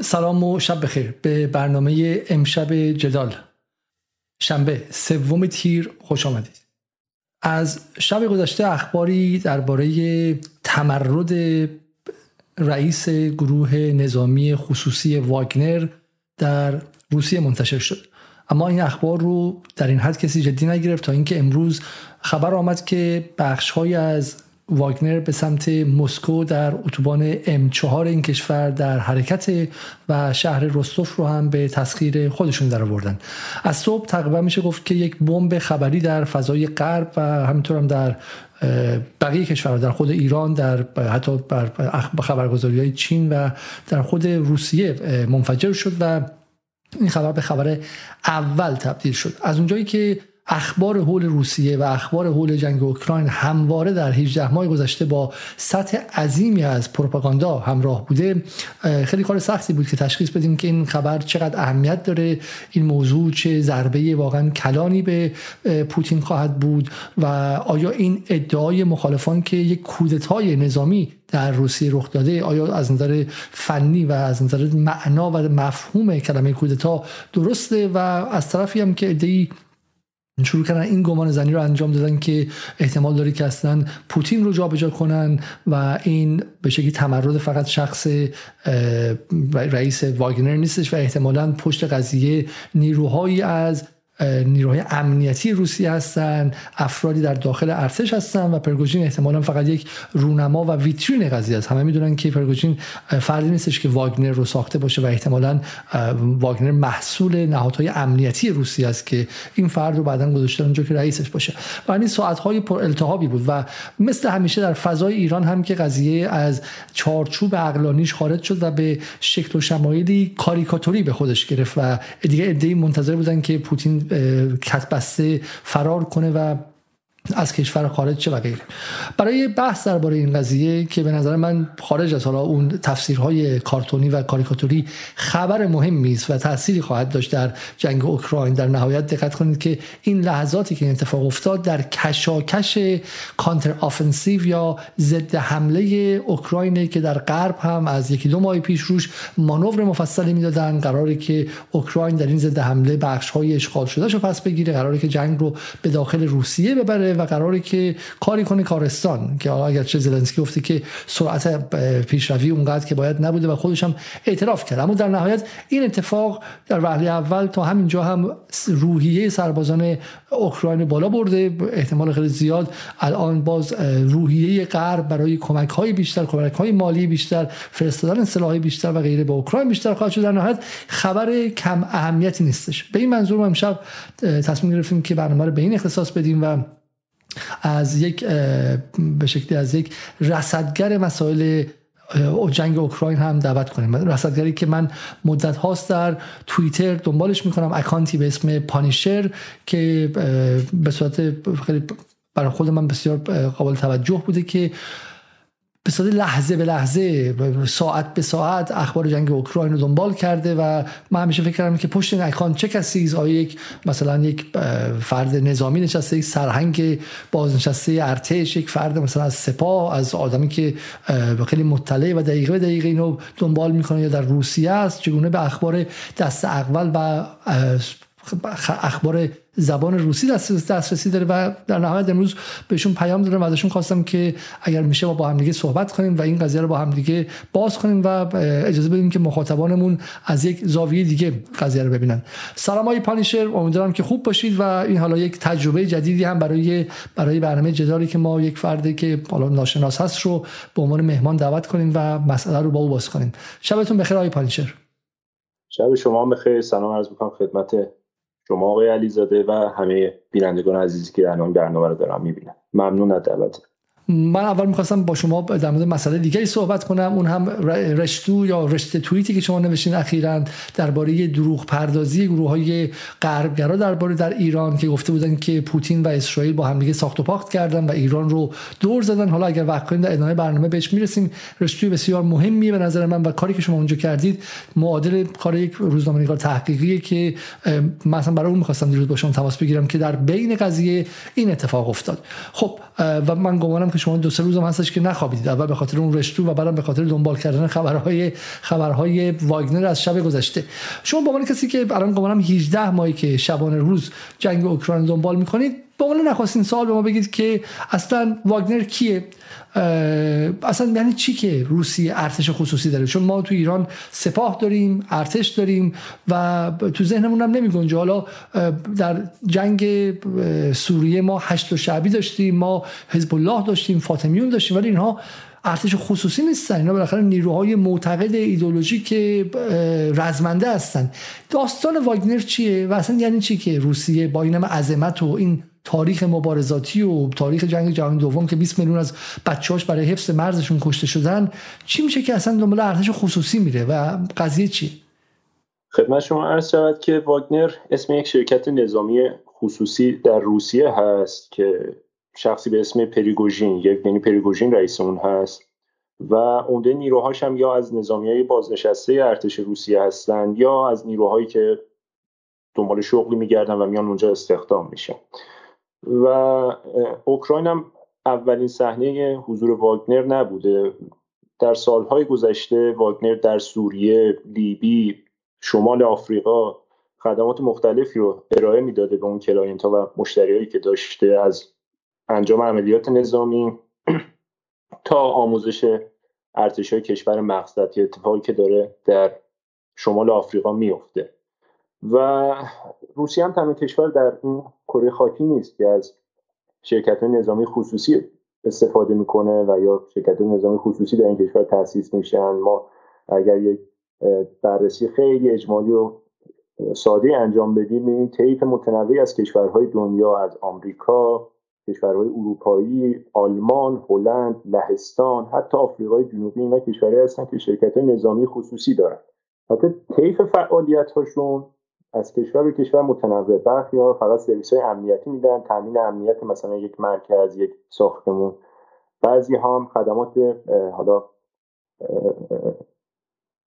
سلام و شب بخیر. به برنامه امشب جدال. شنبه سوم تیر خوش آمدید. از شب گذشته اخباری درباره تمرد رئیس گروه نظامی خصوصی واگنر در روسیه منتشر شد. اما این اخبار رو در این حد کسی جدی نگرفت تا اینکه امروز خبر آمد که بخشهایی از واگنر به سمت مسکو در اتوبان M4 این کشور در حرکت و شهر رستوف رو هم به تسخیر خودشون در آوردن. از صبح تقریبا میشه گفت که یک بمب خبری در فضای غرب و همینطور هم در بقیه کشورها در خود ایران در حتی بر خبرگزاری های چین و در خود روسیه منفجر شد و این خبر به خبر اول تبدیل شد. از اونجایی که اخبار حول روسیه و اخبار حول جنگ اوکراین همواره در 18 ماه گذشته با سطح عظیمی از پروپاگاندا همراه بوده. خیلی کار سختی بود که تشخیص بدیم که این خبر چقدر اهمیت داره این موضوع چه ضربه واقعا کلانی به پوتین خواهد بود و آیا این ادعای مخالفان که یک کودتای نظامی در روسیه رخ داده آیا از نظر فنی و از نظر معنا و مفهوم کلمه کودتا درسته و از طرفی هم که ادعی شروع کردن این گمان زنی رو انجام دادن که احتمال داره که اصلا پوتین رو جابجا کنن و این به شکلی تمرد فقط شخص رئیس واگنر نیستش و احتمالا پشت قضیه نیروهایی از نیروهای امنیتی روسیه هستن افرادی در داخل ارتش هستن و پرگوژین احتمالا فقط یک رونما و ویترین قضیه است. همه می‌دونن که پرگوژین فردی نیستش که واگنر رو ساخته باشه و احتمالا واگنر محصول نهادهای امنیتی روسیه است که این فرد رو بعدا گذاشته اونجا که رئیسش باشه. و این ساعت های پر التهابی بود و مثل همیشه در فضای ایران هم که قضیه از چارچوب عقلانیش خارج شد و به شکل و شمایلی کاریکاتوری به خودش گرفت و دیگه ادعی منتظر بودن که پوتین کت بسته فرار کنه و از کشور خارج چه و غیره. برای بحث درباره این قضیه که به نظر من خارج از حالا اون تفسیرهای کارتونی و کاریکاتوری خبر مهمی است و تأثیری خواهد داشت در جنگ اوکراین. در نهایت دقت کنید که این لحظاتی که این اتفاق افتاد در کشاکش counter offensive یا ضد حمله اوکراین که در غرب هم از یکی دو ماه پیش روش مانور مفصلی می‌دادن قراری که اوکراین در این ضد حمله بخش های اشغال شده شو پس بگیره قراری که جنگ رو به داخل روسیه ببره و قراری که کاری کنه کارستان که اگر چه زلنسکی گفته که سرعت پیشروی اونقدر که باید نبوده و خودش هم اعتراف کرد. اما در نهایت این اتفاق در وهله اول تا همینجا هم روحیه سربازان اوکراین بالا برده. احتمال خیلی زیاد الان باز روحیه غرب برای کمک های بیشتر کمک های مالی بیشتر فرستادن سلاح بیشتر و غیره به اوکراین بیشتر خواهد شد. در نهایت خبر کم اهمیتی نیستش. به این منظور ما امشب تصمیم گرفتیم که برنامه رو به این اختصاص بدیم و از یک به شکلی از یک رصدگر مسائل جنگ اوکراین هم دعوت کنیم. رصدگری که من مدت هاست در توییتر دنبالش می‌کنم. اکانتی به اسم پانیشر که به صورت خیلی برای خود من بسیار قابل توجه بوده که به صورت لحظه به لحظه ساعت به ساعت اخبار جنگ اوکراین رو دنبال کرده و من همیشه فکر کردم که پشت این چه کسی آیا یک مثلا یک فرد نظامی نشسته یک سرهنگ بازنشسته ارتش یک فرد مثلا از سپاه از آدمی که خیلی مطلع و دقیقه به دقیقه اینو دنبال می‌کنه یا در روسیه است؟ چگونه به اخبار دست اول و اخبار زبان روسی دست دسترسی داره و در نهایت امروز بهشون پیام دادم و ازشون خواستم که اگر میشه ما با هم دیگه صحبت کنیم و این قضیه رو با هم دیگه باز کنیم و اجازه بدیم که مخاطبانمون از یک زاویه دیگه قضیه رو ببینن. سلام های پانیشر امیدوارم که خوب باشید و این حالا یک تجربه جدیدی هم برای برای برنامه جدالی که ما یک فردی که حالا ناشناس هست رو به عنوان مهمان دعوت کنیم و مسئله رو با او باز کنیم. شبتون بخیر آقای پانیشر. شب شما بخیر. سلام عرض می‌کنم خدمت شما آقای علیزاده و همه بینندگان عزیزی که الان برنامه رو دارم می‌بینن. ممنون از دعوت من اول می‌خواستم با شما در مورد مسئله دیگری صحبت کنم. اون هم رشتو یا رشته توییتی که شما نوشتین اخیرا درباره دروغ پردازی گروه های غربگرا درباره در ایران که گفته بودن که پوتین و اسرائیل با همدیگه ساخت و پاخت کردن و ایران رو دور زدن. حالا اگر وقت کنیم در ادامه برنامه بهش می‌رسیم. رشتوی بسیار مهمیه به نظر من و کاری که شما اونجا کردید معادل کار یک روزنامه‌نگار تحقیقیه که مثلا برای اون می‌خواستم دیروز با شما تماس بگیرم که در بین قضیه این اتفاق افتاد. خب و من گمانم که شما دو سه روز هم هستش که نخوابیدید. اول به خاطر اون رشتو و بعدم به خاطر دنبال کردن خبرهای خبرهای واگنر از شب گذشته. شما به عنوان کسی که الان گمانم 18 ماهی که شبانه روز جنگ اوکراین دنبال می‌کنید به عنوان نخواستین سوال به ما بگید که اصلا واگنر کیه؟ اصلا یعنی چی که روسیه ارتش خصوصی داره؟ چون ما تو ایران سپاه داریم ارتش داریم و تو ذهنمون هم نمی گنجه حالا در جنگ سوریه ما هشت و شعبی داشتیم ما حزب الله داشتیم فاطمیون داشتیم ولی اینها ارتش خصوصی نیستن. اینا بالاخره نیروهای معتقد که رزمنده هستن. داستان واگنر چیه و اصلا یعنی چی که روسیه با این عظمت و این تاریخ مبارزاتی و تاریخ جنگ جهانی دوم که 20 میلیون از بچه‌هاش برای حفظ مرزشون کشته شدن چی میشه که اصلا دنبال ارتش خصوصی میره و قضیه چی خدمت شما عرض شود که واگنر اسم یک شرکت نظامی خصوصی در روسیه هست که شخصی به اسم پریگوژین یعنی پریگوژین رئیس اون هست و عمده نیروهاش هم یا از نظامی های بازنشسته ارتش روسیه هستند یا از نیروهایی که دنبال شغلی میگردن و میان اونجا استخدام میشن. و اوکراین هم اولین صحنه حضور واگنر نبوده. در سالهای گذشته واگنر در سوریه، لیبی، شمال آفریقا خدمات مختلفی رو ارائه می‌داده به اون client ها و مشتریایی که داشته از انجام عملیات نظامی. تا آموزش ارتش های کشور مقصد اتفاقی که داره در شمال آفریقا میفته و روسیه هم تنها کشور در این کره خاکی نیست که از شرکت های نظامی خصوصی استفاده می‌کنه و یا شرکت های نظامی خصوصی در این کشور تاسیس میشن. ما اگر یک بررسی خیلی اجمالی و ساده انجام بدیم این طیف متنوعی از کشورهای دنیا از آمریکا کشورهای اروپایی آلمان هلند لهستان حتی آفریقای جنوبی اینا کشورهایی هستن که شرکت های نظامی خصوصی دارن. حتی طیف فعالیت هاشون از کشور به کشور متنوع. برخی ها فقط سرویس های امنیتی میدن. تامین امنیت مثلا یک مرکز یک ساختمون. بعضی ها هم خدمات حالا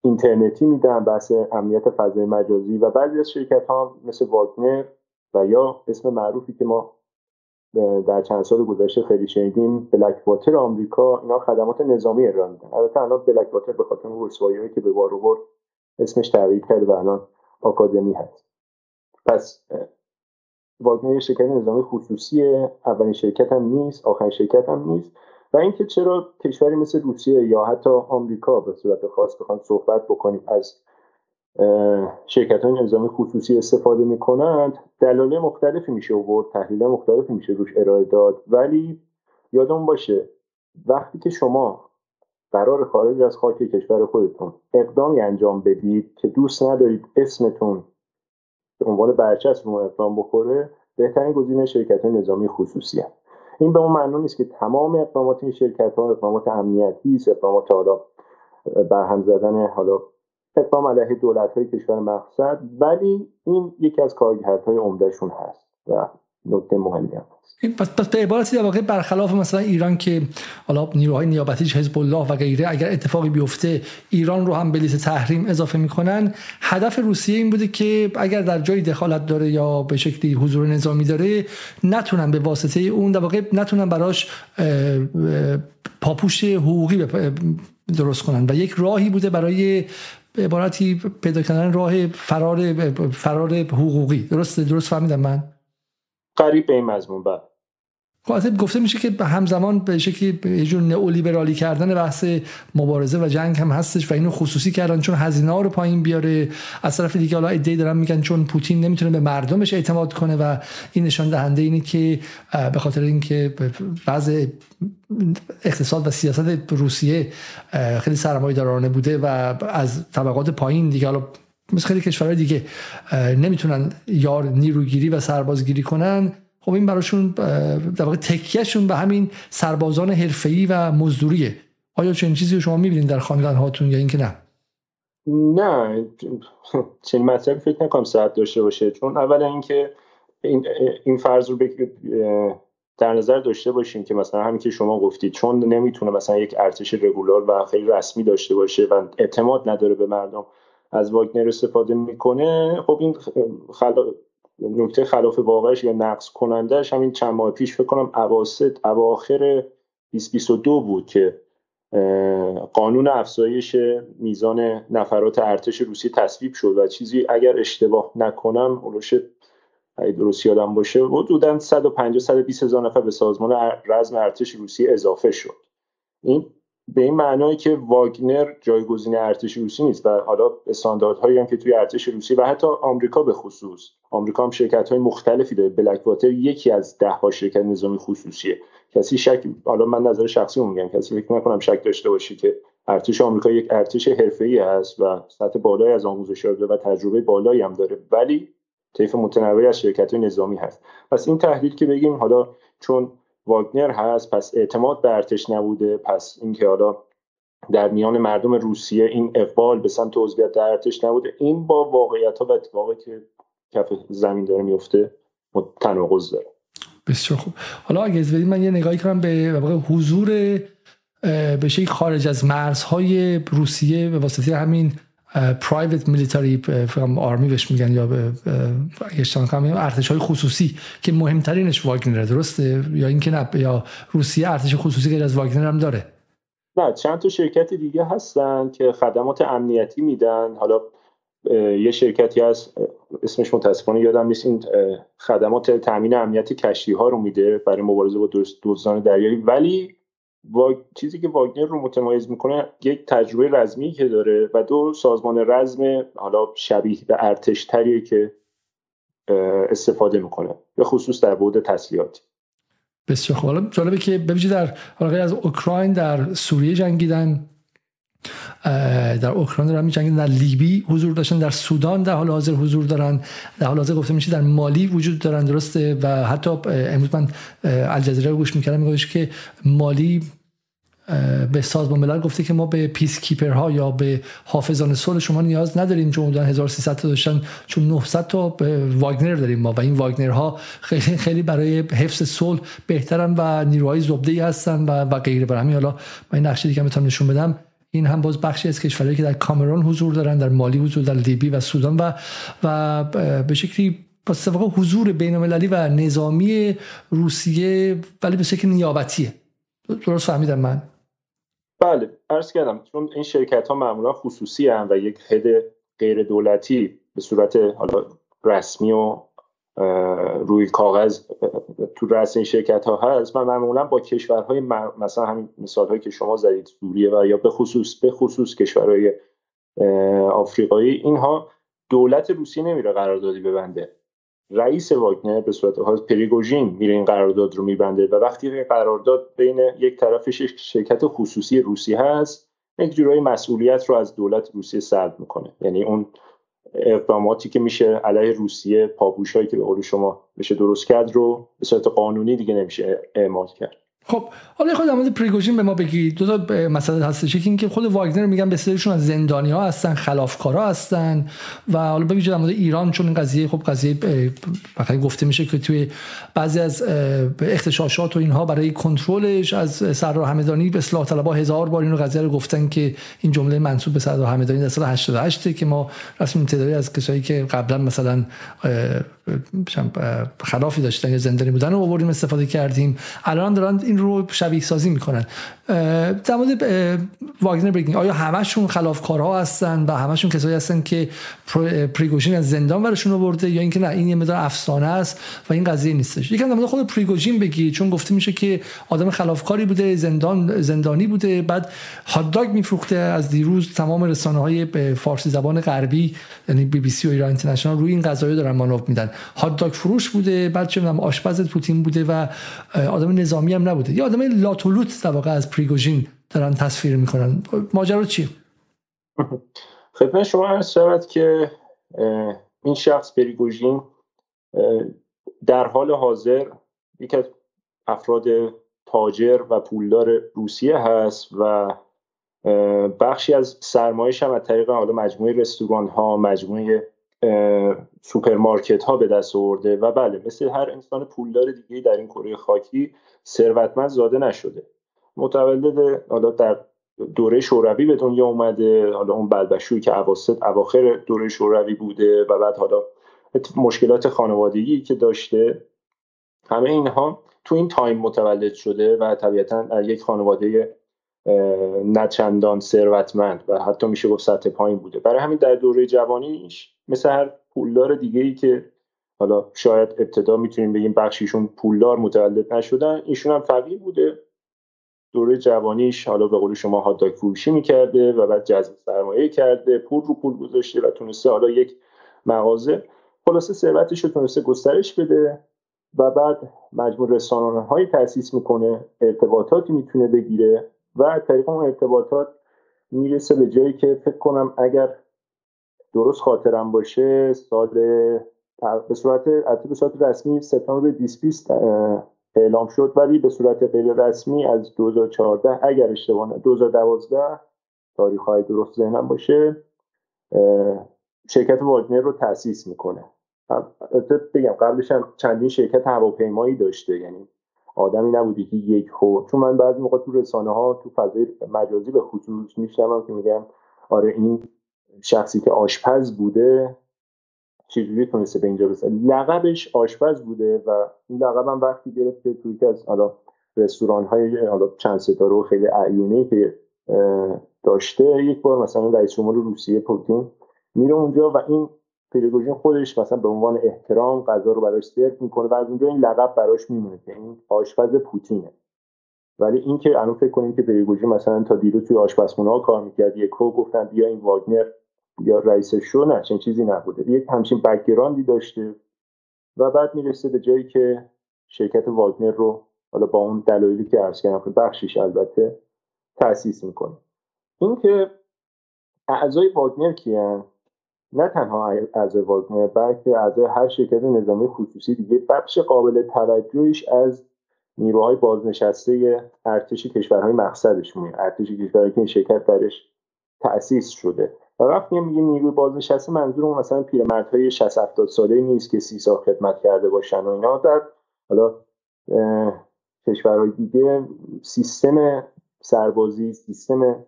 اینترنتی میدن بحث امنیت فضای مجازی. و بعضی از شرکت ها مثل واگنر و یا اسم معروفی که ما در چند سال گذشته خیلی شنیدیم بلک واتر آمریکا اینا خدمات نظامی ارائه میدن. البته الان بلک واتر به خاطر رسوایی که به بار اسمش تغییر کرده و الان آکادمی هست. پس واگنر شرکت نظامی خصوصیه. اولین شرکت هم نیست آخرین شرکت هم نیست. و اینکه چرا کشوری مثل روسیه یا حتی آمریکا به صورت خاص بخوان صحبت بکنیم از شرکت های نظامی خصوصی استفاده می‌کنند دلایل مختلفی میشه آورد تحلیل مختلفی میشه روش ارائه داد. ولی یادم باشه وقتی که شما قرار خارج از خاک کشور خودتون اقدامی انجام بدید که دوست ندارید اسمتون به عنوان برچسب رو اقدام بخوره بهترین گزینه شرکت های نظامی خصوصی هم. این به اون معنی نیست که تمام اقدامات این شرکت ها اقدامات امنیتی است اقدامات حالا برهم زدن حالا اقدام علیه دولت های کشور مقصد ولی این یکی از کارکردهای عمدهشون هست و نکته مهمی هم پس پس به عبارتی در واقع برخلاف مثلا ایران که حالا نیروهای نیابتیش حزب الله و غیره اگر اتفاقی بیفته ایران رو هم به لیست تحریم اضافه می‌کنن. هدف روسیه این بوده که اگر در جایی دخالت داره یا به شکلی حضور نظامی داره نتونن به واسطه اون در واقع نتونن براش پاپوش حقوقی درست کنن. و یک راهی بوده برای عبارتی پیدا کردن راه فرار فرار حقوقی. درست درست فهمیدم من؟ قریب به این مضمون بعد خب گفته میشه که همزمان به شکلی یه جور نئولیبرالی کردن بحث مبارزه و جنگ هم هستش و اینو خصوصی کردن چون هزینه رو پایین بیاره. از طرف دیگه حالا ایده دارن میگن چون پوتین نمی‌تونه به مردمش اعتماد کنه و این نشان دهنده اینه که به خاطر اینکه بعض اقتصاد و سیاست روسیه خیلی سرمایه دارانه بوده و از طبقات پایین دیگه حالا مثل خیلی کشورهای دیگه نمی‌تونن یار نیروگیری و سربازگیری کنن. خب این براشون در واقع تکیهشون به همین سربازان حرفه‌ای و مزدوریه. آیا چنین چیزی رو شما می‌بینید در خاندان هاتون یا اینکه نه؟ نه چنین مطلبی فکر نکنم ساعت داشته باشه. چون اولا اینکه این, این فرض رو در نظر داشته باشیم که مثلا همین که شما گفتید چون نمی‌تونه مثلا یک ارتش رگولار و خیلی رسمی داشته باشه و اعتماد نداره به مردم. از واگنر استفاده می‌کنه خب این خلا... نکته خلاف واقعش یا نقص کنندهش همین چند ماه پیش فکر کنم اواسط اواخر 2022 بود که قانون افزایش میزان نفرات ارتش روسی تصویب شد و چیزی اگر اشتباه نکنم اولش درست یادم باشه حدودا 150 120 هزار نفر به سازمان رزم ارتش روسی اضافه شد. این به این معنایی که واگنر جایگزین ارتش روسی نیست و حالا استانداردهایی هم که توی ارتش روسی و حتی آمریکا به خصوص. آمریکا هم شرکت های مختلفی داره. بلک واتر یکی از ده ها شرکت نظامی خصوصیه. کسی شک حالا من نظر شخصی میگم. کسی فکر نکنم شک داشته باشی که ارتش آمریکا یک ارتش حرفه‌ای است و سطح بالایی از آموزش داره و تجربه بالایی هم داره. ولی طیف متنوعی از شرکت نظامی هست. پس این تحلیل که بگیم حالا چون واگنر هست پس اعتماد به ارتش نبوده پس اینکه حالا در میان مردم روسیه این اقبال به سمت عضویت در ارتش نبوده این با واقعیت ها و اتفاقی که کف زمین داره میفته تناقض داره. بسیار خوب. حالا اگه از من یه نگاهی کنم به حضور به خارج از مرزهای روسیه به واسطه همین پرایوت میلیتاری آرمی بهش میگن یا به ارتش های خصوصی که مهمترینش واگنر درسته؟ یا اینکه نه یا روسیه ارتش خصوصی غیر از واگنر هم داره. نه چند تا شرکت دیگه هستن که خدمات امنیتی میدن. حالا یه شرکتی هست اسمش متاسفانه یادم نیست. این خدمات تامین امنیتی کشتی ها رو میده برای مبارزه با دزدان دریایی. ولی چیزی که واگنر رو متمایز می‌کنه یک تجربه رزمی که داره و دو سازمان رزم حالا شبیه به ارتش تریه که استفاده می‌کنه به خصوص در بعد تسلیحاتی بسیار خوب. حالا جالبه که ببینید در حالا از اوکراین در سوریه جنگیدن در اوکراین دارن میجنگن در لیبی حضور داشتن در سودان در حال حاضر حضور دارن در حال حاضر گفته میشه در مالی وجود دارن درسته؟ و حتی امروز من الجزیره رو گوش می‌کردم میگوش که مالی به سازمان ملل گفته که ما به پیس کیپر ها یا به حافظان صلح شما نیاز نداریم چون حدود 1300 تا داشتن چون 900 تا واگنر داریم ما. و این واگنر ها خیلی خیلی برای حفظ صلح بهترن و نیروهای زبده ای هستن و و غیره. برای همین حالا من نقشه دیگه بهتون نشون بدم این هم باز بخشی از کشورهایی که در کامرون حضور دارن در مالی حضور در لیبی و سودان و و به شکلی با حضور بین المللی و نظامی روسیه ولی به شکل نیابتیه. درست فهمیدم من؟ بله عرض کردم چون این شرکت ها معمولا خصوصی هم و یک هد غیر دولتی به صورت حالا رسمی و روی کاغذ تو رأس این شرکت ها هست و معمولا با کشورهای مثلا همین مثال هایی که شما زدید سوریه و یا به خصوص به خصوص کشورهای آفریقایی اینها دولت روسیه نمیره قراردادی ببنده. رئیس واگنر به صورت خاص پریگوژین میره این قرارداد رو میبنده و وقتی قرارداد بین یک طرفش شرکت خصوصی روسی هست یک جورایی مسئولیت رو از دولت روسیه سلب می‌کنه. یعنی اون اقداماتی که میشه علیه روسیه پاپوشایی که به قول شما بشه درست کرد رو به صورت قانونی دیگه نمیشه اعمال کرد. خب حالا خود در پریگوژین به ما بگی. دو تا مسئله هستش. که اینکه خود واگنر میگن بسیارشون از زندانی ها هستن خلافکارا هستن و حالا ببینید در مورد ایران چون این قضیه خب قضیه بخاطر گفته میشه که توی بعضی از اختشاشات و اینها برای کنترلش از سردار همدانی به اصلاح طلبها هزار بار اینو قضیه رو گفتن که این جمله منسوب به سردار همدانی در سال 88 که ما رسمی تعدادی از کسایی که قبلا مثلا خلافی داشتن زندانی بودن رو آوردیم استفاده کردیم. الان دارن این رو شبیه سازی می‌کنن. در مورد واگنر بگین آیا همشون خلافکارها هستن و همشون کسایی هستن که پریگوژین از زندان برشون آورده یا اینکه نه این یه مقدار افسانه است و این قضیه نیستش؟ یکم در مورد خود پریگوژین بگی چون گفته میشه که آدم خلافکاری بوده زندان زندانی بوده بعد هات داگ میفروخته از دیروز تمام رسانه های فارسی زبان غربی یعنی بی بی سی و ایران اینترنشنال روی این قضايا دارن مانور میدن. هات داگ فروش بوده بعد چه آشپز پوتین بوده و آدم نظامی هم نبوده. یا آدم لاتولوت در واقع از پریگوژین دارن تصویر می‌کنن. ماجرا چیه؟ خدمت شما عرض شود که این شخص پریگوژین در حال حاضر یکی از افراد تاجر و پولدار روسیه هست و بخشی از سرمایش هم از طریق حالا مجموعه رستوران ها مجموعه سوپرمارکت ها به دست آورده و بله مثل هر انسان پولدار دیگه در این کره خاکی ثروتمند زاده نشده. متولد حالا در دوره شوروی به دنیا اومده حالا اون بلبشوی که اواسط اواخر دوره شوروی بوده و بعد حالا مشکلات خانوادگی که داشته. همه اینها تو این time متولد شده و طبیعتا یک خانواده نه چندان ثروتمند و حتی میشه گفت سطح پایین بوده. برای همین در دوره جوانیش مثل هر پولدار دیگه ای که حالا شاید ابتدا می‌تونیم بگیم بخشیشون پولدار متولد نشدن ایشون هم فقیر بوده. دوره جوانیش حالا به قول شما هاداک فروشی می‌کرده و بعد جذب سرمایه کرده پول رو پول گذاشته و تونسته حالا یک مغازه. خلاصه ثروتش رو تونسته گسترش بده و بعد مجموع رسانه هایی تاسیس می‌کنه ارتباطاتی می‌تونه بگیره و طریق اون ارتباطات می‌رسه به جایی که فکر کنم اگر درست خاطرم باشه سال به صورت به صورت رسمی سپتامبر 2020 اعلام شد ولی به صورت غیر رسمی از 2014 اگر اشتباه 2012 تاریخ های درست ذهنم باشه شرکت واگنر رو تأسیس می‌کنه. بگم قبلش هم چندین شرکت هواپیمایی داشته یعنی آدمی نبودی که یک هو چون من بعضی موقع تو رسانه ها تو فضای مجازی به خصوص میشنوم که میگم آره این شخصی که آشپز بوده چجوری تونسته به اینجا برسه؟ لقبش آشپز بوده و این لقب هم وقتی گرفته توی که از حالا رستوران های حالا چند ستاره و خیلی عیونی که داشته یک بار مثلا رئیس جمهور روسیه پوتین میره اونجا و این پریگوژین خودش مثلا به عنوان احترام غذا رو براش سرو می‌کنه و از اونجا این لقب براش میمونه که این آشپز پوتینه. ولی اینکه الان فکر کنیم که پریگوژین مثلا تا دیروز توی آشپزخونه ها کار می‌کرد یکو گفتن بیا این واگنر یا رئیس شو نه چنین چیزی نبوده. یک همچین بکگراندی داشته و بعد می‌رسه به جایی که شرکت واگنر رو حالا با اون دلایلی که عرض کردم بخشیش البته تاسیس می‌کنه. اینکه اعضای واگنر کیان نه تنها اعضای واگنر بلکه اعضای هر شرکت نظامی خصوصی دیگه. بخش قابل توجهش از نیروهای بازنشسته ارتش کشورهای مقصدش میاد ارتش کشورهایی که این شرکت درش تأسیس شده. وقتی میگیم نیروی بازنشسته منظور مثلا پیرمردهای 60 70 ساله نیست که سی سال خدمت کرده باشن و اینا. در حالا کشورهای دیگه سیستم سربازی سیستم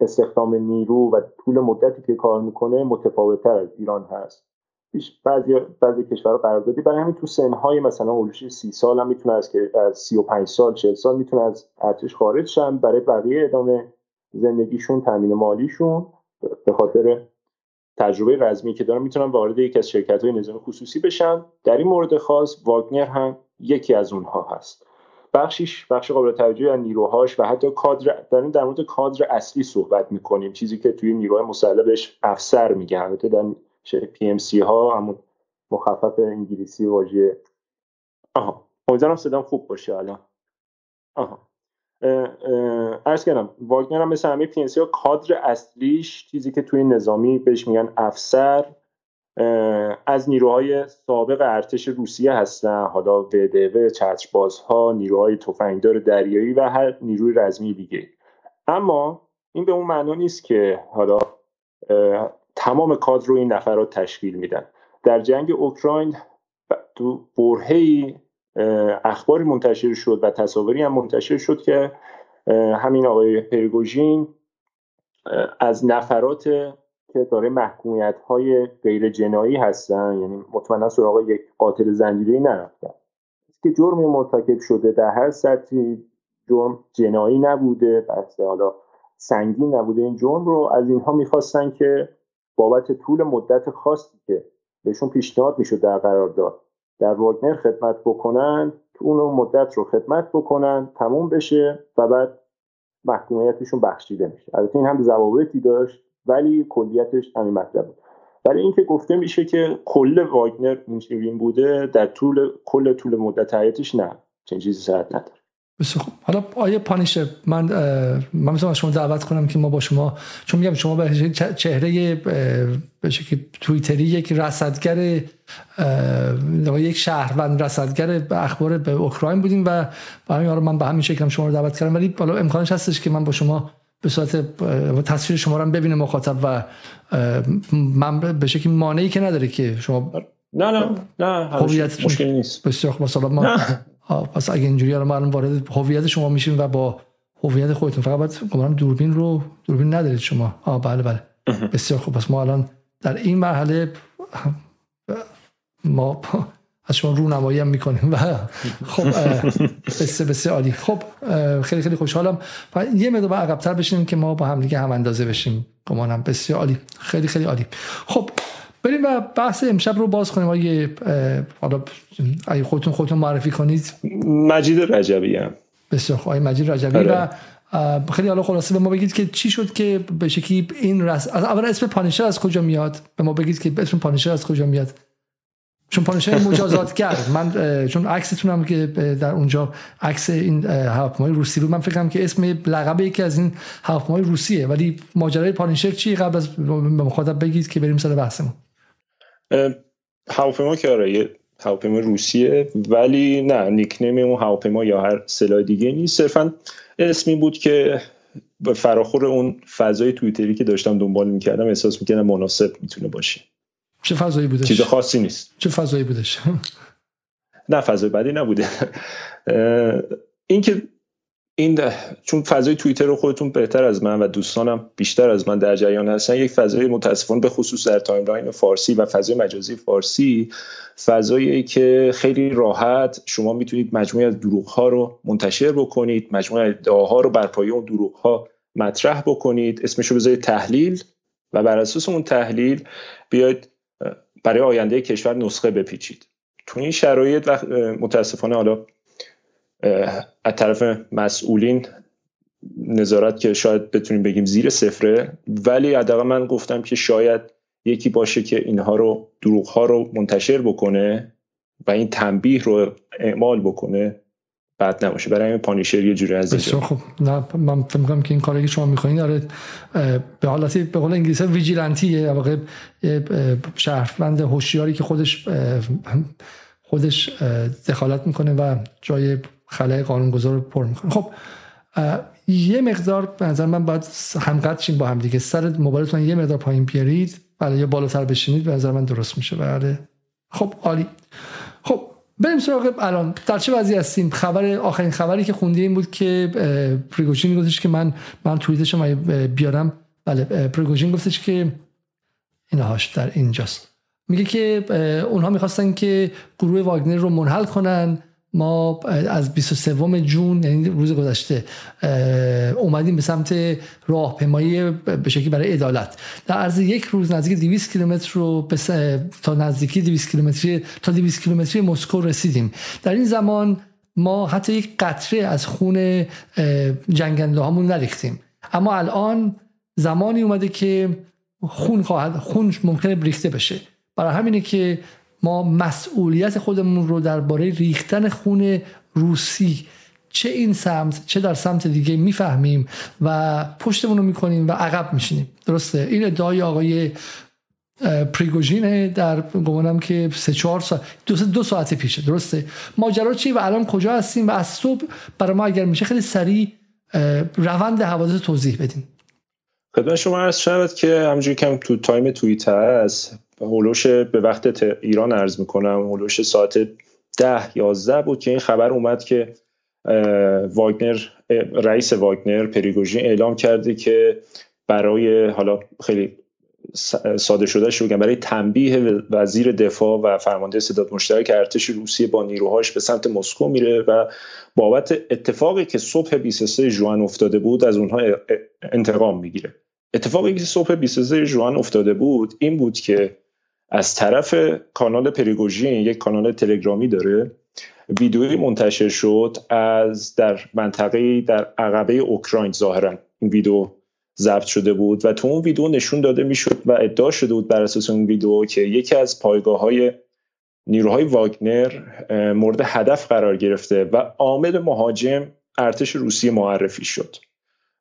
استخدام نیرو و طول مدتی که کار می‌کنه متفاوتتر از ایران هست. بعضی بعضی کشورها قراردادی برای همین تو سنهای مثلا اولش سی سال هم می‌تونه از که از 35 سال 40 سال می‌تونه از ارتش خارج شن برای بقیه ادامه زندگیشون تامین مالیشون به خاطر تجربه رزمی که دارن می‌تونن وارد یکی از شرکت های نظام خصوصی بشن. در این مورد خاص واگنر هم یکی از اونها هست. بخشیش بخش قابل توجهی از نیروهاش و حتی کادر در در مورد کادر اصلی صحبت می‌کنیم. چیزی که توی نیروهای مسلح بهش افسر میگن. البته در PMC ها همون مخفف انگلیسی واژه. آها. امیدوارم صدام خوب باشه الان. آها. عرض کردم واگنر هم مثل همه پی ها کادر اصلیش چیزی که توی نظامی بهش میگن افسر از نیروهای سابق ارتش روسیه هستن حالا VDV چتربازها نیروهای تفنگدار دریایی و هر نیروی رزمی دیگه. اما این به اون معنا نیست که حالا تمام کادر رو این نفرات تشکیل میدن. در جنگ اوکراین تو برهی اخباری منتشر شد و تصاویری هم منتشر شد که همین آقای پریگوژین از نفرات که داره محکومیت های غیر جنایی هستن یعنی مطمئنا سراغ یک قاتل زنجیره نرفتن. که جرمی مرتکب شده در هر سطحی جرم جنایی نبوده بس حالا سنگین نبوده این جرم رو از اینها می‌خواستن که بابت طول مدت خاصی که بهشون پیشنهاد می‌شد در قرارداد در واگنر خدمت بکنن اون مدت رو خدمت بکنن تموم بشه و بعد محکومیتشون بخشیده میشه. البته این هم ضوابطی داشت ولی کلیتش همین مطلب بود. ولی اینکه گفته میشه که کل واگنر این بوده در طول کل طول مدت حیاتش نه. چنین چیزی صحت نداره. حالا آیه پانیشر من من می‌تونم شما دعوت کنم که ما با شما چون میگم شما به چهره به شکل توییتری یک رصدگر یک شهروند رصدگر اخبار به اوکراین بودیم و با همین من به همین شکل شما رو دعوت کردم. ولی بالا امکانش هستش که من با شما به صورت تصویر شما رو ببینه مخاطب و من به شکل مانعی که نداره که شما نه نه نه هویت مشکلی نیست. بسیار مثلا ما پس اگه اینجوری الان ما وارد هویت شما میشیم و با هویت خودتون فقط باید گمان دوربین رو دوربین ندارید شما. آه بله بله. بسیار خوب. پس ما الان در این مرحله ما از شما رونمایی هم می‌کنیم و خب بسیار بسیار عالی. خب خیلی خیلی خوشحالم. و یه مقدار عقبتر بشیم که ما با هم دیگه هم اندازه بشیم. گمانم. بسیار عالی. خیلی خیلی عالی. خب بریم و بحث امشب رو باز کنیم. اگه حالا اگه خودتون خودتون معرفی کنید. مجید رجبی هم. بسیار خوب. مجید رجبی و آره. خیلی حالا خلاصه به ما بگید که چی شد که به شکلی این رس اول اسم پانیشر از کجا میاد؟ به ما بگید که اسم پانیشر از کجا میاد؟ چون پانیشر مجازاتگر من چون عکستون هم که در اونجا عکس این هواپیمای روسی بود من فکرم که اسم لقب یکی از این هواپیمای روسیه. ولی ماجرای پانیشر چی؟ قبل از مخاطب بگید که بریم سر بحثمون. هواپیما که آره یه هواپیما روسیه ولی نه نیکنیم اون هواپیما یا هر سلاح دیگه نیست. صرفا اسمی بود که به فراخور اون فضای تویتری که داشتم دنبال می‌کردم احساس می‌کردم مناسب می‌تونه باشه. چه فضایی بودش؟ چیز خاصی نیست. چه فضایی بودش؟ نه فضای بدی نبوده. این که این چون فضای توییتر رو خودتون بهتر از من و دوستانم بیشتر از من در جریان هستن یک فضای متاسفانه به خصوص در timeline فارسی و فضای مجازی فارسی فضایی که خیلی راحت شما می‌تونید مجموعه از دروغ ها رو منتشر بکنید مجموعه ادعاها رو بر پایه اون دروغ ها مطرح بکنید. اسمش رو بذارید تحلیل و بر اساس اون تحلیل بیاید برای آینده کشور نسخه بپیچید. تو این شرایط و متاسفانه حالا از طرف مسئولین نظارت که شاید بتونیم بگیم زیر صفره ولی حداقل من گفتم که شاید یکی باشه که اینها رو دروغ ها رو منتشر بکنه و این تنبیه رو اعمال بکنه بعد نباشه. برای این پانیشر یه جوری از اینجا. خب نه من فکر که این کاری که شما می‌کنید داره به حالتی به قول انگلیسی ویجیلنتیه. واقع شهروند هوشیاری که خودش خودش دخالت می‌کنه و جای خلای قانونگذار رو پر می‌کنه خب یه مقدار به نظر من باید همقدر با هم دیگه. سر موبایلتون یه مقدار پایین بیارید بله یا بالاتر بشینید به نظر من درست میشه. بله. خب عالی. خب بریم سراغ الان. در چه وضعی هستیم؟ خبر آخرین خبری که خوندی این بود که پریگوژین گفتش که من من توییتش بیارم؟ بله پریگوژین گفتش که اینهاش در اینجاست. میگه که اونها می‌خواستن که گروه واگنر رو منحل کنن. ما از 23 جون یعنی روز گذشته اومدیم به سمت راهپیمایی به شکلی برای عدالت. در عرض یک روز نزدیک 200 کیلومتر رو تا نزدیکی 200 کیلومتری تا 200 کیلومتری مسکو رسیدیم. در این زمان ما حتی یک قطره از خون جنگنده هامون نریختیم. اما الان زمانی اومده که خون خواهد خون ممکنه ریخته بشه. برای همینه که ما مسئولیت خودمون رو درباره ریختن خون روسی چه این سمت چه در سمت دیگه می‌فهمیم و پشتمون رو می‌کنیم و عقب میشینیم. درسته؟ این ادعای آقای پریگوژینه در گمانم که سه چهار ساعت دو, دو ساعت پیشه. درسته؟ ماجرا چی و الان کجا هستیم و از صبح برای ما اگر میشه خیلی سریع روند حوادث توضیح بدیم خدمت شما عرض شود که همجوری کم تو time توییتر هست حول و حوش به وقت ایران عرض می‌کنم حول و حوش ساعت ده یازده بود که این خبر اومد که واگنر رئیس واگنر پریگوژین اعلام کرده که برای حالا خیلی ساده شده شو برای تنبیه وزیر دفاع و فرمانده ستاد مشترک ارتش روسیه با نیروهاش به سمت مسکو میره و بابت اتفاقی که صبح 23 ژوئن افتاده بود از اونها انتقام می‌گیره. اتفاقی که صبح 23 ژوئن افتاده بود این بود که از طرف کانال پریگوژین یک کانال تلگرامی داره. ویدیویی منتشر شد از در منطقه در عقبه اوکراین ظاهرا. این ویدیو ضبط شده بود و تو اون ویدیو نشون داده می‌شد و ادعا شده بود بر اساس اون ویدیو که یکی از پایگاه های نیروهای واگنر مورد هدف قرار گرفته و عامل مهاجم ارتش روسیه معرفی شد.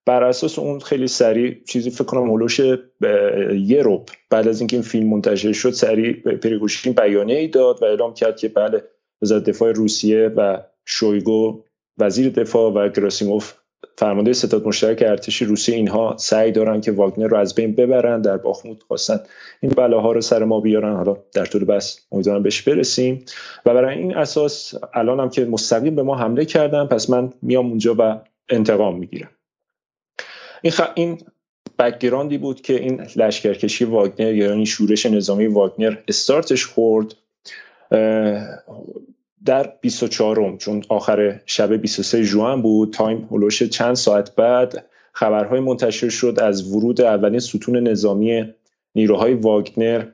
بر اساس اون خیلی سریع چیزی فکر کنم هلوش یه روب بعد از اینکه این فیلم منتشر شد سریع پریگوشین بیانیه ای داد و اعلام کرد که بله وزارت دفاع روسیه و شویگو وزیر دفاع و گراسیموف فرمانده ستاد مشترک ارتش روسیه اینها سعی دارن که واگنر رو از بین ببرن در باخموت خواستن این بلاها رو سر ما بیارن. حالا در طول بحث امیدوارم بهش برسیم. و برای این اساس الان هم که مستقیم به ما حمله کردن پس من میام اونجا و انتقام می‌گیرم. این, خ... این background ی بود که این لشکرکشی واگنر یا این شورش نظامی واگنر استارتش خورد در 24 June آخر شب 23 June بود. تایم هلوش چند ساعت بعد خبرهای منتشر شد از ورود اولین ستون نظامی نیروهای واگنر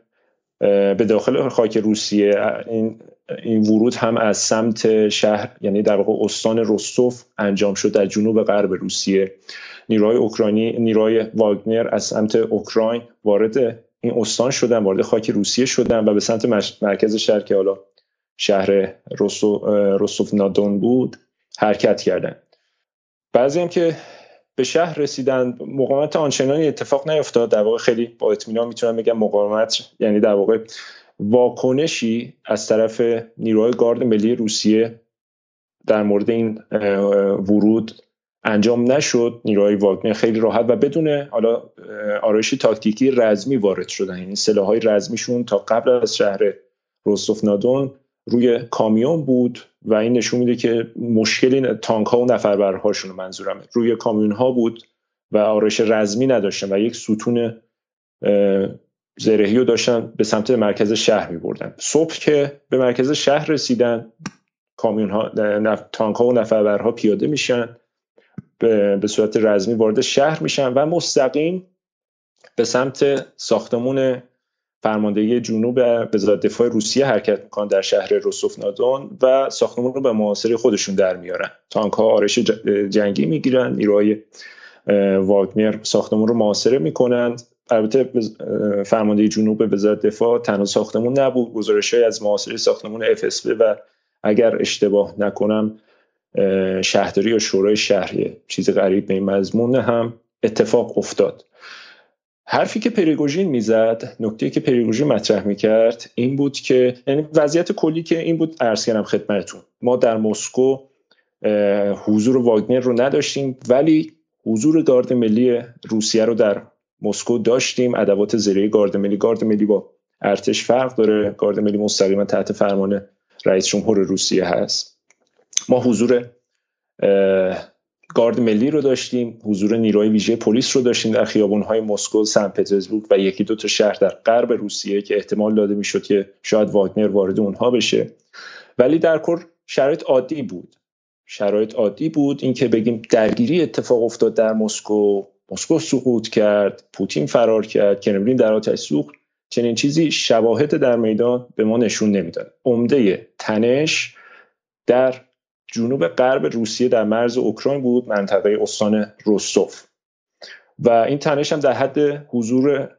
به داخل خاک روسیه. این این ورود هم از سمت شهر یعنی در واقع استان رستوف انجام شد در جنوب غرب روسیه. نیروهای اوکراینی نیروهای واگنر از سمت اوکراین وارد این استان شدن وارد خاک روسیه شدن و به سمت مرکز شهر که حالا شهر رستوف نادون بود حرکت کردن. بعضی هم که به شهر رسیدن مقاومت آنچنانی اتفاق نیفتاد. در واقع خیلی با اطمینان می‌تونم بگم مقاومت یعنی در واقع واکنشی از طرف نیروهای گارد ملی روسیه در مورد این ورود انجام نشد نیروهای واگنر خیلی راحت و بدون حالا آرایش تاکتیکی رزمی وارد شدن. یعنی سلاحهای رزمیشون تا قبل از شهر روستوف نادون روی کامیون بود و این نشون میده که مشکلی تانک ها و نفربرهاشون منظورم روی کامیون ها بود و آرایش رزمی نداشتن و یک ستون زرهی رو داشتن به سمت مرکز شهر می بردن صبح که به مرکز شهر رسیدن کامیون ها تانک ها و نفربرها پیاده میشن. به صورت رزمی وارد شهر میشن و مستقیم به سمت ساختمون فرماندهی جنوب وزارت دفاع روسیه حرکت می‌کنن در شهر روسوف نادون و ساختمون رو به محاصره خودشون در میارن. تانک ها آرش جنگی می‌گیرن نیروهای واگنر ساختمون رو محاصره می‌کنند البته فرمانده جنوب وزارت دفاع تنها ساختمون نبود گزارش های از محاصره ساختمون FSB و اگر اشتباه نکنم شهرداری یا شورای شهری چیز غریب به این مضمون هم اتفاق افتاد. حرفی که پریگوژین می‌زد نکته که پریگوژین مطرح می‌کرد این بود که یعنی وضعیت کلی که این بود عرض کردم خدمتتون. ما در مسکو حضور واگنر رو نداشتیم ولی حضور گارد ملی روسیه رو در مسکو داشتیم. ادوات زیره گارد ملی. گارد ملی با ارتش فرق داره. گارد ملی مستقیما تحت فرمان رئیس جمهور روسیه هست. ما حضور گارد ملی رو داشتیم حضور نیروی ویژه پلیس رو داشتیم در خیابان‌های مسکو سن پترزبورگ و یکی دو تا شهر در غرب روسیه که احتمال داده می‌شد که شاید واگنر وارد اونها بشه. ولی در کل شرایط عادی بود. شرایط عادی بود اینکه بگیم درگیری اتفاق افتاد در مسکو. مسکو سقوط کرد پوتین فرار کرد کرملین در آتش سوخت. چنین چیزی شواهد در میدان به ما نشون نمی‌داد. عمده تنش در جنوب غرب روسیه در مرز اوکراین بود منطقه استان روستوف. و این تنش هم در حد حضور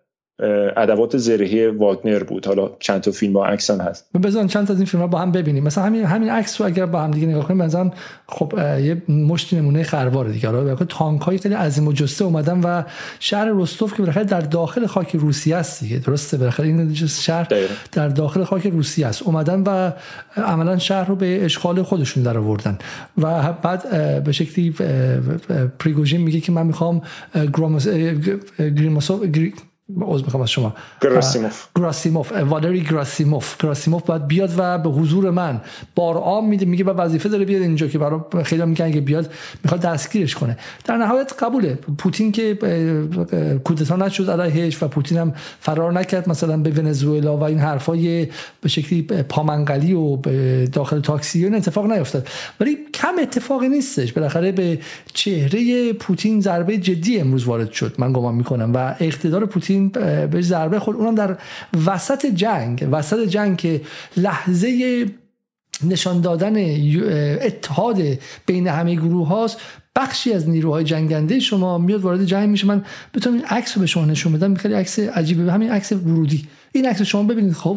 ادوات زرهی واگنر بود. حالا چند تا فیلم با عکس هم هست. بزن چند تا از این فیلم ها با هم ببینیم. مثلا همین همین عکس رو اگر با هم دیگه نگاه کنیم مثلا خب یه مشت نمونه خروار دیگه. حالا تانک های خیلی عظیم و جسته اومدن و شهر رستوف که بالاخره در داخل خاک روسیه است دیگه. درسته؟ بالاخره این شهر در داخل خاک روسیه است. اومدن و عملا شهر رو به اشغال خودشون در آوردن و بعد به شکلی پریگوژین میگه که من می‌خوام گراموس عوض می‌خوام از شما. گراسیموف. گراسیموف. والری گراسیموف. گراسیموف باید بیاد و به حضور من بار آم میده. میگه با وظیفه داره بیاد اینجا که برای خیلی میگن که بیاد می‌خواد دستگیرش کنه. در نهایت قبوله. پوتین که کودتا نشد علیهش و پوتین هم فرار نکرد. مثلا به ونزوئلا و این حرفای به شکلی پامنقلی و داخل تاکسی این اتفاق نیفتاد. ولی کم اتفاقی نیستش. بالاخره به چهره پوتین ضربه جدی امروز وارد شد. من گمان می‌کنم. و اقتدار پوتین به بهش ضربه خورد. اونم در وسط جنگ وسط جنگ که لحظه نشان دادن اتحاد بین همه گروه هاست بخشی از نیروهای جنگنده شما میاد وارد جنگ میشه. من بتونم این عکس رو به شما نشون بدم. خیلی عکس عجیبه همین عکس ورودی. این عکس شما ببینید. خب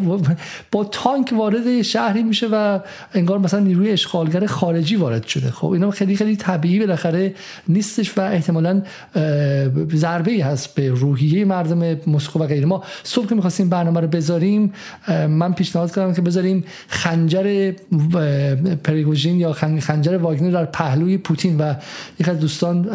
با تانک وارد شهری میشه و انگار مثلا نیروی اشغالگر خارجی وارد شده. خب اینا خیلی خیلی طبیعی بالاخره نیستش و احتمالا ضربه ای هست به روحیه مردم مسکو و غیره. ما صبح که می‌خواستیم برنامه رو بذاریم من پیشنهاد کردم که بذاریم خنجر پریگوژین یا خنجر واگنر در پهلوی پوتین. و یک از دوستان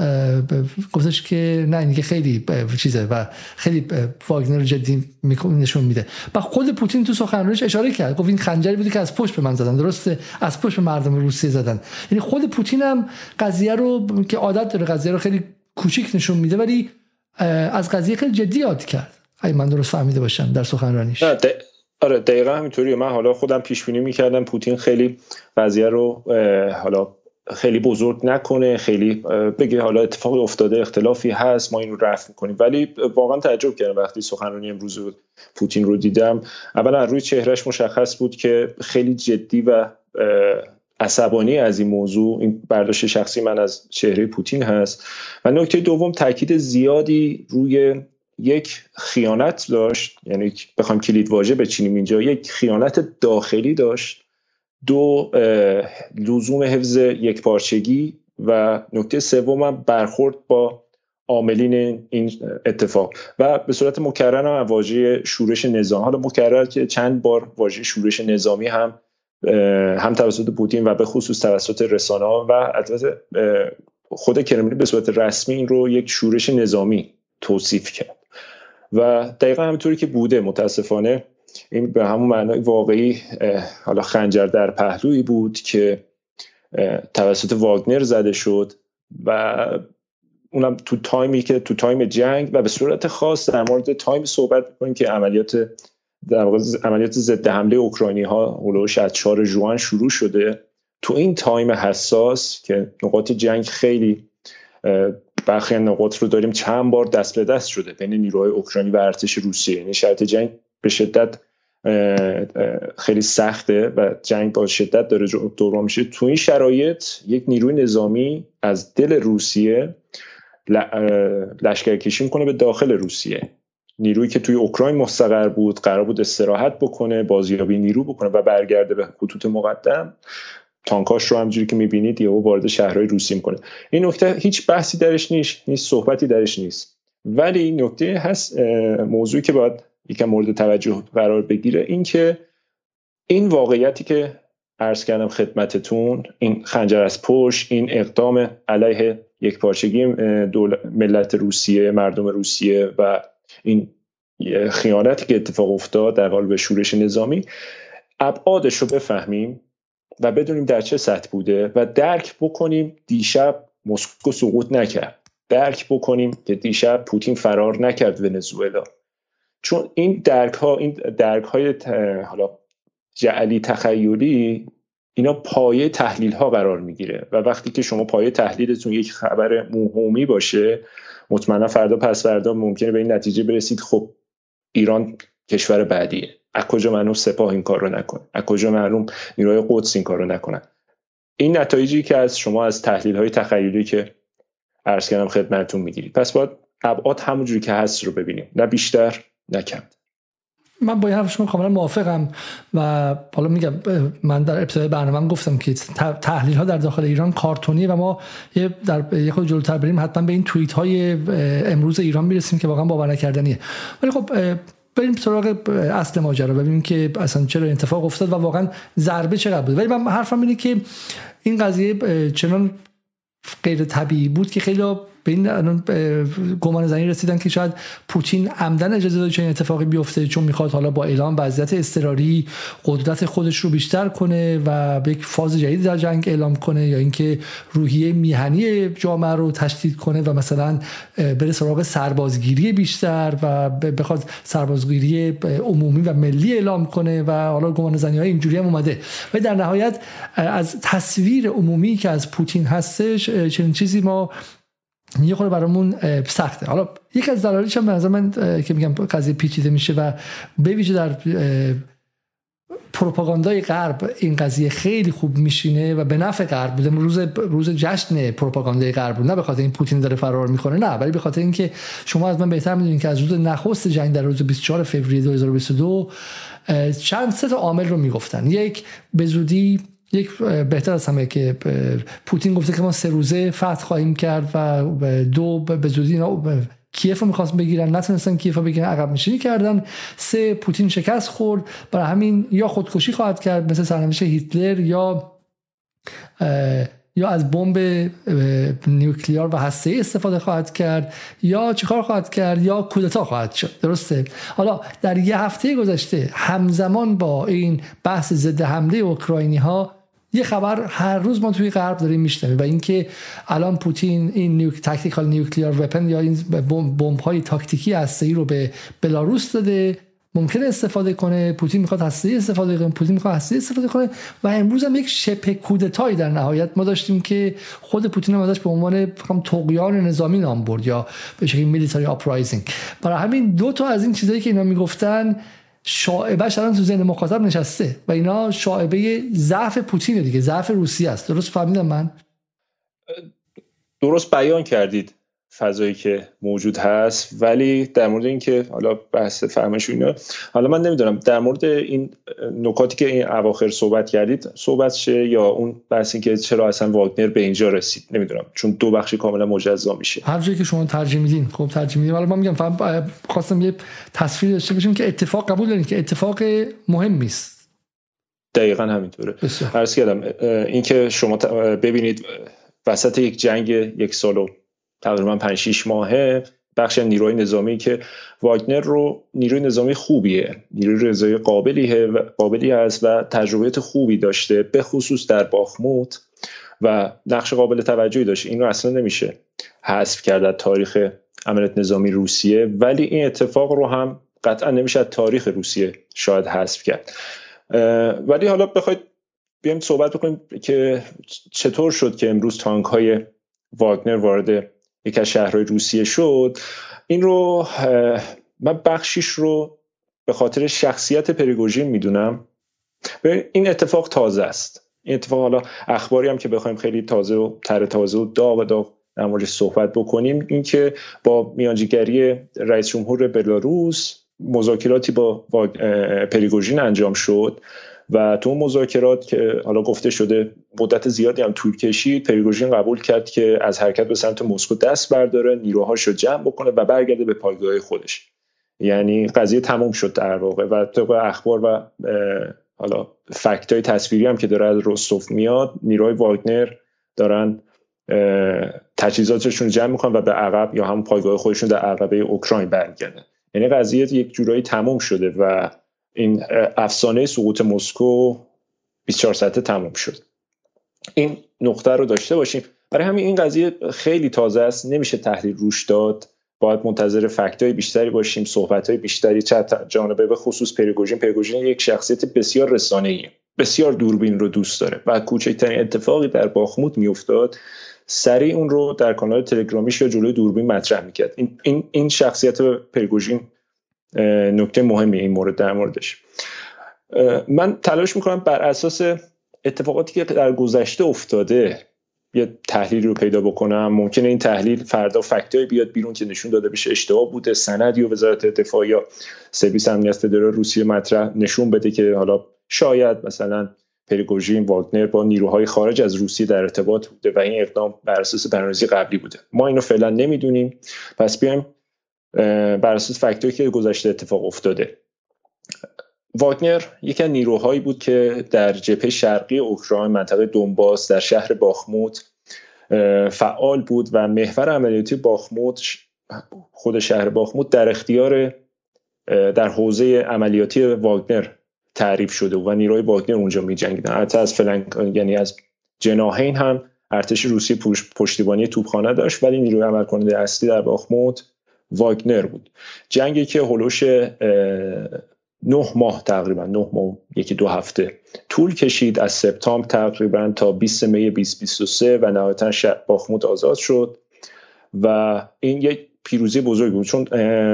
گفتش که نه اینکه خیلی چیزه و خیلی واگنر جدی نشون میده. و خود پوتین تو سخنرانیش اشاره کرد. گفت این خنجری بودی که از پشت به من زدن. درسته؟ از پشت به مردم روسیه زدن. یعنی خود پوتین هم قضیه رو که عادت داره قضیه رو خیلی کوچیک نشون میده ولی از قضیه خیلی جدی یاد کرد. اگه من درست فهمیده باشم در سخنرانیش. آره دقیقا همینطوریه. من حالا خودم پیش بینی می‌کردم. پوتین خیلی قضیه رو حالا خیلی بزرگ نکنه خیلی بگه حالا اتفاقی افتاده اختلافی هست ما این رو رفت می‌کنیم. ولی واقعا تعجب کردم وقتی سخنرانی امروز پوتین رو دیدم. اولا روی چهرش مشخص بود که خیلی جدی و عصبانی از این موضوع این برداشت شخصی من از چهره پوتین هست. و نکته دوم تاکید زیادی روی یک خیانت داشت یعنی بخوام کلید واژه بچینیم اینجا یک خیانت داخلی داشت. دو لزوم حفظ یک پارچگی و نکته سوم برخورد با عاملین این اتفاق. و به صورت مکرر هم واژه شورش نظامی حالا مکرر که چند بار واژه شورش نظامی هم هم توسط پوتین و به خصوص توسط رسانه و البته خود کرملین به صورت رسمی این رو یک شورش نظامی توصیف کرد. و دقیقا همینطوری که بوده متاسفانه این به همون معنای واقعی حالا خنجر در پهلویی بود که توسط واگنر زده شد و اونم تو time ی که تو time جنگ و به صورت خاص در مورد time صحبت می‌کنیم که عملیات در واقع عملیات ضد حمله اوکراینی ها حول و حوش از 4 June شروع شده. تو این تایم حساس که نقاط جنگ خیلی برخی نقاط رو داریم چند بار دست به دست شده بین نیروهای اوکراینی و ارتش روسیه. یعنی شرط جنگ به شدت خیلی سخته و جنگ با شدت داره دوران میشه. تو این شرایط یک نیروی نظامی از دل روسیه لشکرکشی می‌کنه به داخل روسیه. نیرویی که توی اوکراین مستقر بود قرار بود استراحت بکنه بازیابی نیرو بکنه و برگرده به خطوط مقدم. تانکاش رو همجوری که می‌بینید یهو وارد شهرهای روسی می‌کنه. این نکته هیچ بحثی درش نیست نیست صحبتی درش نیست. ولی نکته هست موضوعی که باید یکم مورد توجه قرار بگیره این که این واقعیتی که عرض کردم خدمتتون این خنجر از پشت این اقدام علیه یک پارچگی ملت روسیه مردم روسیه و این خیانتی که اتفاق افتاد در قالب شورش نظامی ابعادش رو بفهمیم و بدونیم در چه سطح بوده و درک بکنیم دیشب مسکو سقوط نکرد. درک بکنیم که دیشب پوتین فرار نکرد ونزوئلا. چون این درک ها این درک های حالا جعلی تخیلی اینا پایه تحلیل ها قرار می‌گیره و وقتی که شما پایه تحلیلتون یک خبر موهومی باشه مطمئنا فردا پس فردا ممکنه به این نتیجه برسید خب ایران کشور بعدیه. از کجا معلوم سپاه این کار رو نکنه؟ از کجا معلوم نیروهای قدس این کار رو نکنن؟ این نتایجی که از شما از تحلیل های تخیلی که عرض کردم خدمتتون می‌گیرید. پس باید ابعاد همونجوری که هست رو ببینیم. نه بیشتر کم من با این حرف شما کاملا موافقم و حالا میگم من در ابتدای برنامه گفتم که تحلیل ها در داخل ایران کارتونی و ما یه در یه خود جلوتر بریم حتما به این توییت های امروز ایران می‌رسیم که واقعا باور نکردنیه. ولی خب بریم سراغ اصل ماجرا ببینیم که اصلا چرا اتفاق افتاد و واقعا ضربه چقدر بود. ولی من حرفم اینه که این قضیه چنان غیر طبیعی بود که خیلی به این گمان زنی رسیدن که شاید پوتین عمدن اجازه داده چنین اتفاقی بیفته چون می‌خواد حالا با اعلام وضعیت اضطراری قدرت خودش رو بیشتر کنه و به یک فاز جدید در جنگ اعلام کنه یا اینکه روحیه میهنی جامعه رو تشدید کنه و مثلا بره سراغ سربازگیری بیشتر و بخواد سربازگیری عمومی و ملی اعلام کنه و حالا گمان زنی های اینجوری هم اومده. و در نهایت از تصویر عمومی که از پوتین هستش چنین چیزی ما یه خورده برامون سخته. حالا یک از دلایلش هم به من که میگم قضیه پیچیده میشه و به ویژه در پروپاگاندای غرب این قضیه خیلی خوب میشینه و به نفع غرب بوده. روز روز جشن پروپاگاندای غرب بود. نه به خاطر این پوتین داره فرار می‌کنه نه. ولی به خاطر اینکه شما از من بهتر می‌دونید که از روز نخست جنگ در روز 24 فوریه 2022 چند سه تا عامل رو می‌گفتن. یک به زودی یک بهتر از همه که پوتین گفته که ما سه روزه فتح خواهیم کرد و دو به زودی کیف رو می‌خواست بگیرن. نتونستن کیف رو بگیرن عقب نشینی کردن. سه پوتین شکست خورد. برای همین یا خودکشی خواهد کرد مثل سرنوشت هیتلر یا یا از بمب نیوکلیار و هسته استفاده خواهد کرد. یا چیکار خواهد کرد؟ یا کودتا خواهد شد. درسته؟ حالا در یه هفته گذشته همزمان با این بحث ضد حمله اوکراینی ها یه خبر هر روز ما توی غرب داریم میشنویم و اینکه الان پوتین این نیوک تاکتیکال نیوکلیار وپن یا این بمب های تاکتیکی هسته‌ای رو به بلاروس داده ممکنه استفاده کنه پوتین می‌خواد هسته استفاده کنه پوتین می‌خواد هسته استفاده کنه و امروز هم یک شبه کودتایی در نهایت ما داشتیم که خود پوتین هم ازش به عنوان طغیان نظامی نام برد یا به شکلی military uprising برای همین دو تا از این چیزایی که اینا می‌گفتن شائبه الان تو ذهن مخاطب نشسته و اینا شائبه ضعف پوتین دیگه ضعف روسیه است. درست فهمیدم من؟ درست بیان کردید. فضایی که موجود هست ولی در مورد اینکه حالا بحث فهمش اینا حالا من نمی‌دونم در مورد این نکاتی که این اواخر صحبت کردید صحبت شه یا اون بحث که چرا اصلا واگنر به اینجا رسید؟ نمی‌دونم چون دو بخشی کاملا مجزا میشه. هر جایی که شما ترجمه میدین خب ترجمه میدین. حالا من میگم فهم خواستم یه تصویر داشته باشیم که اتفاق قبول دارین که اتفاق مهم است دقیقا همینطوره. عرض کردم اینکه شما ببینید وسط یک جنگ یک سالو تقریبا 5 6 ماهه. بخش نیروی نظامی که واگنر رو نیروی نظامی خوبیه نیروی نظامی قابلیه و قابلی هست و تجربیات خوبی داشته به خصوص در باخموت و نقش قابل توجهی داشته. این رو اصلا نمیشه حذف کرد در تاریخ عملیات نظامی روسیه. ولی این اتفاق رو هم قطعا نمیشه تاریخ روسیه شاید حذف کرد. ولی حالا بخواید بیایم صحبت بکنیم که چطور شد که امروز تانک های واگنر وارد یکی از شهرهای روسیه شد. این رو من بخشیش رو به خاطر شخصیت پریگوژین می‌دونم. این اتفاق تازه است. این اتفاق حالا اخباری هم که بخوایم خیلی تازه و تر تازه و داغ و داغ در صحبت بکنیم اینکه با میانجیگری رئیس جمهور بلاروس مذاکراتی با پریگوژین انجام شد. و تو مذاکرات که حالا گفته شده مدت زیادی هم طول کشید پریگوژین قبول کرد که از حرکت به سمت مسکو دست برداره نیروهاش رو جمع بکنه و برگرده به پایگاه خودش. یعنی قضیه تموم شد در واقع و طبق اخبار و حالا فکت های تصویری هم که داره از رستوف میاد نیروهای واگنر دارن تجهیزاتشون جمع می‌کنن و به عقب یا هم پایگاه خودشون در عقبه اوکراین برمیگردن. یعنی قضیه یک جورایی تموم شده و این افسانه سقوط مسکو 24 ساعته تمام شد. این نقطه رو داشته باشیم. برای همین این قضیه خیلی تازه است. نمیشه تحلیل روش داد. باید منتظر فکت های بیشتری باشیم صحبت های بیشتری. چه جانبه به خصوص پریگوژین. پریگوژین یک شخصیت بسیار رسانه‌ای بسیار دوربین رو دوست داره و کوچکترین اتفاقی در باخموت میافتاد. سریع اون رو در کانال تلگرامیش یا جلوی دوربین مطرح می‌کرد. این, این, این شخصیت پریگوژین نکته مهمی این مورد در موردش. من تلاش می‌کنم بر اساس اتفاقاتی که در گذشته افتاده یه تحلیلی رو پیدا بکنم. ممکنه این تحلیل فردا فکتایی بیاد بیرون که نشون داده بشه اشتباه بوده سندی و وزارت دفاع یا سرویس امنیت فدرال روسیه مطرح نشون بده که حالا شاید مثلا پریگوژین واگنر با نیروهای خارج از روسیه در ارتباط بوده و این اقدام بر اساس برنامه‌ریزی قبلی بوده. ما اینو فعلا نمی‌دونیم. پس بیایم بر اساس فکتوری که گذشته اتفاق افتاده. واگنر یکی از نیروهایی بود که در جبهه شرقی اوکراین منطقه دونباس در شهر باخموت فعال بود و محور عملیاتی باخموت خود شهر باخموت در اختیار در حوزه عملیاتی واگنر تعریف شده و نیروی واگنر اونجا می جنگیدن حتی از فلنک یعنی از جناهین هم ارتش روسی پشتیبانی توپخانه داشت ولی نیروی عمل کننده اصلی در باخموت واگنر بود. جنگی که هلوش نه ماه تقریبا نه ماه یکی دو هفته. طول کشید از سپتامبر تقریبا تا 20 می 2023 و نهایتا باخموت آزاد شد. و این یک پیروزی بزرگ بود چون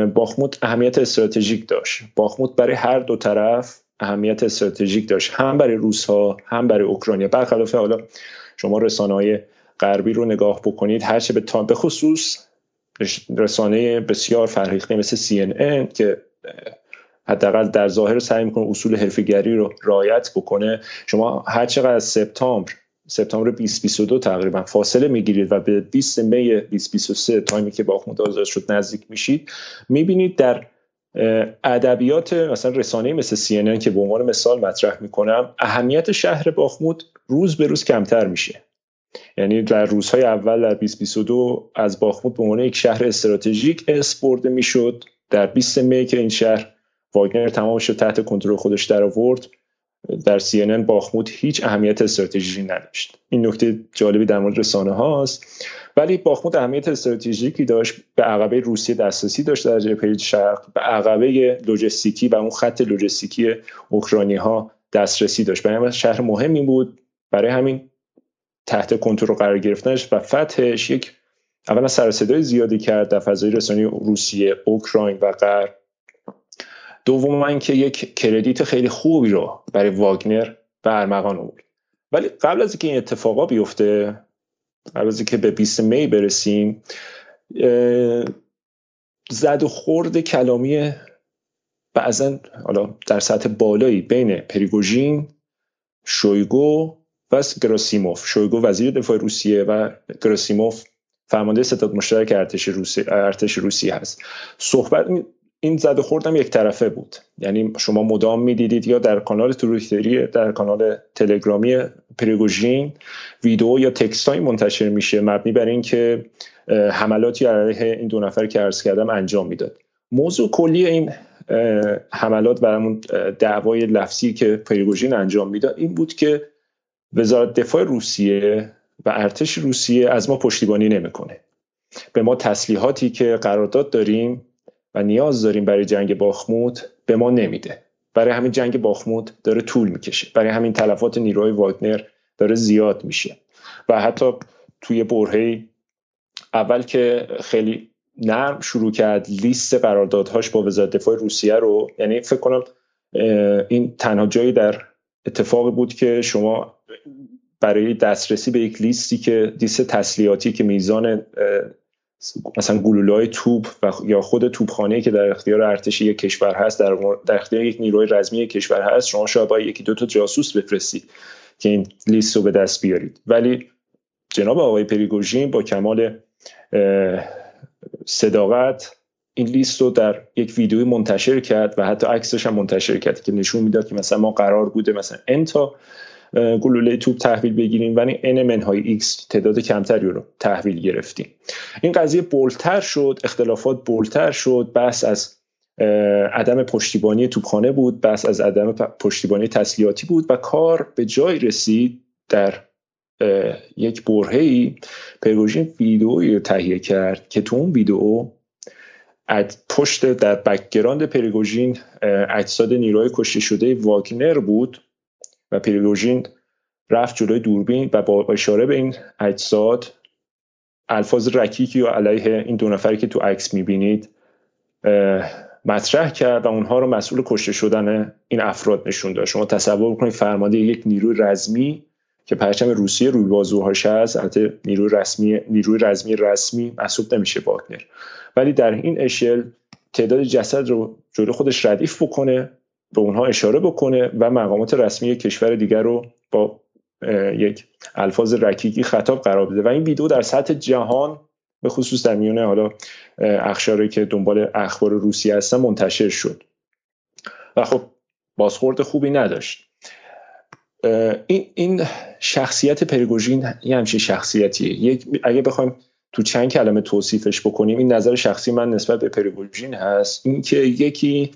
باخموت اهمیت استراتژیک داشت. باخموت برای هر دو طرف اهمیت استراتژیک داشت هم برای روس ها هم برای اوکراینیا. برخلاف حالا شما رسانه های غربی رو نگاه بکنید هرچه به تام به خصوص رسانه بسیار فرهیخته مثل CNN که حداقل در ظاهر سعی می‌کنه اصول حرفگری رو رعایت بکنه. شما هر چقدر از سپتامبر سپتامبر 2022 تقریبا فاصله می‌گیرید و به 20 می 2023 تایمی که باخمود آزاد شد نزدیک میشید می‌بینید در ادبیات مثلا رسانه مثل CNN که به عنوان مثال مطرح می‌کنم اهمیت شهر باخمود روز به روز کمتر میشه. یعنی در روزهای اول در 2022 از باخمود به عنوان یک شهر استراتژیک برده می‌شد. در 20 می که این شهر واگنر تمام شد تحت کنترل خودش در آورد در CNN باخمود هیچ اهمیت استراتژیکی نداشت. این نکته جالبی در مورد رسانه هاست. ولی باخمود اهمیت استراتژیکی داشت به عقبه روسیه دسترسی داشت در جبهه شرق به عقبه لوجستیکی و اون خط لوجستیکی اوکراینی ها دسترسی داشت. برای شهر مهمی بود. برای همین تحت کنترل قرار گرفتنش و فتحش یک اولا سر صدای زیادی کرد در فضای رسانه روسیه اوکراین و غرب. دوم اینکه یک کردیت خیلی خوبی رو برای واگنر به ارمغان آورد. ولی قبل از اینکه این اتفاقا بیفته قبل از اینکه به 20 می برسیم زد و خورد کلامی بعضا حالا در سطح بالایی بین پریگوژین شویگو و گراسیموف شویگو وزیر دفاع روسیه و گراسیموف فرمانده ستاد مشترک ارتش روسیه ارتش روسیه هست. صحبت این زده خوردم یک طرفه بود. یعنی شما مدام می‌دیدید یا در کانال توییتری در کانال تلگرامی پریگوژین ویدیو یا تکست منتشر میشه مبنی بر اینکه حملاتی علیه این دو نفر که عرض کردم انجام می‌داد. موضوع کلی این حملات برامون دعوای لفظی که پریگوژین انجام می‌داد این بود که وزارت دفاع روسیه و ارتش روسیه از ما پشتیبانی نمی‌کنه. به ما تسلیحاتی که قرارداد داریم و نیاز داریم برای جنگ باخمود به ما نمیده. برای همین جنگ باخمود داره طول می‌کشه. برای همین تلفات نیروهای واگنر داره زیاد میشه. و حتی توی برهه اول که خیلی نرم شروع کرد لیست قراردادهاش با وزارت دفاع روسیه رو یعنی فکر کنم این تنها جایی در اتفاقی بود که شما برای دسترسی به یک لیستی که لیست تسلیحاتی که میزان مثلا گلولای توپ و یا خود توپخانه که در اختیار ارتش یک کشور هست در, در اختیار یک نیروی رزمی کشور هست شما شاید باید یکی دو تا جاسوس بفرستید که این لیست رو به دست بیارید. ولی جناب آقای پریگوژین با کمال صداقت این لیست رو در یک ویدیوی منتشر کرد و حتی عکسش هم منتشر کرد که نشون می‌داد که مثلا ما قرار بوده مثلا انتا گلوله توپ تحویل بگیریم ولی ان منهای x تعداد کمتری رو تحویل گرفتیم. این قضیه بولتر شد اختلافات بولتر شد بحث از عدم پشتیبانی توپخانه بود بحث از عدم پشتیبانی تسلیحاتی بود و کار به جای رسید در یک برهه‌ای پریگوژین ویدئویی رو تهیه کرد که تو اون ویدئو پشت در background پریگوژین اجساد نیروهای کشته شده واگنر بود و پریگوژین رفت جلوی دوربین و با اشاره به این اجساد الفاظ رکیکی و علیه این دو نفری که تو عکس می‌بینید مطرح کرد و اونها رو مسئول کشته شدن این افراد نشون داد. شما تصور کنید فرمانده یک نیروی رزمی که پرچم روسیه روی بازوهاش هست البته نیروی رسمی نیروی رزمی رسمی محسوب نمیشه واگنر. ولی در این اشل تعداد جسد رو جلو خودش ردیف بکنه به اونها اشاره بکنه و مقامات رسمی کشور دیگر رو با یک الفاظ رکیکی خطاب قرار بده. و این ویدیو در سطح جهان به خصوص در میونه حالا اخشاری که دنبال اخبار روسیه هستن منتشر شد. و خب بازخورد خوبی نداشت. این این شخصیت پریگوژین یه همچین شخصیتیه. یک اگه بخوایم تو چند کلمه توصیفش بکنیم این نظر شخصی من نسبت به پریگوژین هست. اینکه یکی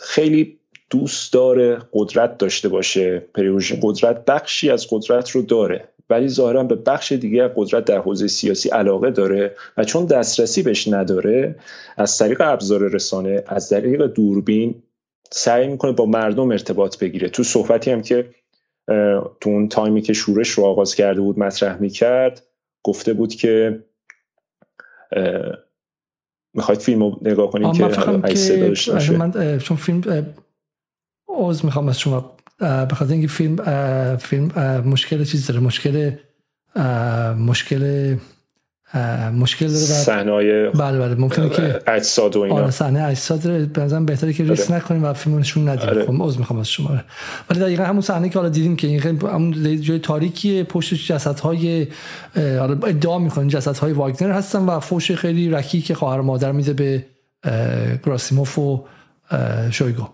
خیلی دوست داره قدرت داشته باشه پریگوژین قدرت بخشی از قدرت رو داره ولی ظاهرا به بخش دیگه قدرت در حوزه سیاسی علاقه داره و چون دسترسی بهش نداره از طریق ابزار رسانه از طریق دوربین سعی می‌کنه با مردم ارتباط بگیره. تو صحبتی هم که تو اون تایمی که شورش رو آغاز کرده بود مطرح می‌کرد گفته بود که می‌خواید فیلم رو نگاه کنید که که من چون فیلم اوز می‌خوام از شما بخاطر اینکه فیلم فیلم مشکل چیز داره مشکل مشکل مشکل داره صحنه بله بله ممکنه که اجساد و اینا. آره صحنه اجساد به نظرم بهتره که ریس آره. نکنیم و فیلم نشون ندیم. آره. خب عذر می‌خوام از شما. ولی دقیقا همون صحنه که حالا دیدیم که این خیلی همون جای تاریکی پشت جسدهای حالا ادعا می‌کنن جسدهای واگنر هستن و فوش خیلی رکی که خواهر مادر میده به گراسیموف و شویگو.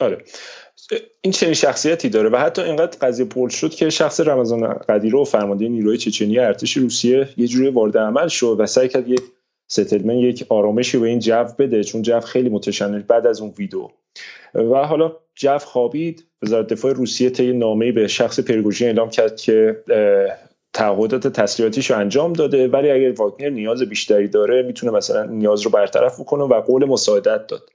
آره. این چنین شخصیتی داره و حتی اینقدر قضیه پول شد که شخص رمضان قدیرو و فرمانده نیروی چچنی ارتش روسیه یه جوری وارد عمل شد و سعی کرد یک ستلمن یک آرامشی به این جو بده چون جو خیلی متشنج بعد از اون ویدیو. و حالا جو خوابید وزارت دفاع روسیه طی نامه‌ای به شخص پرگوژین اعلام کرد که تعهدات تسلیحاتیش رو انجام داده ولی اگر واگنر نیاز بیشتری داره می‌تونه مثلا نیاز رو برطرف بکنه و قول مساعدت داد.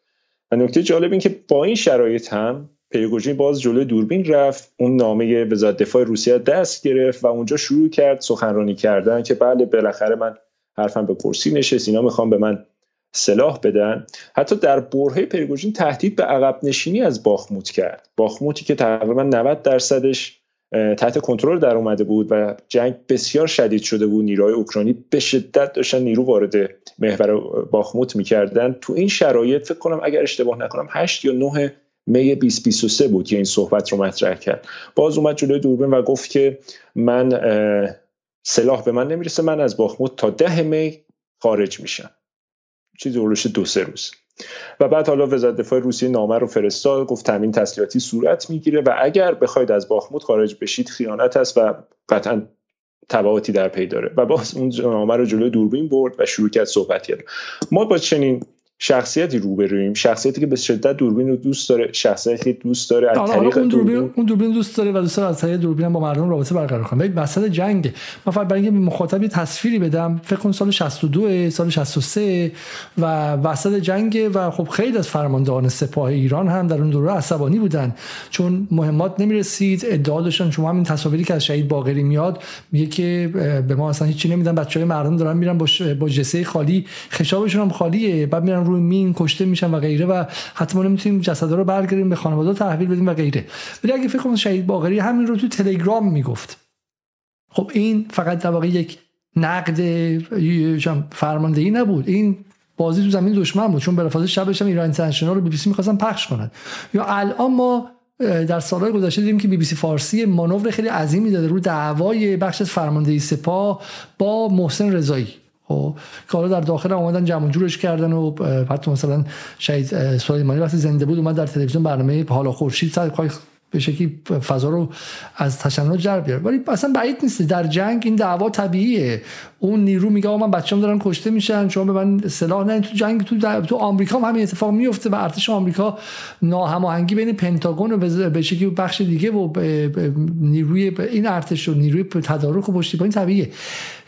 و نکته جالب این که با این شرایط هم پریگوژین باز جلوی دوربین رفت. اون نامه وزارت دفاع روسیه دست گرفت و اونجا شروع کرد سخنرانی کردن که بله بالاخره من حرفم به کرسی نشست اینا می‌خوام به من سلاح بدن. حتی در برهه پریگوژین تهدید به عقب نشینی از باخموت کرد. باخموتی که تقریبا 90 درصدش تحت کنترل در اومده بود و جنگ بسیار شدید شده بود. نیروهای اوکراینی به شدت داشتن نیرو وارد محور باخموت می‌کردن. تو این شرایط فکر کنم اگر اشتباه نکنم 8 یا 9 می 2023 بود که این صحبت رو مطرح کرد. باز اومد جلوی دوربین و گفت که من سلاح به من نمی‌رسه من از باخموت تا ده می خارج میشم. چیزی اولوش دو سه روز. و بعد حالا وزارت دفاع روسیه نامه رو فرستاد گفت تامین تسلیحاتی صورت می‌گیره و اگر بخواید از باخموت خارج بشید خیانت است و قطعا تبعاتی در پی داره. و باز اون نامه رو جلوی دوربین برد و شروع کرد صحبت کرد. ما با چنین شخصیتی روبرویم شخصیتی که به شدت دوربین رو دوست داره شخصیتی که دوست داره از طریق اون دوربین اون دوربین دوست داره و دوست داره از طریق دوربین با مردم رابطه برقرار کنه. ولی وسط جنگ من فقط برای اینکه مخاطب تصویری بدم فکر کن سال 62 سال 63 و وسط جنگ و خب خیلی از فرماندهان سپاه ایران هم در اون دوره عصبانی بودن. چون مهمات نمی‌رسید ادعا داشتن شما همین تصاویری که از شهید باقری میاد میگه که به ما اصلا هیچی نمیدن بچهای مردم دارن میرن با با جسه خالی خشابشون هم خالیه بعد میرن روی مین کشته میشن و غیره و حتی ما نمی‌تونیم جسدا رو برگردیم به خانواده تحویل بدیم و غیره. ولی اگه فکر کنم شهید باقری همین رو تو تلگرام می‌گفت. خب این فقط در واقع یک نقد فرماندهی نبود. این بازی تو زمین دشمن بود. چون بلافاصله شبش هم ایران اینترنشنال رو بی بی سی می‌خواستن پخش کنن. یا الان ما در سالهای گذشته دیدیم که بی بی سی فارسی مانور خیلی عظیمی داده رو دعوای بخش فرماندهی سپاه با محسن رضایی. خب که در داخل اومدن جمع جورش کردن و حتی مثلا شهید سلیمانی وقتی زنده بود اومد در تلویزیون برنامه حالا خورشید به شکلی فضا رو از تشنج در بیاره ولی اصلا بعید نیست. در جنگ این دعوا طبیعیه. اون نیرو میگه من بچه‌ام دارن کشته میشن شما به من سلاح نه تو جنگ تو تو آمریکا هم همین اتفاق میفته و ارتش آمریکا ناهماهنگی بین پنتاگون و به شکلی بخش دیگه و نیروی این ارتش و نیروی تدارک و پشتیبانی طبیعیه.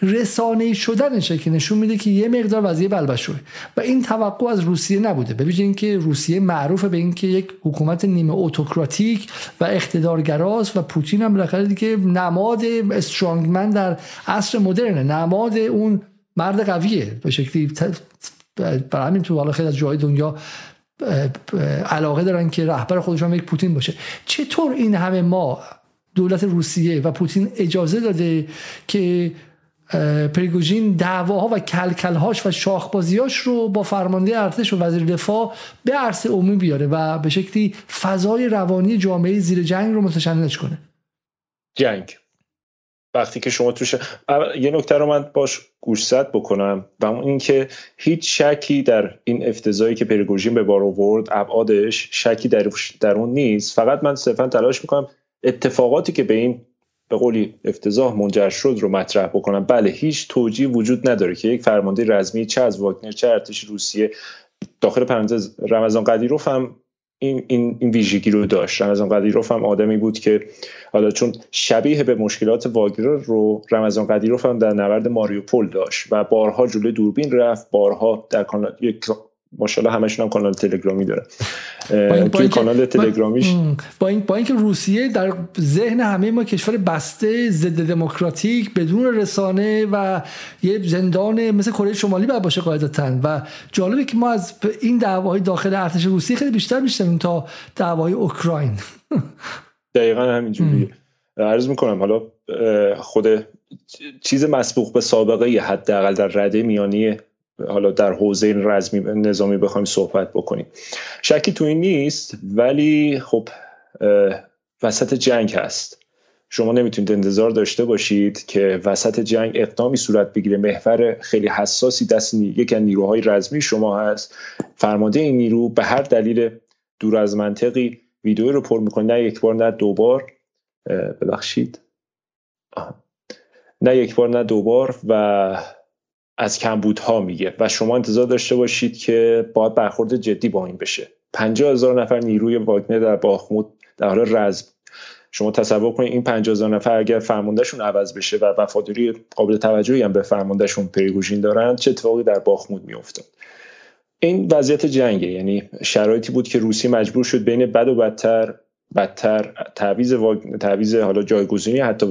رسانه شدنشه که نشون میده که یه مقدار وضعیه بلبشوه و این توقع از روسیه نبوده. ببینید اینکه روسیه معروفه به اینکه یک حکومت نیمه اتوکراتیک و اقتدارگراست و پوتین هم بالاخره دیگه نماد استرانگمن در عصر مدرنه. نماد اون مرد قویه. به شکلی برای همین تو حالا خیلی از جای دنیا علاقه دارن که رهبر خودشون یک پوتین باشه. چطور این همه ما دولت روسیه و پوتین اجازه داده که پریگوژین دعواها و کلکلهاش و شاخبازیاش رو با فرمانده ارتش و وزیر دفاع به عرصه عمومی بیاره و به شکلی فضای روانی جامعه زیر جنگ رو متشنج کنه؟ جنگ. وقتی که شما توش یه نکته رو من باش گوشزد بکنم و اون اینکه هیچ شکی در این افتضایی که پریگوژین به بار آورد ابعادش شکی در, در اون نیست. فقط من صرفا تلاش می‌کنم اتفاقاتی که به این به قولی افتضاح منجر شد رو مطرح بکنم. بله هیچ توجیه وجود نداره که یک فرمانده رزمی چه از واگنر چه ارتش روسیه داخل پرانتز رمضان قدیروف هم این, این, این ویژگی رو داشت رمضان قدیروف هم آدمی بود که حالا چون شبیه به مشکلات واگنر رو رمضان قدیروف هم در نبرد ماریوپول داشت و بارها جلوی دوربین رفت بارها در کانال یک ماشاءالله همشون هم کانال تلگرامی داره. توی کانال تلگرامیش با این با اینکه روسیه در ذهن همه ما کشور بسته ضد دموکراتیک بدون رسانه و یه زندان مثل کره شمالی باید باشه قاعدتا. و جالبه که ما از این دعوای داخل ارتش روسیه خیلی بیشتر میشنویم تا دعوای اوکراین. دقیقا همینجوریه عرض می‌کنم حالا خود چیز مسبوق به سابقه حداقل در رده میانی حالا در حوزه رزمی نظامی بخوایم صحبت بکنیم. شکی تو این نیست ولی خب وسط جنگ هست. شما نمی‌تونید انتظار داشته باشید که وسط جنگ اقدامی صورت بگیره. محور خیلی حساسی دست یک از نیروهای رزمی شما هست. فرمانده این نیرو به هر دلیل دور از منطقی ویدیو رو پر می‌کنه. نه یک بار نه دو بار. ببخشید. نه یک بار نه دو بار و از کمبودها میگه و شما انتظار داشته باشید که باید برخورد جدی با این بشه. 50 هزار نفر نیروی واگنر در باخمود در حال رزم. شما تصور کنید این 50 هزار نفر اگر فرماندهشون عوض بشه و وفاداری قابل توجهی هم به فرماندهشون پریگوژین دارن چه اتفاقی در باخمود میافتاد؟ این وضعیت جنگه. یعنی شرایطی بود که روسیه مجبور شد بین بد و بدتر بدتر تعویض تعویض حالا جایگزینی حتی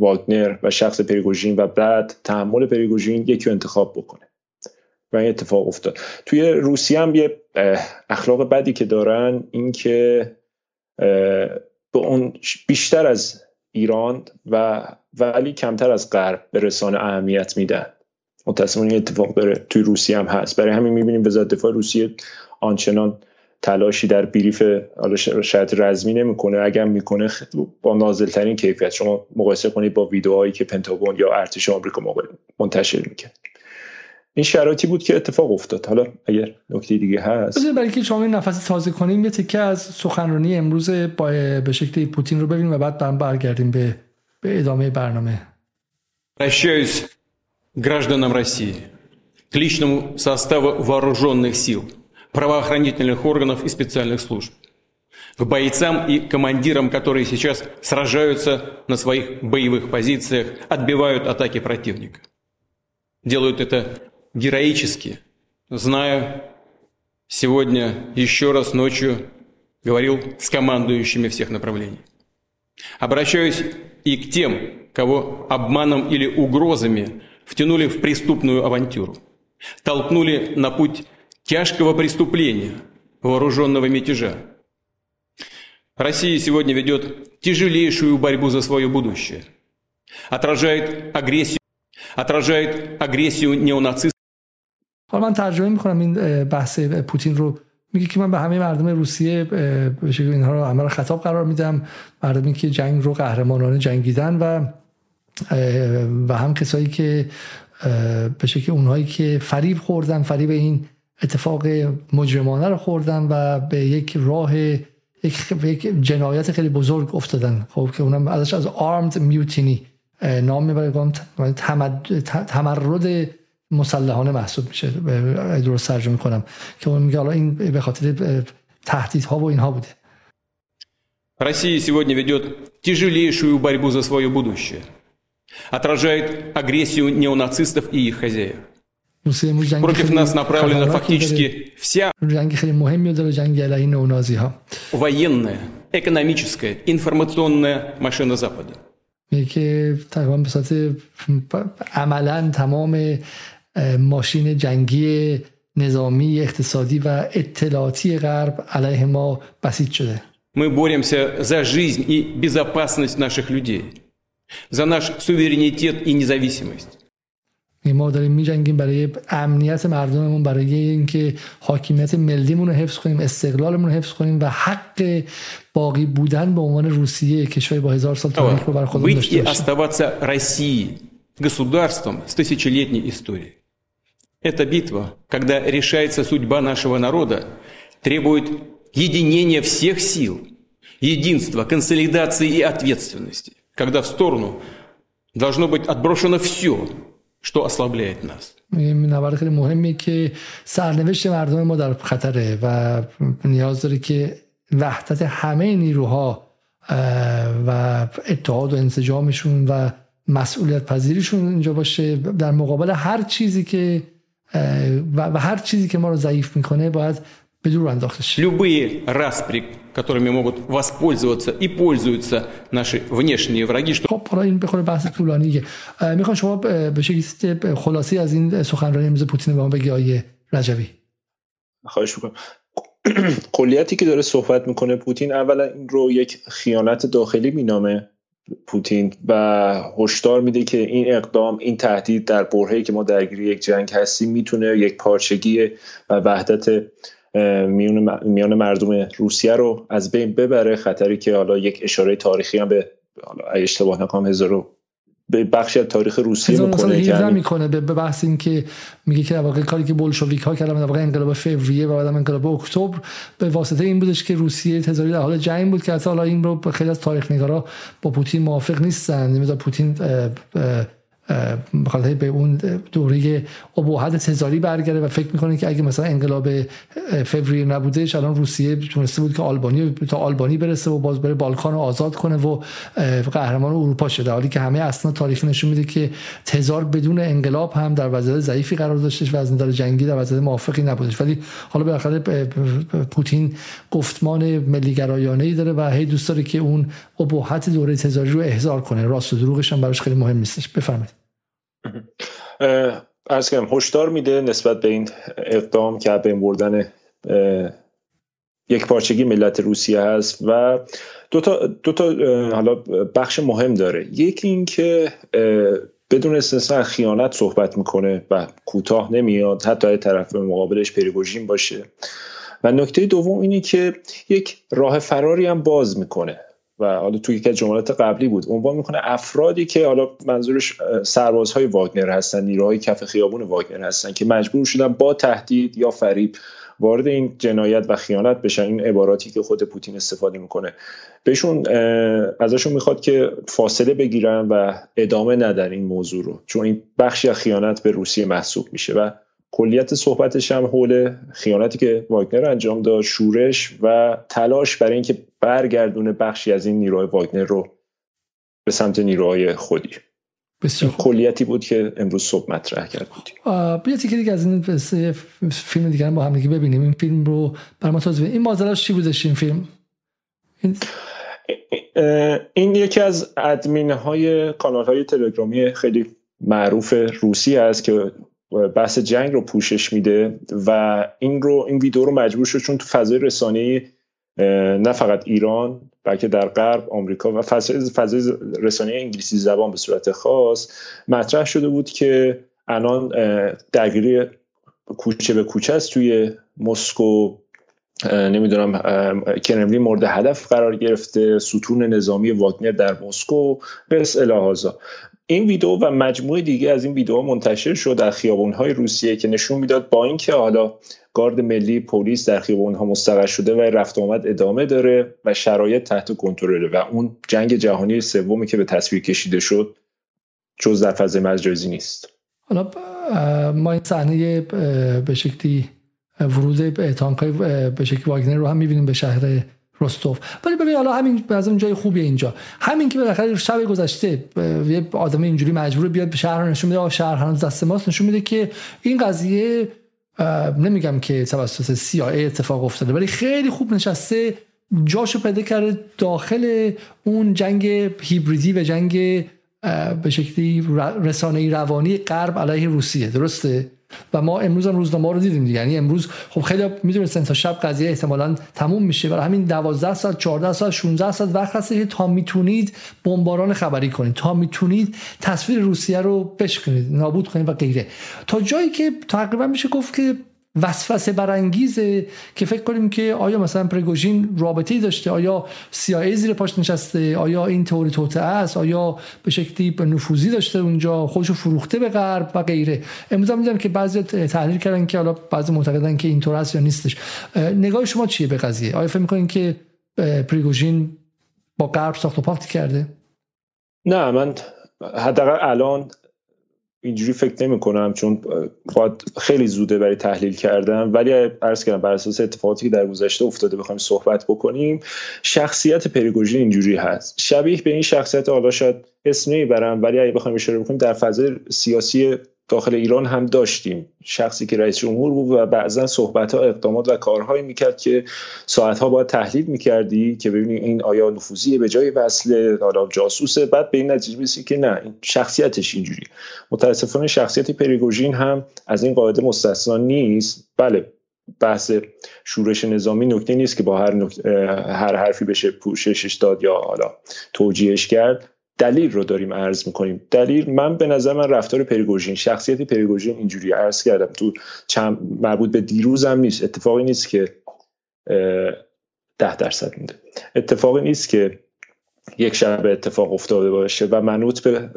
واگنر و شخص پریگوژین و بعد تحمل پریگوژین یکی انتخاب بکنه. و این اتفاق افتاد. توی روسیه هم یه اخلاق بدی که دارن این که به اون بیشتر از ایران و ولی کمتر از غرب به رسانه اهمیت میدن. متاسفانه این اتفاق داره توی روسیه هم هست. برای همین می‌بینیم وزارت دفاع روسیه آنچنان تلاشی در بریف حالا شاید رزمی نمیکنه اگر میکنه با نازلترین کیفیت شما مقایسه کنید با ویدیوهایی که پنتاگون یا ارتش آمریکا منتشر میکرد این شرایطی بود که اتفاق افتاد حالا اگر نکته دیگه هست بذار برای که شما نفس تازه کنیم یه تکه از سخنرانی امروز با به شکل پوتین رو ببینیم و بعد برگردیم به به ادامه برنامه Прощаюсь гражданам России, к личному составу вооруженных сил, Правоохранительных органов и специальных служб, к бойцам и командирам, которые сейчас сражаются на своих боевых позициях, отбивают атаки противника. Делают это героически, зная, сегодня еще раз ночью говорил с командующими всех направлений. Обращаюсь и к тем, кого обманом или угрозами втянули в преступную авантюру, толкнули на путь тяжкого преступления, вооруженного мятежа. Россия сегодня ведет тяжелейшую борьбу за свое будущее, отражает агрессию, отражает агрессию неонацистов. حالا من ترجمه میکنم این بحث پوتین رو میگه که من به همه مردم روسیه به شکل اینها رو همه رو خطاب قرار میدم مردمی که جنگ رو قهرمانانه جنگیدن و و هم کسایی که به شکل اونهایی که فریب خوردن فریب این اتفاق مجرمانه رو خوردن و به یک راه یک, جنایت خیلی بزرگ افتادن خب که اونم ازش از آرمد میوتینی نام میبره تمرد مسلحانه محسوب میشه درست ترجمه کنم که اون میگه حالا این به خاطر تهدیدها و اینها بوده Россия сегодня ведет тяжелейшую борьбу за свое будущее. Отражает агрессию неонацистов и их хозяев. Против нас направлена фактически вся военная, экономическая, информационная машина Запада. که تقریبا به صورت عملا تمام ماشین جنگی نظامی اقتصادی و اطلاعاتی غرب علیه ما بسیج شده Мы боремся за жизнь и безопасность наших людей, за наш суверенитет и независимость. ما داریم میجنگیم برای امنیت مردممون برای اینکه حاکمیت ملیمون رو حفظ کنیم استقلالمون رو حفظ کنیم و حق باقی بودن به عنوان روسیه کشوری با هزار سال تاریخ رو بر خودمون داشته باشیم оставаться Россией, государством с тысячелетней историей. Эта битва, когда решается судьба нашего народа, требует единения всех сил, единства, консолидации и ответственности, когда в сторону должно быть отброшено все, что ослабляет нас. نبرد خیلی مهمی که سرنوشت مردم ما در خطره و نیاز داره که وحدت همه نیروها و اتحاد و انسجامشون و مسئولیت پذیریشون اینجا باشه در مقابل هر چیزی که و هر چیزی که ما رو ضعیف میکنه باید به دور انداخته شه Любые распри, которыми могут воспользоваться и пользуются наши внешние враги. Что... خب حالا این بخوره بحث طولانیه میخوام شما به شکلی خلاصی از این سخنرانی امروز پوتین به ما بگی آیه رجبی خواهش میکنم کلیتی که داره صحبت میکنه پوتین اولا این رو یک خیانت داخلی مینامه پوتین و هشدار میده که این اقدام این تهدید در برهه‌ای که ما درگیری یک جنگ هستیم میتونه یک پارچگی و وحدت میان مردم روسیه رو از بین ببره. خطری که حالا یک اشاره تاریخی هم به حالا اشتباه نکنم هزار به بخشی از تاریخ روسیه می‌کنه که می‌کنه به بحث این که میگه که واقعا کاری که بولشویک ها کردن واقعا انقلاب فوریه و بعد انقلاب اکتبر به واسطه این بودش که روسیه تزاری در حال جنگ بود که حالا این رو خیلی از تاریخ نگارا با پوتین موافق نیستن. نمی‌دونم پوتین بخاطر به اون دوره ابهت تزاری برگرده و فکر می‌کنه که اگه مثلا انقلاب فوریه نبودش الان روسیه تونسته بود که آلبانی تا آلبانی برسه و باز بره بالکان رو آزاد کنه و قهرمان اروپا شده حالی که همه اصلا تاریخی نشون میده که تزار بدون انقلاب هم در وضعیت ضعیفی قرار داشتش و از نظر جنگی در وضعیت موافقی نبودش ولی حالا بالاخره پوتین گفتمان ملیگرایانه ای داره و هی دوست داره که اون ابهت دوره تزاری رو احضار کنه. راست و دروغش هم براش خیلی مهم نیستش. بفرمایید. ارز کنم هشدار میده نسبت به این اقدام که به بردن یک پارچگی ملت روسیه هست و دو تا, دو تا حالا بخش مهم داره. یکی اینکه بدون استثنا خیانت صحبت می‌کنه و کوتاه نمیاد حتی طرف مقابلش پریگوژین باشه. و نکته دوم اینه که یک راه فراری هم باز می‌کنه. و حالا توی یکی از جملات قبلی بود. عنوان می‌کنه افرادی که حالا منظورش سربازهای واگنر هستن نیروهای کف خیابون واگنر هستن که مجبور شدن با تهدید یا فریب وارد این جنایت و خیانت بشن. این عباراتی که خود پوتین استفاده می‌کنه. بهشون ازشون می‌خواد که فاصله بگیرن و ادامه ندن این موضوع رو. چون این بخشی از خیانت به روسیه محسوب میشه و کلیت صحبتش هم حول خیانتی که واگنر انجام داد شورش و تلاش برای اینکه برگردونه بخشی از این نیروهای واگنر رو به سمت نیروهای خودی. بسیار کلیتی بود که امروز صبح مطرح کرد. بودیم بیا تیکه دیگه از این فیلم دیگه با هم دیگه ببینیم. این فیلم رو بر ما توضیح این ماجراش چی بودش این فیلم؟ این, این یکی از ادمین های کانال های تلگرامی خیلی معروف روسی است که بحث جنگ رو پوشش میده و این رو این ویدیو رو مجبور شد چون تو فضای رسانه‌ای نه فقط ایران بلکه در غرب آمریکا و فضای رسانه انگلیسی زبان به صورت خاص مطرح شده بود که الان درگیری کوچه به کوچه است توی مسکو. نمی‌دونم کرملین مورد هدف قرار گرفته ستون نظامی واگنر در مسکو بس الهازا این ویدیو و مجموعه دیگه از این ویدیو منتشر شد در های روسیه که نشون می‌داد با اینکه حالا گارد ملی پلیس در ها مستقر شده و رفت آمد ادامه داره و شرایط تحت کنترله و اون جنگ جهانی سومی که به تصویر کشیده شد جز در فضای مجازی نیست. حالا ما این صحنه به شکلی ورود تانک های به شکلی واگنر رو هم می‌بینیم به شهر رستوف. ولی ببین حالا همین از جای خوبی اینجا. همین که بالاخره شب گذشته یه آدم اینجوری مجبور بیاد به شهر نشون میده شهر هنوز دست ماست نشون میده که این قضیه نمیگم که توسط CIA اتفاق افتاده ولی خیلی خوب نشسته جاشو پیدا کرده داخل اون جنگ هیبریدی و جنگ به شکلی رسانه روانی غرب علیه روسیه. درسته؟ و ما امروز هم روزنامه رو دیدیم یعنی امروز خب خیلی می‌دونستن تا شب قضیه احتمالا تموم میشه. برای همین 12 ساعت 14 ساعت 16 ساعت وقت هست که تا می‌تونید بمباران خبری کنید. تا می‌تونید تصویر روسیه رو بشکنید. نابود کنید و غیره. تا جایی که تقریبا میشه گفت که وسوسه برانگیزه که فکر کنیم که آیا مثلا پرگوژین رابطه ای داشته؟ آیا سیایی زیر پاش نشسته؟ آیا این توری توته است؟ آیا به شکلی نفوذی داشته اونجا؟ خودشو فروخته به غرب و غیره. امروز هم دیدم که بعضی تحلیل کردن که حالا بعضی معتقدن که اینطور است یا نیستش. نگاه شما چیه به قضیه؟ آیا فکر می‌کنین که پریگوژین با غرب ساخت و پاکتی کرده؟ نه من حداقل الان اینجوری فکر نمی کنم چون باید خیلی زوده برای تحلیل کردم ولی عرض کردم بر اساس اتفاقاتی که در گذشته افتاده بخوایم صحبت بکنیم شخصیت پریگوژین اینجوری هست. شبیه به این شخصیت حالا شاید اسم نمی‌برم ولی اگه بخوایم اشاره بکنیم در فضای سیاسی داخل ایران هم داشتیم. شخصی که رئیس جمهور بود و بعضا صحبت ها اقدامات و کارهایی می‌کرد که ساعت ها باید تحلیل می‌کردی که ببینی این آیا نفوذی به جای وصله حالا جاسوسه. بعد به این نتیجه برسی که نه این شخصیتش اینجوری. متاسفانه شخصیت پریگوژین هم از این قاعده مستثنا نیست. بله بحث شورش نظامی نکته نیست که با هر, هر حرفی بشه پوششش داد یا حالا توجیهش کرد. دلیل رو داریم عرض می‌کنیم. دلیل من به نظر من رفتار پریگوژین شخصیت پریگوژین اینجوری عرض کردم. تو چند مربوط به دیروزم نیست. اتفاقی نیست که ده درصد میده. اتفاقی نیست که یک شب اتفاق افتاده باشه و منوط به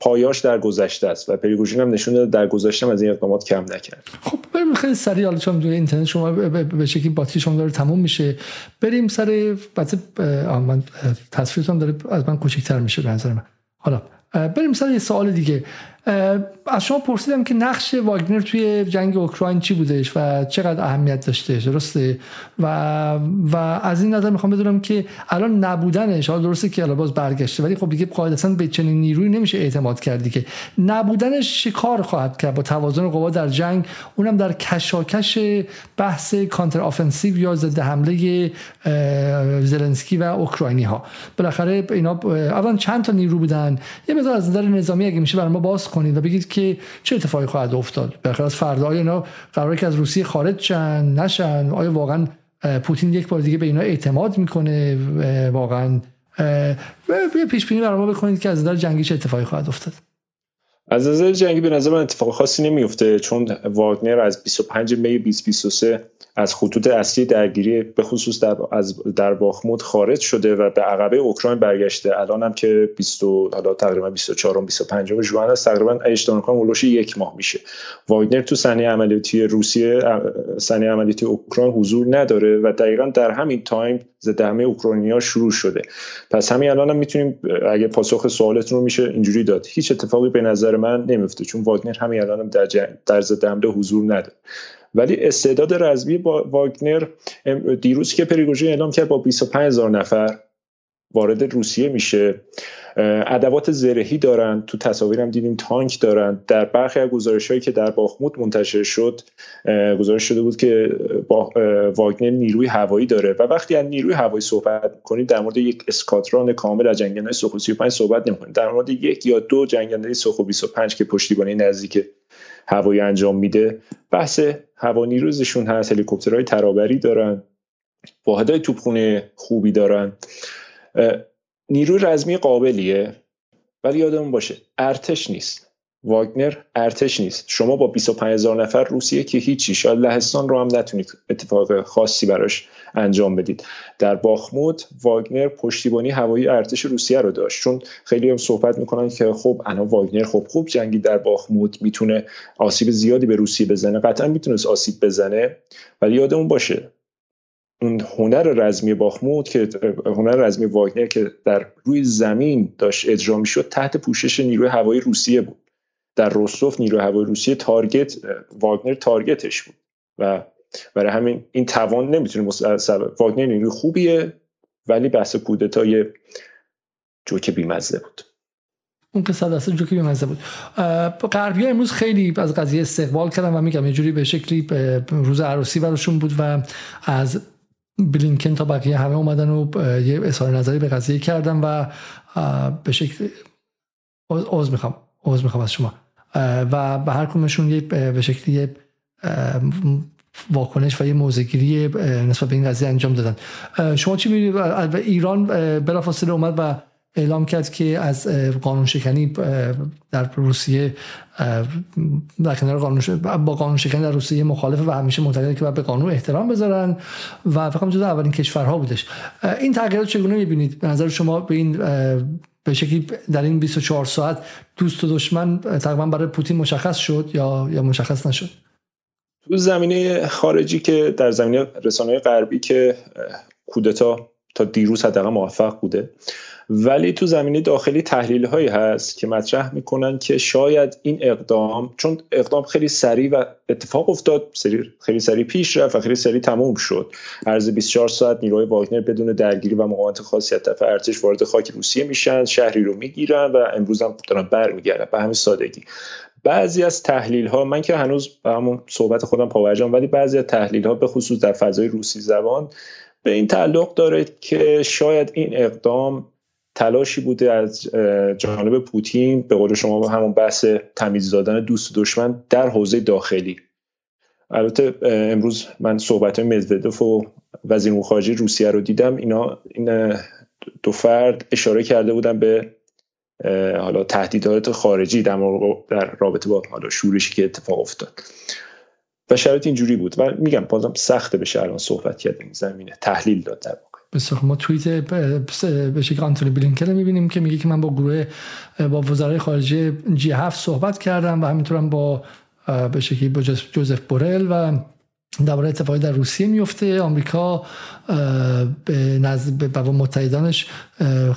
پایاش در گذشته است و پریگوژین هم نشون در گذشته از این اقدامات کم نکرد. خب بریم خیلی سریع حالا چون اینترنت شما به شکلی باتری شما داره تموم میشه بریم سر بعد من تصویرتون داره از من کوچکتر میشه به نظر من. حالا بریم سر یه سوال دیگه. از شما پرسیدم که نقش واگنر توی جنگ اوکراین چی بودش و چقدر اهمیت داشته درسته؟ و و از این نظر می‌خوام بدونم که الان نبودنش حالا درسته که الان باز برگشته ولی خب دیگه قاعدتا به چنین نیروی نمیشه اعتماد کردی که. نبودنش کار خواهد کرد با توازن قوا در جنگ؟ اونم در کشاکش بحث counter offensive یا ضد حمله زلنسکی و اوکراینی ها بالاخره اینا اول چند تا نیرو بودن. یه مقدار از نظر نظامی اگه میشه برای ما باز کنید و بگید که چه اتفاقی خواهد افتاد. بالاخره از فردا اینا قراره که از روسیه خارج شن نشن؟ آیا واقعا پوتین یک بار دیگه به اینا اعتماد می‌کنه؟ واقعا پیش بینی برای ما بکنید که از نظر جنگی چه اتفاقی خواهد افتاد. از نظر جنگی به نظر من اتفاق خاصی نمیفته چون واگنر از 25 می 2023 از خطوط اصلی درگیری به خصوص در از در باخمود خارج شده و به عقبه اوکراین برگشته. الان هم که 20 حالا تقریبا 24 25 ژوئن است تقریبا اشتباه کنم اولش یک ماه میشه. واگنر تو صحنه عملیاتی روسیه صحنه عملیاتی اوکراین حضور نداره و دقیقا در همین تایم ضد همه اوکراینیا شروع شده. پس همین الان هم می‌تونیم اگه پاسخ سوالتون رو میشه اینجوری داد. هیچ اتفاقی به نظر من نمیفته چون واگنر همین الان هم در, در ضد حمله حضور نداره. ولی استعداد رزمی با واگنر دیروز که پریگوژین اعلام کرد با 25 هزار نفر وارد روسیه میشه. ادوات زرهی دارن تو تصاویرم دیدیم تانک دارن. در برخی از گزارش هایی که در باخموت منتشر شد گزارش شده بود که با واگنر نیروی هوایی داره. و وقتی از نیروی هوایی صحبت کنید در مورد یک اسکاتران کامل از جنگنده سوخو 35 صحبت نمی‌کنید در مورد یک یا دو جنگنده سوخو 25 که پشتیبانی نزدیک هوایی انجام میده. بحث هوا نیروزشون هست. هلیکوپترهای ترابری دارن. واحدهای توپخونه خوبی دارن. نیروی رزمی قابلیه. ولی یادمون باشه ارتش نیست. واگنر ارتش نیست. شما با 25 هزار نفر روسیه که هیچی. شاید لهستان رو هم نتونید اتفاق خاصی براش انجام بدید. در باخمود واگنر پشتیبانی هوایی ارتش روسیه رو داشت. چون خیلی هم صحبت می‌کنن که خب الان واگنر خب خوب جنگی در باخمود می‌تونه آسیب زیادی به روسیه بزنه. قطعا می‌تونست آسیب بزنه ولی یادمون باشه اون هنر رزمی باخمود که هنر رزمی واگنر که در روی زمین داشت اجرا می‌شد تحت پوشش نیروی هوایی روسیه بود. در روستوف نیروی هوایی روسیه تارگت واگنر تارگتش بود. و برای همین این توان نمی‌تونه واگنر نیروی خوبیه ولی بحث کودتای جوک بیمزه بود. اون که صد جو جوکی بیمزه بود. غربی امروز خیلی از قضیه استقبال کردن و میگم یه جوری به شکلی روز عروسی براشون بود و از بلینکن تا بقیه همه اومدن و یه اظهار نظری به قضیه کردن و به شکل عوض می‌خوام عوض می‌خوام از شما. و به هر کمشون یه به شکلی واکنش و یه موزگیری نسبت به این قضیه انجام دادن. شما چی می‌بینید ایران بلافاصله اومد و اعلام کرد که از قانون شکنی در روسیه در کنار قانون با قانون شکنی در روسیه مخالفه و همیشه معتقده که باید به قانون احترام بذارن و فقط جدا اولین کشورها بودش. این تغییرات چگونه می‌بینید؟ به نظر شما به این به شکلی در این 24 ساعت دوست و دشمن تقریبا برای پوتین مشخص شد یا مشخص نشد؟ تو زمینه خارجی که در زمینه رسانه غربی که کودتا تا دیروز حداقل موفق بوده. ولی تو زمینه داخلی تحلیل هایی هست که مطرح می‌کنن که شاید این اقدام چون اقدام خیلی سریع و اتفاق افتاد خیلی سریع پیش رفت و خیلی سریع تموم شد. عرض 24 ساعت نیروهای واگنر بدون درگیری و مقاومت خاصی از ارتش وارد خاک روسیه میشن شهری رو می‌گیرن و امروز هم دارن برمیگردن. به همین سادگی. بعضی از تحلیل ها من که هنوز به همون صحبت خودم پاورجام ولی بعضی از تحلیل ها به خصوص در فضای روسی زبان به این تعلق داره که شاید این اقدام تلاشی بوده از جانب پوتین به قول شما همون بحث تمیز دادن دوست و دشمن در حوزه داخلی. البته امروز من صحبت مدودوف و وزیر خارجه روسیه رو دیدم. اینا این دو فرد اشاره کرده بودن به حالا تهدیدات خارجی در, در رابطه با حالا شورشی که اتفاق افتاد. و شرایط اینجوری بود. و میگم بازم سخته بشه الان صحبت کرد این زمینه تحلیل داد در بسیار ما توییت به شکل آنتونی بلینکن می‌بینیم که میگه که من با گروه با وزرای خارجه جی هفت صحبت کردم و همینطورم با به شکلی با جوزف بورل و درباره اتفاقی در روسیه میفته. آمریکا به نزد به متحدانش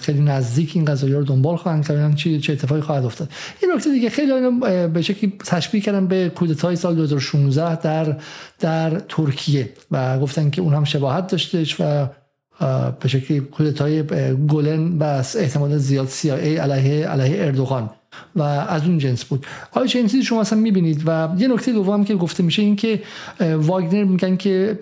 خیلی نزدیک این قضایی رو دنبال خواهند کرد. چه چه اتفاقی خواهد افتاد. این نکته دیگه خیلی اینو به شکلی تشبیه کردن به کودتای سال 2016 در در ترکیه و گفتن که اون هم شباهت داشتش و به شکلی کودتای گلن و احتمال زیاد CIA علیه علیه اردوغان. و از اون جنس بود. آیا چه چیزی شما اصلا می‌بینید و یه نکته دوم که گفته میشه این که واگنر میگن که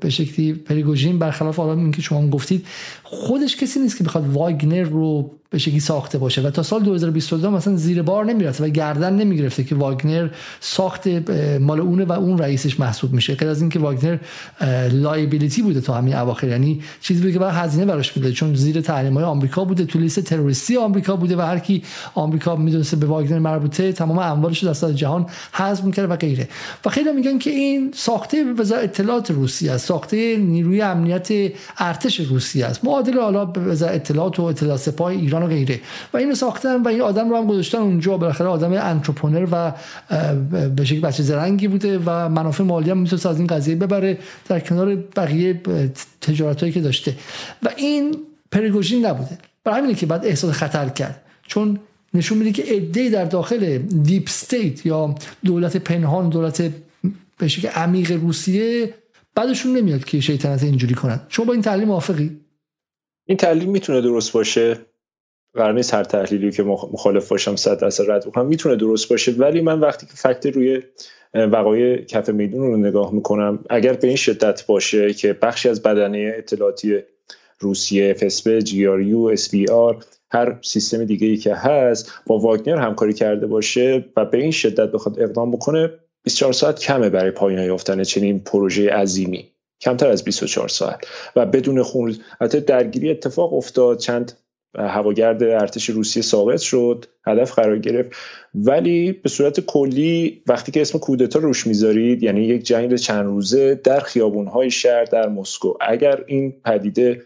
به شکلی پریگوژین برخلاف حالا این که شما گفتید خودش کسی نیست که بخواد واگنر رو به شکلی ساخته باشه و تا سال 2022 مثلا زیر بار نمی‌رسه و گردن نمی‌گرفته که واگنر ساخت مال اونه و اون رئیسش محسوب میشه. غیر از اینکه واگنر لایبیلیتی بوده تا همین اواخر. یعنی چیزی بوده که بعد هزینه براش میده چون زیر تحریم های آمریکا بوده تو لیست تروریستی آمریکا بوده و هر کی آمریکا می‌دونسته به واگنر مربوطه تمام اموالش در سطح جهان حذف می‌کرده و غیره. و خیلی میگن که این ساخته وزارت اطلاعات روسیه است. ساخته نیروی امنیت ارتش روسیه است. معادل حالا وزارت اطلاعات و اطلاعات سپاه ایران و غیره. و اینو ساختن و این آدم رو هم گذاشتن اونجا. بالاخره آدم entrepreneur و به شکل بچه زرنگی بوده و منافع مالی هم می‌تونه از این قضیه ببره در کنار بقیه تجارت که داشته. و این پریگوژین نبوده. برای همینه که بعد احساس خطر کرد. چون نشون میده که عده در داخل deep state یا دولت پنهان دولت به شکل عمیق روسیه بدشون نمیاد که شیطنت اینجوری کنن. شما با این تحلیل موافقی؟ این تحلیل می‌تونه درست باشه. قرار نیست هر تحلیلی که مخالف باشم صد درصد رد بکنم. می‌تونه درست باشه ولی من وقتی که فکت روی وقایع کف میدون رو نگاه می‌کنم اگر به این شدت باشه که بخشی از بدنه اطلاعاتی روسیه جیاریو اس آر هر سیستم دیگه ای که هست با واگنر همکاری کرده باشه و به این شدت بخواد اقدام بکنه 24 ساعت کمه برای پایان یافتن چنین پروژه عظیمی. کمتر از 24 ساعت. و بدون خون حتی درگیری اتفاق افتاد. چند هواگرد ارتش روسیه ثابت شد هدف قرار گرفت. ولی به صورت کلی وقتی که اسم کودتا روش می‌ذارید یعنی یک جنگ چند روزه در خیابونهای شهر در مسکو. اگر این پدیده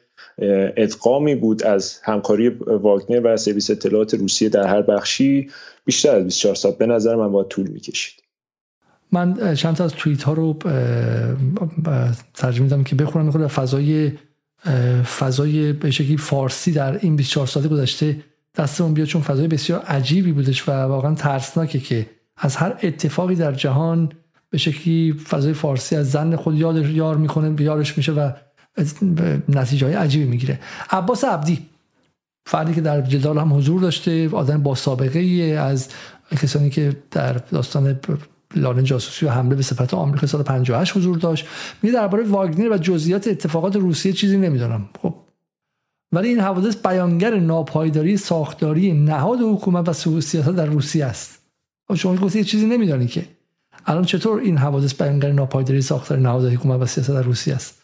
ادغامی بود از همکاری واگنر و سرویس اطلاعات روسیه در هر بخشی بیشتر از 24 ساعت به نظر من باید طول می‌کشید. من چند تا از توییت ها رو ترجمه میدم که بخونم. می‌خوره فضای فضای به شکلی فارسی در این 24 سال گذشته دستمون بیاد چون فضای بسیار عجیبی بودش و واقعا ترسناکه که از هر اتفاقی در جهان به شکلی فضای فارسی از زن خود یاد یار می‌کنه یارش میشه و نتیجه های عجیبی می‌گیره. عباس عبدی فردی که در جدال هم حضور داشته آدم با سابقه ای از کسانی که در داستان لانه جاسوسی و حمله به سپاه آمریکا سال 58 حضور داشت. می درباره واگنر و جزئیات اتفاقات روسیه چیزی نمی‌دونم خب. ولی این حوادث بیانگر ناپایداری ساختاری نهاد حکومت و سیاست در روسیه است. خب شما گفتی چیزی نمیدانی که. الان چطور این حوادث بیانگر ناپایداری ساختاری نهاد حکومت و سیاست در روسیه است؟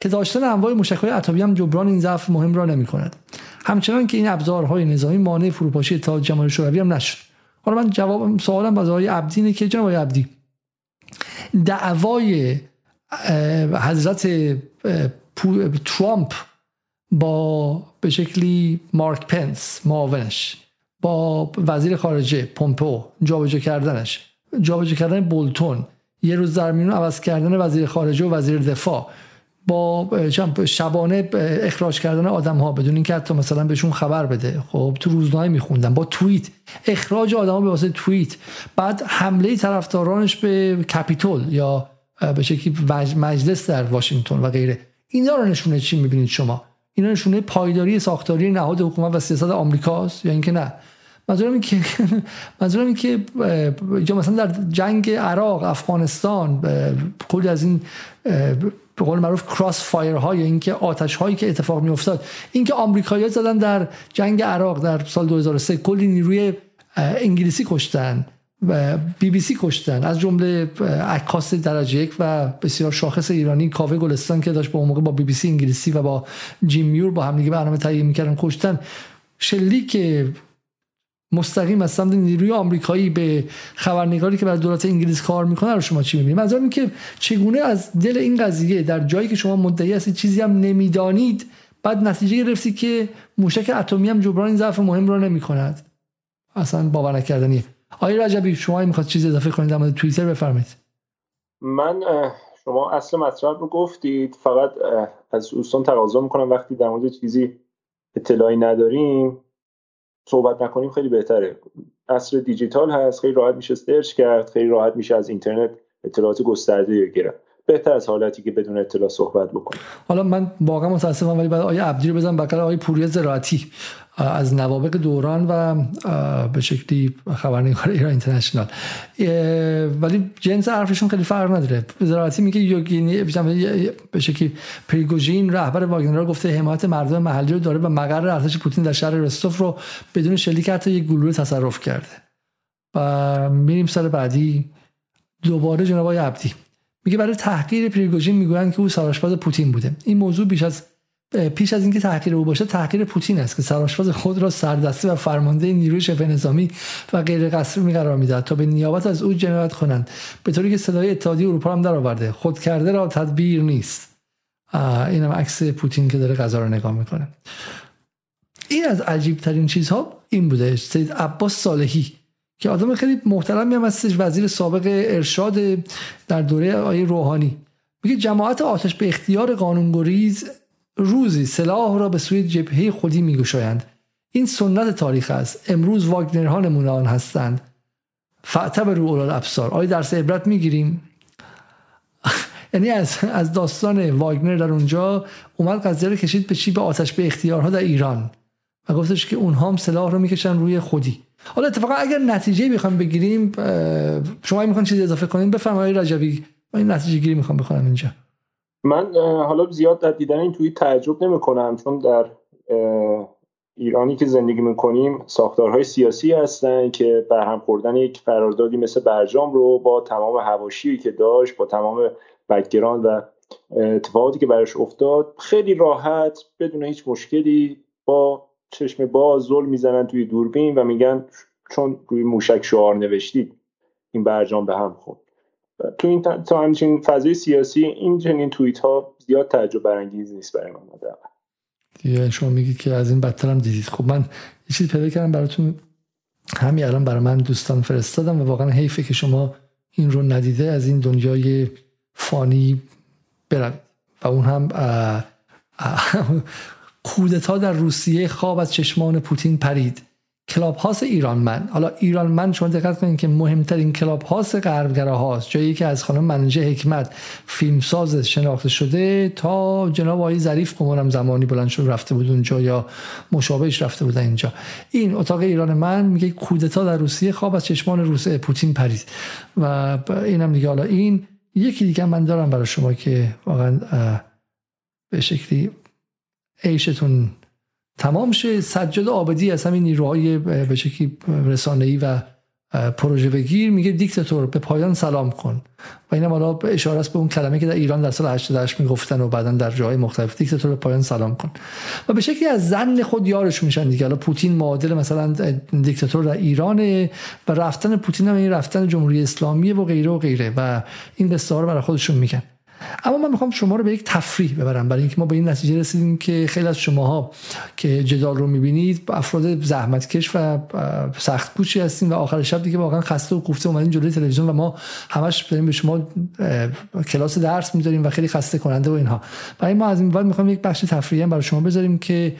که داشتن انواع موشک‌های اتمی هم جبران این ضعف مهم را نمی کند همچنان که این ابزارهای نظامی مانع فروپاشی اتحاد جماهیر شوروی هم نشد. حالا من جواب سوالم از آقای عبدی اینه که جناب عبدی دعوای حضرت ترامپ با به شکلی مارک پنس معاونش با وزیر خارجه پومپو جابجا کردنش جابجا کردن بولتون یه روز در میون عوض کردن وزیر خارجه و وزیر دفاع. با شبانه اخراج کردن آدم ها بدون اینکه حتی مثلا بهشون خبر بده. خب تو روزنامه میخوندن با توییت. اخراج آدم ها به واسه توییت. بعد حمله طرفدارانش به کپیتول یا به شکلی مجلس در واشنگتن و غیره. اینا رو نشونه چی می‌بینید شما؟ اینا نشونه پایداری ساختاری نهاد حکومت و سیاست آمریکاست یا اینکه نه؟ منظورم این که منظورم این که مثلا در جنگ عراق افغانستان کلی از این به قول معروف cross fire های اینکه آتش هایی که اتفاق می افتاد اینکه آمریکایی‌ها زدن در جنگ عراق در سال 2003 کلی نیروی انگلیسی کشتن و بی بی سی کشتن. از جمله عکاس درجه یک و بسیار شاخص ایرانی کاوه گلستان که داشت با اون موقع با بی بی سی انگلیسی و با جیم میور با هم دیگه برنامه تهیه می‌کردن کشتن. شلیک مستقیم از سمت نیروی آمریکایی به خبرنگاری که برای دولت انگلیس کار می‌کنه رو شما چی می‌بینید؟ منظورم که چگونه از دل این قضیه در جایی که شما مدعی هستید چیزی هم نمی‌دانید بعد نتیجه گرفتی که موشک اتمی هم جبران این ضعف مهم را نمی‌کند. اصلا باور نکردنیه. آقای رجبی شما می‌خواد چیزی اضافه کنید در مورد توییتر بفرمایید. من شما اصل مطلب رو گفتید فقط از دوستان تقاضا می‌کنم وقتی در مورد چیزی اطلاعی نداریم. صحبت نکنیم خیلی بهتره. اصل دیجیتال هست خیلی راحت میشه سرچ کرد خیلی راحت میشه از اینترنت اطلاعات گسترده گرفت. بهتر از حالتی که بدون اطلاع صحبت بکنیم. حالا من واقعا متاسفم ولی بعد آیه عبدی رو بزنم بغل آیه پوری زراعتی از نوابق دوران و به شکلی خبرنگار ایران اینترنشنال. ولی جنس حرفشون خیلی فرق نداره. زراعتی میگه یوگینی به شکلی پریگوژین رهبر واگنر گفته حمایت مردم محلی رو داره و مقر ارتش پوتین در شهر رستوف رو بدون شلیک حتی یک گلوله تصرف کرده. و میریم سر بعدی. دوباره جناب آقای عبدی. میگه برای تحقیر پریگوژین می‌گویند که او سرآشپز پوتین بوده. این موضوع بیش از پیش از اینکه تحقیر او باشه تحقیر پوتین است که سرآشپز خود را سردسته و فرمانده نیروی شبه نظامی و غیر قصری قرار می‌دهد تا به نیابت از او جنایت کنند. به طوری که صدای اتحادیه اروپا هم درآورده. خود کرده را تدبیر نیست. اینم عکس پوتین که داره غذا رو نگاه می‌کنه. این از عجیب ترین چیزها این بوده. سید عباس صالحی که آدم خیلی محترمی هم هستش وزیر سابق ارشاد در دوره آیه روحانی. میگه جماعت آتش به اختیار قانونگریز روزی سلاح را به سوی جبهه خودی میگشایند. این سنت تاریخ است. امروز واگنرها نمونه آن هستند. فعتب رو اولال ابصار آیا درس عبرت می‌گیریم. یعنی از از داستان واگنر در اونجا اومد قضیه رو کشید به چی؟ به آتش به اختیارها در ایران. و گفتش که اونها هم سلاح رو می‌کشن روی خودی. حالا اتفاقا اگر نتیجه بخوام بگیریم شما می‌خوان چیزی اضافه کنیم بفرمایید رجبی. من این نتیجه گیری می‌خوام بخونم اینجا. من حالا زیاد در دیدن این توی تعجب نمی کنم چون در ایرانی که زندگی می‌کنیم ساختارهای سیاسی هستن که برهم خوردن یک قراردادی مثل برجام رو با تمام هواشی که داشت با تمام background و اتفاقاتی که براش افتاد خیلی راحت بدون هیچ مشکلی با چشم باز زل می‌زنن توی دوربین و میگن چون روی موشک شعار نوشتید این برجام به هم خورد. تو این تا همچین فضای سیاسی این چنین توییت ها زیاد تعجب برانگیز نیست برای من دیگه شما میگید که از این بدتر هم دیدید. خب من یه چیزی پیدا کردم براتون. همین الان برای من دوستان فرستادم و واقعا حیفه که شما این رو ندیده از این دنیای فانی بروید. و اون هم کودتا در روسیه خواب از چشمان پوتین پرید. کلاب هاوس ایران من حالا ایران من شما دقت کنید که مهمترین کلاب هاوس غربگرا هاست جایی که از خانم منجه حکمت فیلمساز شناخته شده تا جناب آقای ظریف گمانم زمانی بلند شد رفته بود اونجا یا مشابهش رفته بودن اینجا. این اتاق ایران من میگه کودتا در روسیه خواب از چشمان روسیه پوتین پرید. و اینم دیگه حالا این یکی دیگه من دارم برای شما که واقعا به شکلی عیشتون تمام شه. سجاد آبدی از همین نیروهای به شکلی رسانه‌ای و پروژه بگیر. میگه دیکتاتور به پایان سلام کن. و اینم حالا اشاره است به اون کلمه که در ایران در سال 88 می‌گفتن و بعدا در جاهای مختلف. دیکتاتور به پایان سلام کن. و به شکلی از زن خود یارش میشن دیگه. حالا پوتین معادل مثلا دیکتاتور در ایران و رفتن پوتین هم این رفتن جمهوری اسلامی و غیره و غیره. و این قصه رو برای خودشون میگن. اما من می‌خوام شما رو به یک تفریح ببرم. برای اینکه ما به این نتیجه رسیدیم که خیلی از شماها که جدال رو می‌بینید افراد زحمتکش و سخت کوچی هستین و آخر شب دیگه واقعا خسته و کوفته اومدین جلوی تلویزیون و ما همش داریم به شما کلاس درس می‌ذاریم و خیلی خسته کننده و اینها. برای ما از این بعد می‌خوام یک بخش تفریحی برای شما بذاریم که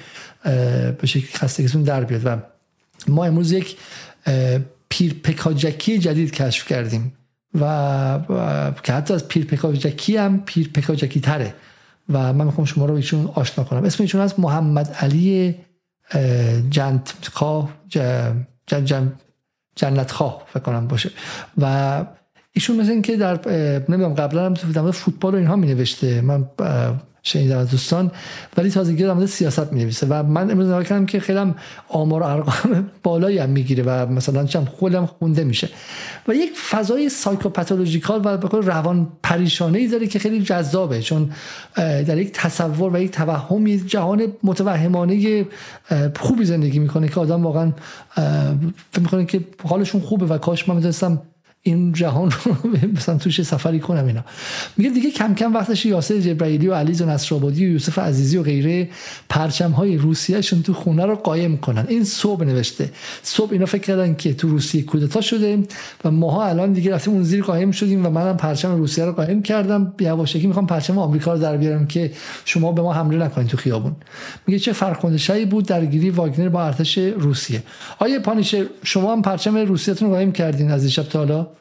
به شکلی خستگیتون در بیاد. و ما امروز یک پیرپکاجکی جدید کشف کردیم. و, که حتی از پیر پکاجکی هم پیر پکاجکی تره. و من می‌خوام شما رو ایشون آشنا کنم. اسم ایشون از محمد علی جنت خواه جن جنت خواه فکر کنم باشه. و ایشون مثل که در نمی‌دونم قبلا هم فوتبال و اینها می نوشته من شنیدم از دوستان. ولی تازگی در مورد سیاست می نویسه و من امروز نگاه کردم که خیلی آمار و ارقام بالایی هم می‌گیره و مثلا چم خودم خونده میشه. و یک فضای سایکوپاتولوژیکال و به روان پریشانه ای داره که خیلی جذابه چون در یک تصور و یک توهم یک جهان متوهمانه خوبی زندگی می‌کنه که آدم واقعا فکر می‌کنه که حالشون خوبه و کاش من می‌دونستم این جهان رو مثلا توش سفری کنم اینا. میگه دیگه کم کم وقتش یاسر جبرائیلی و علی نصرآبادی و یوسف عزیزی و غیره پرچم های روسیهشون تو خونه رو قایم کنن. این صبح نوشته. صبح اینا فکر کردن که تو روسیه کودتا شده و ماها الان دیگه رفتیم اون زیر قایم شدیم و منم پرچم روسیه رو قایم کردم. یواشکی می‌خوام پرچم آمریکا رو در بیارم که شما به ما حمله نکنید تو خیابون. میگه چه فرخنده بود درگیری واگنر با ارتش روسیه. آیه پانیشه شما هم پرچم روسیهتون رو قایم کردین از دیشب تا حالا؟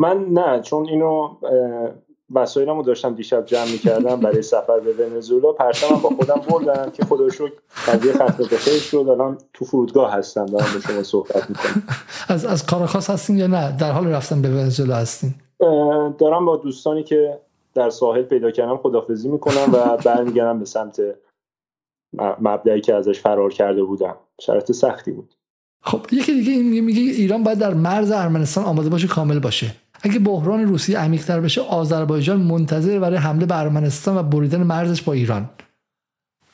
من نه چون اینو وسایلمو داشتم دیشب جمع می‌کردم برای سفر به ونزوئلا. پرچمم با خودم بردم که خدا شکر قضیه ختم به خیر شد. الان تو فرودگاه هستم دارم به شما صحبت می‌کنم. از از کاراکاس هستین یا نه؟ در حال رفتن به ونزوئلا هستین. دارم با دوستانی که در ساحل پیدا کردم خدافزی می‌کنم و برمیگردم به سمت مبدعی که ازش فرار کرده بودم. شرط سختی بود. خب یکی دیگه این میگه ایران باید در مرز ارمنستان آماده باشه کامل باشه. اگه بحران روسیه عمیق‌تر بشه آذربایجان منتظر برای حمله به ارمنستان و بریدن مرزش با ایران.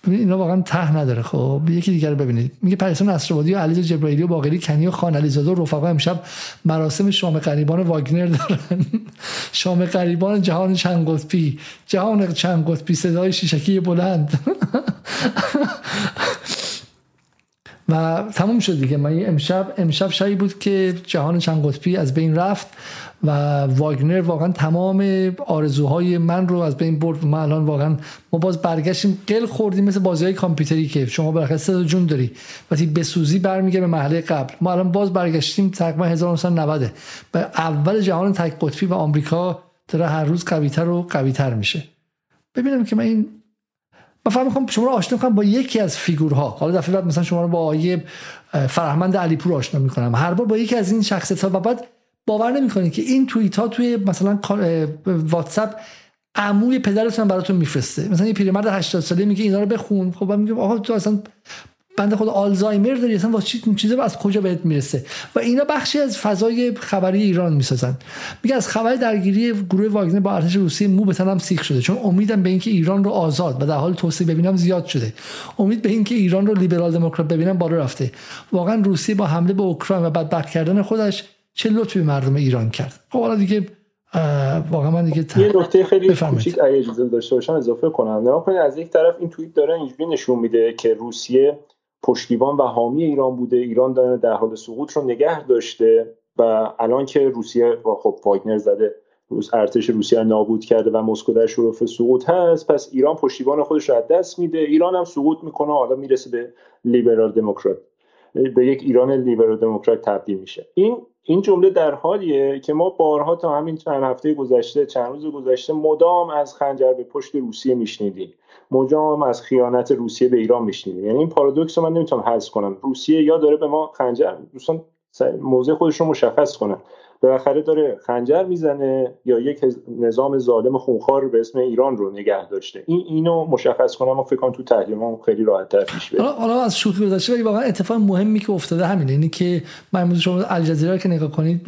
اینا واقعا ته نداره. خب یکی دیگر رو ببینید. میگه پریسان اسرابادی و علیزاده جبرائیلی و باقری کنی و خان علیزاده و رفقا امشب مراسم شام قریبان واگنر دارن. شام قریبان جهان چند قطبی جهان چند قطبی صدای شیشکی بلند. و تموم شد دیگه. من امشب امشب شایی بود که جهان چند قطبی از بین رفت. و واگنر واقعا تمام آرزوهای من رو از بین برد ما الان واقعا ما باز برگشتیم قل خوردیم مثل بازی های کامپیوتری که شما بالاخره سه جون داری. وقتی بسوزی برمیگه به محله قبل. ما الان باز برگشتیم تقریبا 1990 به اول جهان تک قطبی و آمریکا داره هر روز قویتر و قویتر میشه. ببینم که من این من فهم می‌خوام شما رو آشنا کنم با یکی از فیگورها. حالا دفعه بعد مثلا شما رو با آیه فرهمند علیپور آشنا می‌کنم. هر بار با یکی از این شخصیت ها و بعد باور نمی‌کنید که این توییت ها توی مثلا واتساپ عموی پدرتون براتون میفرسته. مثلا یه پیرمرد 80 ساله میگه اینا رو بخون. خب من میگم آقا تو اصلا بنده خود آلزایمر داری؟ اصلا واسه چی چیزا از کجا بهت می‌رسه؟ و اینا بخشی از فضای خبری ایران می‌سازن. میگه از خبر درگیری گروه واگنر با ارتش روسیه مو به تنم سیخ شده. چون امیدم به اینکه ایران رو آزاد و در حال توسعه ببینم زیاد شده. امید به اینکه ایران رو لیبرال دموکرات ببینم بالا رفته. واقعا روسیه با حمله به اوکراین و بدبخت کردن خودش چه لطفی مردم ایران کرد؟ خب حالا دیگه واقعا من دیگه یه نکته خیلی کوچیک اگه اجازه داشته باشم اضافه کنم. نگاه کنید از یک طرف این توییت داره اینجوری نشون میده که روسیه پشتیبان و حامی ایران بوده. ایران داره در حال سقوط رو نگه داشته و الان که روسیه خب واگنر زده روس ارتش روسیه نابود کرده و مسکو در شرف سقوط هست پس ایران پشتیبان خودش رو از دست میده. ایران هم سقوط می‌کنه حالا می‌رسه به لیبرال دموکرات. به یک ایران لیبرال دموکرات تبدیل میشه. این این جمله در حالیه که ما بارها تا همین چند هفته گذشته چند روز گذشته مدام از خنجر به پشت روسیه میشنیدیم. مدام از خیانت روسیه به ایران میشنیدیم. یعنی این پارادوکس رو من نمی‌تونم حذف کنم. روسیه یا داره به ما خنجر دوستان موضع خودش رو مشخص کنن. بالاخره داره خنجر می‌زنه یا یک نظام ظالم خونخوار به اسم ایران رو نگه داشته. این اینو مشخص کنم و فکر کنم تو تحلیل خیلی راحت تر پیش بره. حالا از شوخی گذشته ولی واقعا اتفاق مهمی که افتاده همینه. اینی که من شما الجزیره که نگاه کنید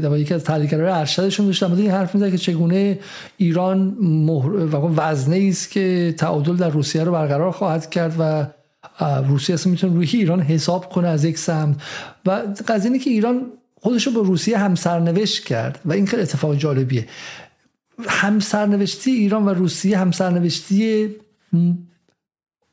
در یکی از تحلیلگرای ارشدشون داشتم این حرف می‌زنه که چگونه ایران مهر... وزنه است که تعادل در روسیه رو برقرار خواهد کرد و روسیه اصلا می‌تونه روی ایران حساب کنه از یک سمت. و قضیه که ایران خودش رو با روسیه همسرنوشت کرد و این خیلی اتفاق جالبیه. همسرنوشتی ایران و روسیه همسرنوشتی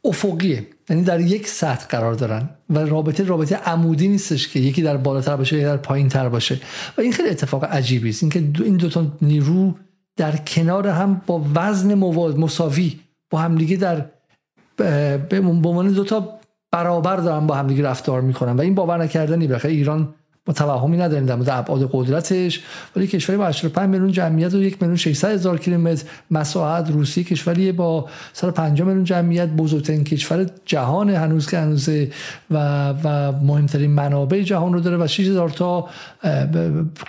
افقیه. یعنی در یک سطح قرار دارن و رابطه رابطه عمودی نیستش که یکی در بالاتر باشه یا در پایین تر باشه. و این خیلی اتفاق عجیبی است. اینکه این دو تا نیرو در کنار هم با وزن مواد مساوی با همدیگه در به عنوان دو تا برابر دارن با همدیگه رفتار می‌کنن. و این باور نکردنی بخیر. ایران ما توهمی نداریم در مورد ابعاد قدرتش ولی کشوری با 85 میلیون جمعیت و 1 میلیون 600 هزار کیلومتر مساحت. روسیه کشوری با 150 میلیون جمعیت بزرگترین کشور جهان هنوز که هنوز و و مهمترین منابع جهان رو داره و 6000 تا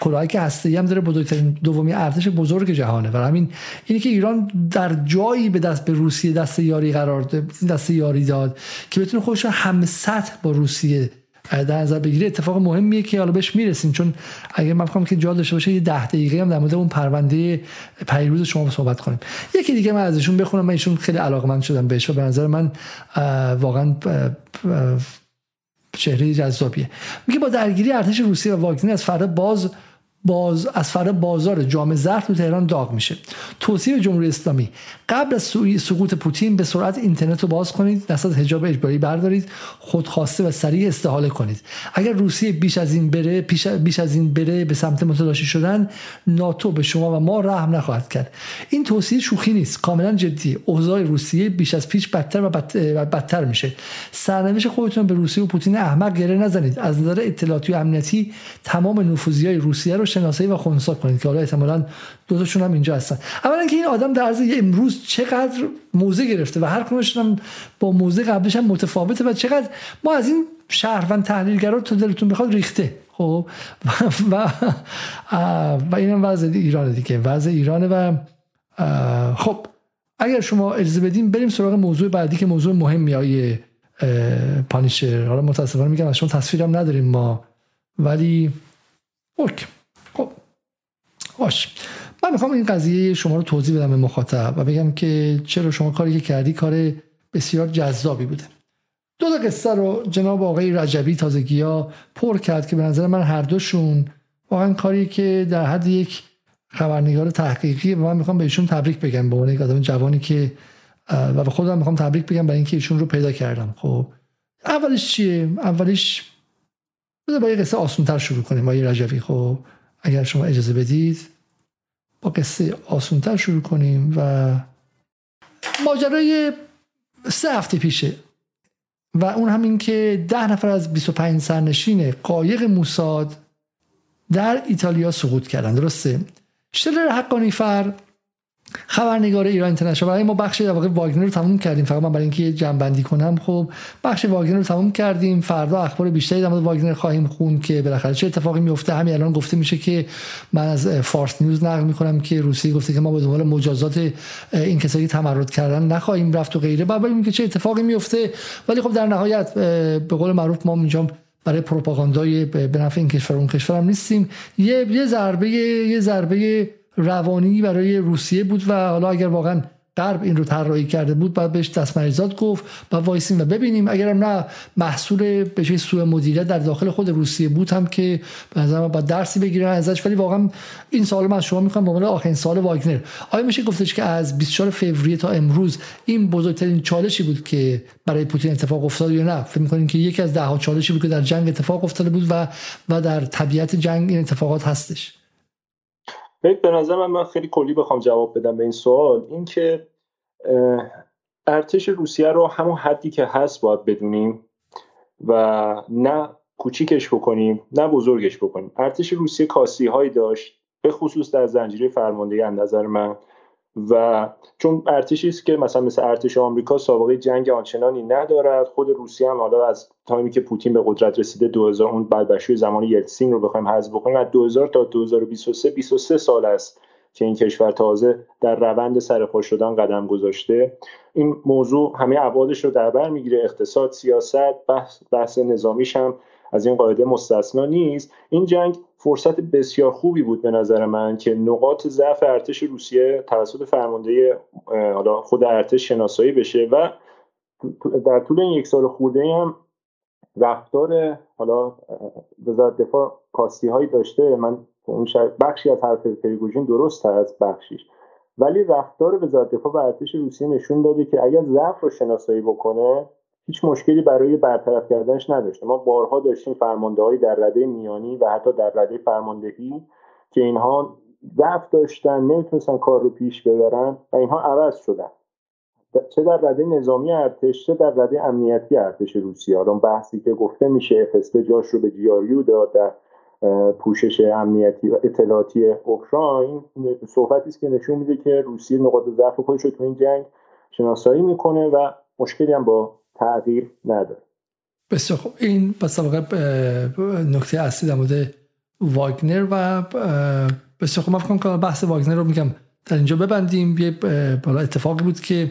کلاهک هسته‌ای هم داره بزرگترین دومی ارتش بزرگ جهانه. و همین اینی که ایران در جایی به دست به روسیه دست یاری قرار دست یاری داد که بتونه خودش هم سطح با روسیه در نظر بگیری اتفاق مهمیه که حالا بهش می‌رسیم. چون اگر من بخوام که جا داشته باشه یه ده دقیقه هم در مورد اون پرونده پیروز شما صحبت کنیم. یکی دیگه من ازشون بخونم. من ایشون خیلی علاقمند شدم بهش و به نظر من واقعا چهره جذابیه. میگه با درگیری ارتش روسیه و واگنر از فردا باز باز از فردا بازار جام زهر تو تهران داغ میشه. توصیه جمهوری اسلامی قبل از سقوط پوتین به سرعت اینترنت رو باز کنید نسبت حجاب اجباری بردارید خودخواسته و سریع استحاله کنید. اگر روسیه بیش از این بره بیش از این بره به سمت متلاشی شدن ناتو به شما و ما رحم نخواهد کرد. این توصیه شوخی نیست. کاملا جدی. اوضاع روسیه بیش از پیش بدتر و بدتر میشه. سرنوشت خودتون به روسیه و پوتین احمق گره نزنید. از نظر اطلاعاتی و امنیتی تمام نفوذی های روسیه رو شناسایی و خونسا کنید که حالا احتمالاً دو تاشون هم اینجا هستن. اولا که این آدم در عرض امروز چقدر موزه گرفته و هر کدومشون با موزه قبلش هم متفاوته و چقدر ما از این شهروند تحلیلگرا تو دلتون بخواد ریخته. خب؟ و و, اینم وضع ایران دیگه. وضع ایرانه و خب اگر شما اجازه بدیم بریم سراغ موضوع بعدی که موضوع مهمی های پانیشر. حالا متاسفانه میگم از شما تصویرم نداریم ما. ولی اوک خب باش. من می‌خوام این قضیه شما رو توضیح بدم به مخاطب و بگم که چرا شما کاری که کردی کار بسیار جذابی بوده. دو تا قصه رو جناب آقای رجبی تازگی ها پر کرد که به نظر من هر دوشون واقعا کاری که در حد یک خبرنگار تحقیقی و من می‌خوام بهشون تبریک بگم به عنوان یک آدم جوانی که و به خودم می‌خوام تبریک بگم برای اینکه ایشون رو پیدا کردم. خب اولش چیه؟ اولش بذار با یه قصه آسونتر شروع کنیم با یه رجبی. خب اگر شما اجازه بدید با قصه آسونتر شروع کنیم و ماجرای سه هفته پیشه. و اون همین که ده نفر از 25 سرنشین قایق موساد در ایتالیا سقوط کردن. درسته؟ شلر حقانی فر خبرنگار ایران اینترنشنال. برای ما بخش در واقع واگنر رو تموم کردیم. فقط من برای اینکه جمع کنم خب بخش واگنر رو تموم کردیم. فردا اخبار بیشتری در مورد واگنر خواهیم خون که بالاخره چه اتفاقی میفته. همین الان گفته میشه که من از فارس نیوز نقل می‌کنم که روسیه گفته که ما به دنبال مجازات این کسایی تمرد کردن نخواهیم رفت و غیره. بعد ببینیم که چه اتفاقی میفته. ولی خب در نهایت به قول معروف ما اینجا برای پروپاگاندای به نفع این کشور اون کشور نیستیم. یه یه ضربه یه ضربه روانی برای روسیه بود و حالا اگر واقعا غرب این رو طراحی کرده بود بعد بهش دستمریزات گفت و وایسیم و ببینیم. اگرم نه محصول به سوء مدیریت در داخل خود روسیه بود هم که به نظر با درسی بگیرن ازش. ولی واقعا این سوال من از شما می‌خوام به عنوان آخرین سال واگنر. آیا میشه گفتش که از 24 فوریه تا امروز این بزرگترین چالشی بود که برای پوتین اتفاق افتاد یا نه؟ فکر می‌کنین که یکی از ده ها چالشی بود که در جنگ اتفاق افتاده بود و و در طبیعت جنگ این اتفاقات هستش. به نظر من, خیلی کلی بخوام جواب بدم به این سوال. این که ارتش روسیه رو همون حدی که هست باید بدونیم و نه کوچیکش بکنیم نه بزرگش بکنیم. ارتش روسیه کاسی هایی داشت به خصوص در زنجیره فرماندهی از نظر من و چون ارتشی است که مثلا مثل ارتش آمریکا سابقه جنگ آنچنانی ندارد خود روسیه هم حالا از تایمی که پوتین به قدرت رسیده 2000 اون بلبشوی زمان یلتسین رو بخوایم حذف بکنیم از 2000 تا 2023 23 سال است که این کشور تازه در روند سرپا شدن قدم گذاشته. این موضوع همه ابعادش رو در بر می‌گیره اقتصاد سیاست بحث, بحث نظامیش هم. از این قاعده مستثنا نیست. این جنگ فرصت بسیار خوبی بود به نظر من که نقاط ضعف ارتش روسیه توسط فرمانده حالا خود ارتش شناسایی بشه و در طول این یک سال خورده هم رفتار حالا وزارت دفاع کاستی هایی داشته. من اون بخشی از حرف پریگوژین درست هست بخشیش. ولی رفتار وزارت دفاع و ارتش روسیه نشون داده که اگر ضعف رو شناسایی بکنه هیچ مشکلی برای برطرف کردنش نداشته. ما بارها داشتیم فرماندههایی در رده میانی و حتی در رده فرماندهی که اینها ضعف داشتن نمی‌تونستن کار رو پیش ببرن و اینها عوض شدن. چه در رده نظامی ارتش چه در رده امنیتی ارتش روسیه. الان بحثی که گفته میشه FSB جاش رو به جیاریو داد در پوشش امنیتی و اطلاعاتی اوکراین. صحبتی است که نشون میده که روسیه نقاط ضعف خودش رو تو این جنگ شناسایی می‌کنه و مشکلی هم با تغییر نداره. بسیار خوب. این پس نکته اصلی در مورد واگنر و بسیار خوب. من کنم بحث واگنر رو میگم. در اینجا ببندیم. یه بالا اتفاقی بود که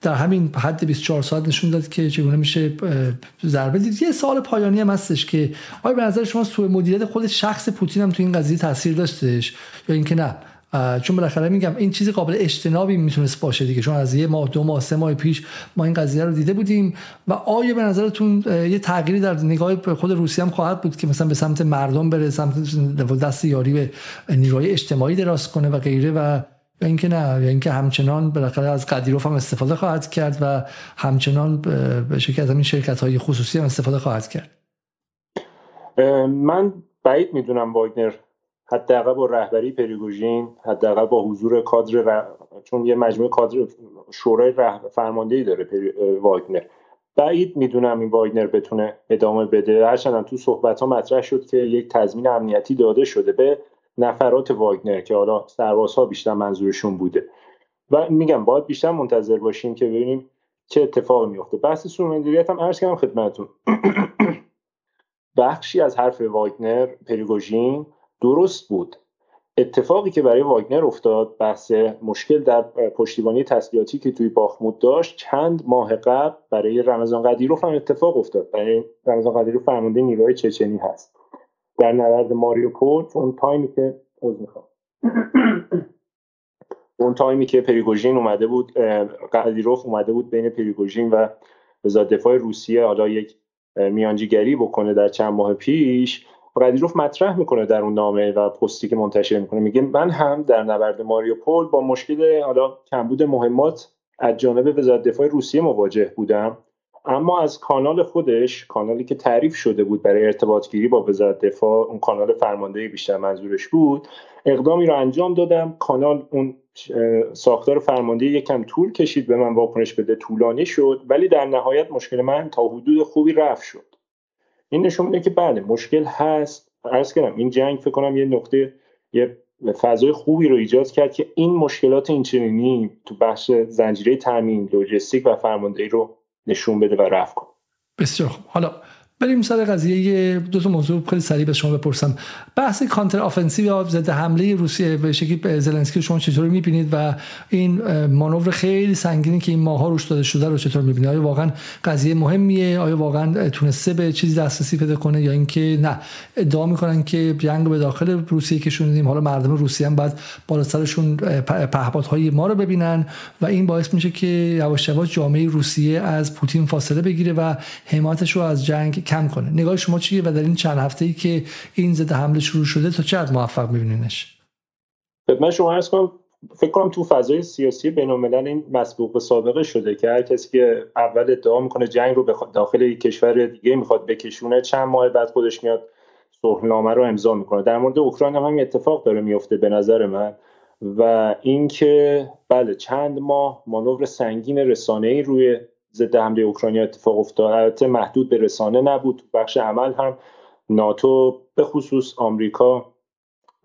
در همین حد 24 ساعت نشون داد که چگونه میشه ضربه دید. یه سال پایانی هم هستش که آیا به نظر شما سوء مدیریت خود شخص پوتین هم تو این قضیه تاثیر داشتش یا اینکه نه؟ چون بالاخره میگم این چیزی قابل اجتنابی می‌تونست باشه دیگه چون از یه ماه دو ماه سه ماه پیش ما این قضیه رو دیده بودیم و آیا به نظرتون یه تغییری در نگاه خود روسیه هم خواهد بود که مثلا به سمت مردم بره سمت دست یاری به نیروهای اجتماعی دراز کنه و غیره و اینکه نه یا اینکه همچنان بالاخره از قدیروف هم استفاده خواهد کرد و همچنان به از این شرکت های خصوصی هم استفاده خواهد کرد؟ من بعید می‌دونم واگنر. حداقل با رهبری پریگوژین حداقل با حضور کادر چون یه مجموعه کادر شورای رهبر فرماندهی داره واگنر. بعید می‌دونم این واگنر بتونه ادامه بده. هرچند تو صحبت ها مطرح شد که یک تضمین امنیتی داده شده به نفرات واگنر که حالا سربازها بیشتر منظورشون بوده. و میگم باید بیشتر منتظر باشیم که ببینیم چه اتفاقی میفته بحث سومندریت هم عرض کردم خدمتتون. بخشی از حرف واگنر پریگوژین درست بود. اتفاقی که برای واگنر افتاد بحث مشکل در پشتیبانی تسلیحاتی که توی باخمود داشت چند ماه قبل برای رمضان قدیروف هم اتفاق افتاد. برای رمضان قدیروف فرمانده نیروهای چچنی هست. در نبرد ماریوپول اون تایمی که می‌خوام. اون تایمی که پریگوژین اومده بود قدیروف اومده بود بین پریگوژین و وزارت دفاع روسیه حالا یک میانجیگری بکنه در چند ماه پیش. قدیروف مطرح می‌کنه در اون نامه و پستی که منتشر می‌کنه. میگه من هم در نبرد ماریوپول با مشکل حالا کمبود مهمات از جانب وزارت دفاع روسیه مواجه بودم. اما از کانال خودش کانالی که تعریف شده بود برای ارتباط گیری با وزارت دفاع اون کانال فرماندهی بیشتر منظورش بود اقدامی رو انجام دادم. کانال اون ساختار فرماندهی یکم طول کشید به من واکنش بده طولانی شد ولی در نهایت مشکل من تا حدود خوبی رفت شد. این نشون میده که بله مشکل هست. عرض کردم این جنگ فکر کنم یه نقطه یه فضای خوبی رو ایجاد کرد که این مشکلات اینچنینی تو بخش زنجیره تامین لوجستیک و فرماندهی رو نشون بده و رفت کن بسیار خوب. حالا بریم سر قضیه دو تا موضوع خیلی سریع به شما بپرسم. بحث counter offensive یا ضد حمله روسیه به شکلی زلنسکی شما چطور می‌بینید و این مانور خیلی سنگینی که این ماها روش داده شده رو چطور می‌بینید؟ آیا واقعا قضیه مهمیه؟ آیا واقعا تونسته به چیزی دسترسی پیدا کنه یا اینکه نه؟ ادعا می‌کنن که جنگ به داخل روسیه که کشوندیم حالا مردم روسیه هم باید بالا سرشون پهپادهای ما رو ببینن و این باعث میشه که یواش یواش جامعه روسیه از پوتین فاصله بگیره و حمایتش رو از جنگ کم کنه. نگاه شما چیه و در این چند هفته ای که این ضد حمله شروع شده تا چقدر موفق میبینینش؟ خدمت شما عرض کنم فکر کنم تو فضای سیاسی بین این مسبوق سابقه شده که هر کسی که اول ادعا می‌کنه جنگ رو داخل یک کشور دیگه می‌خواد بکشونه چند ماه بعد خودش میاد صلحنامه رو امضا می‌کنه. در مورد اوکراین هم همین اتفاق داره میفته به نظر من و اینکه بله چند ماه مانور سنگین رسانه‌ای روی ضد حمله اوکراینی اتفاق افتاد. البته محدود به رسانه نبود. بخش عمل هم ناتو به خصوص آمریکا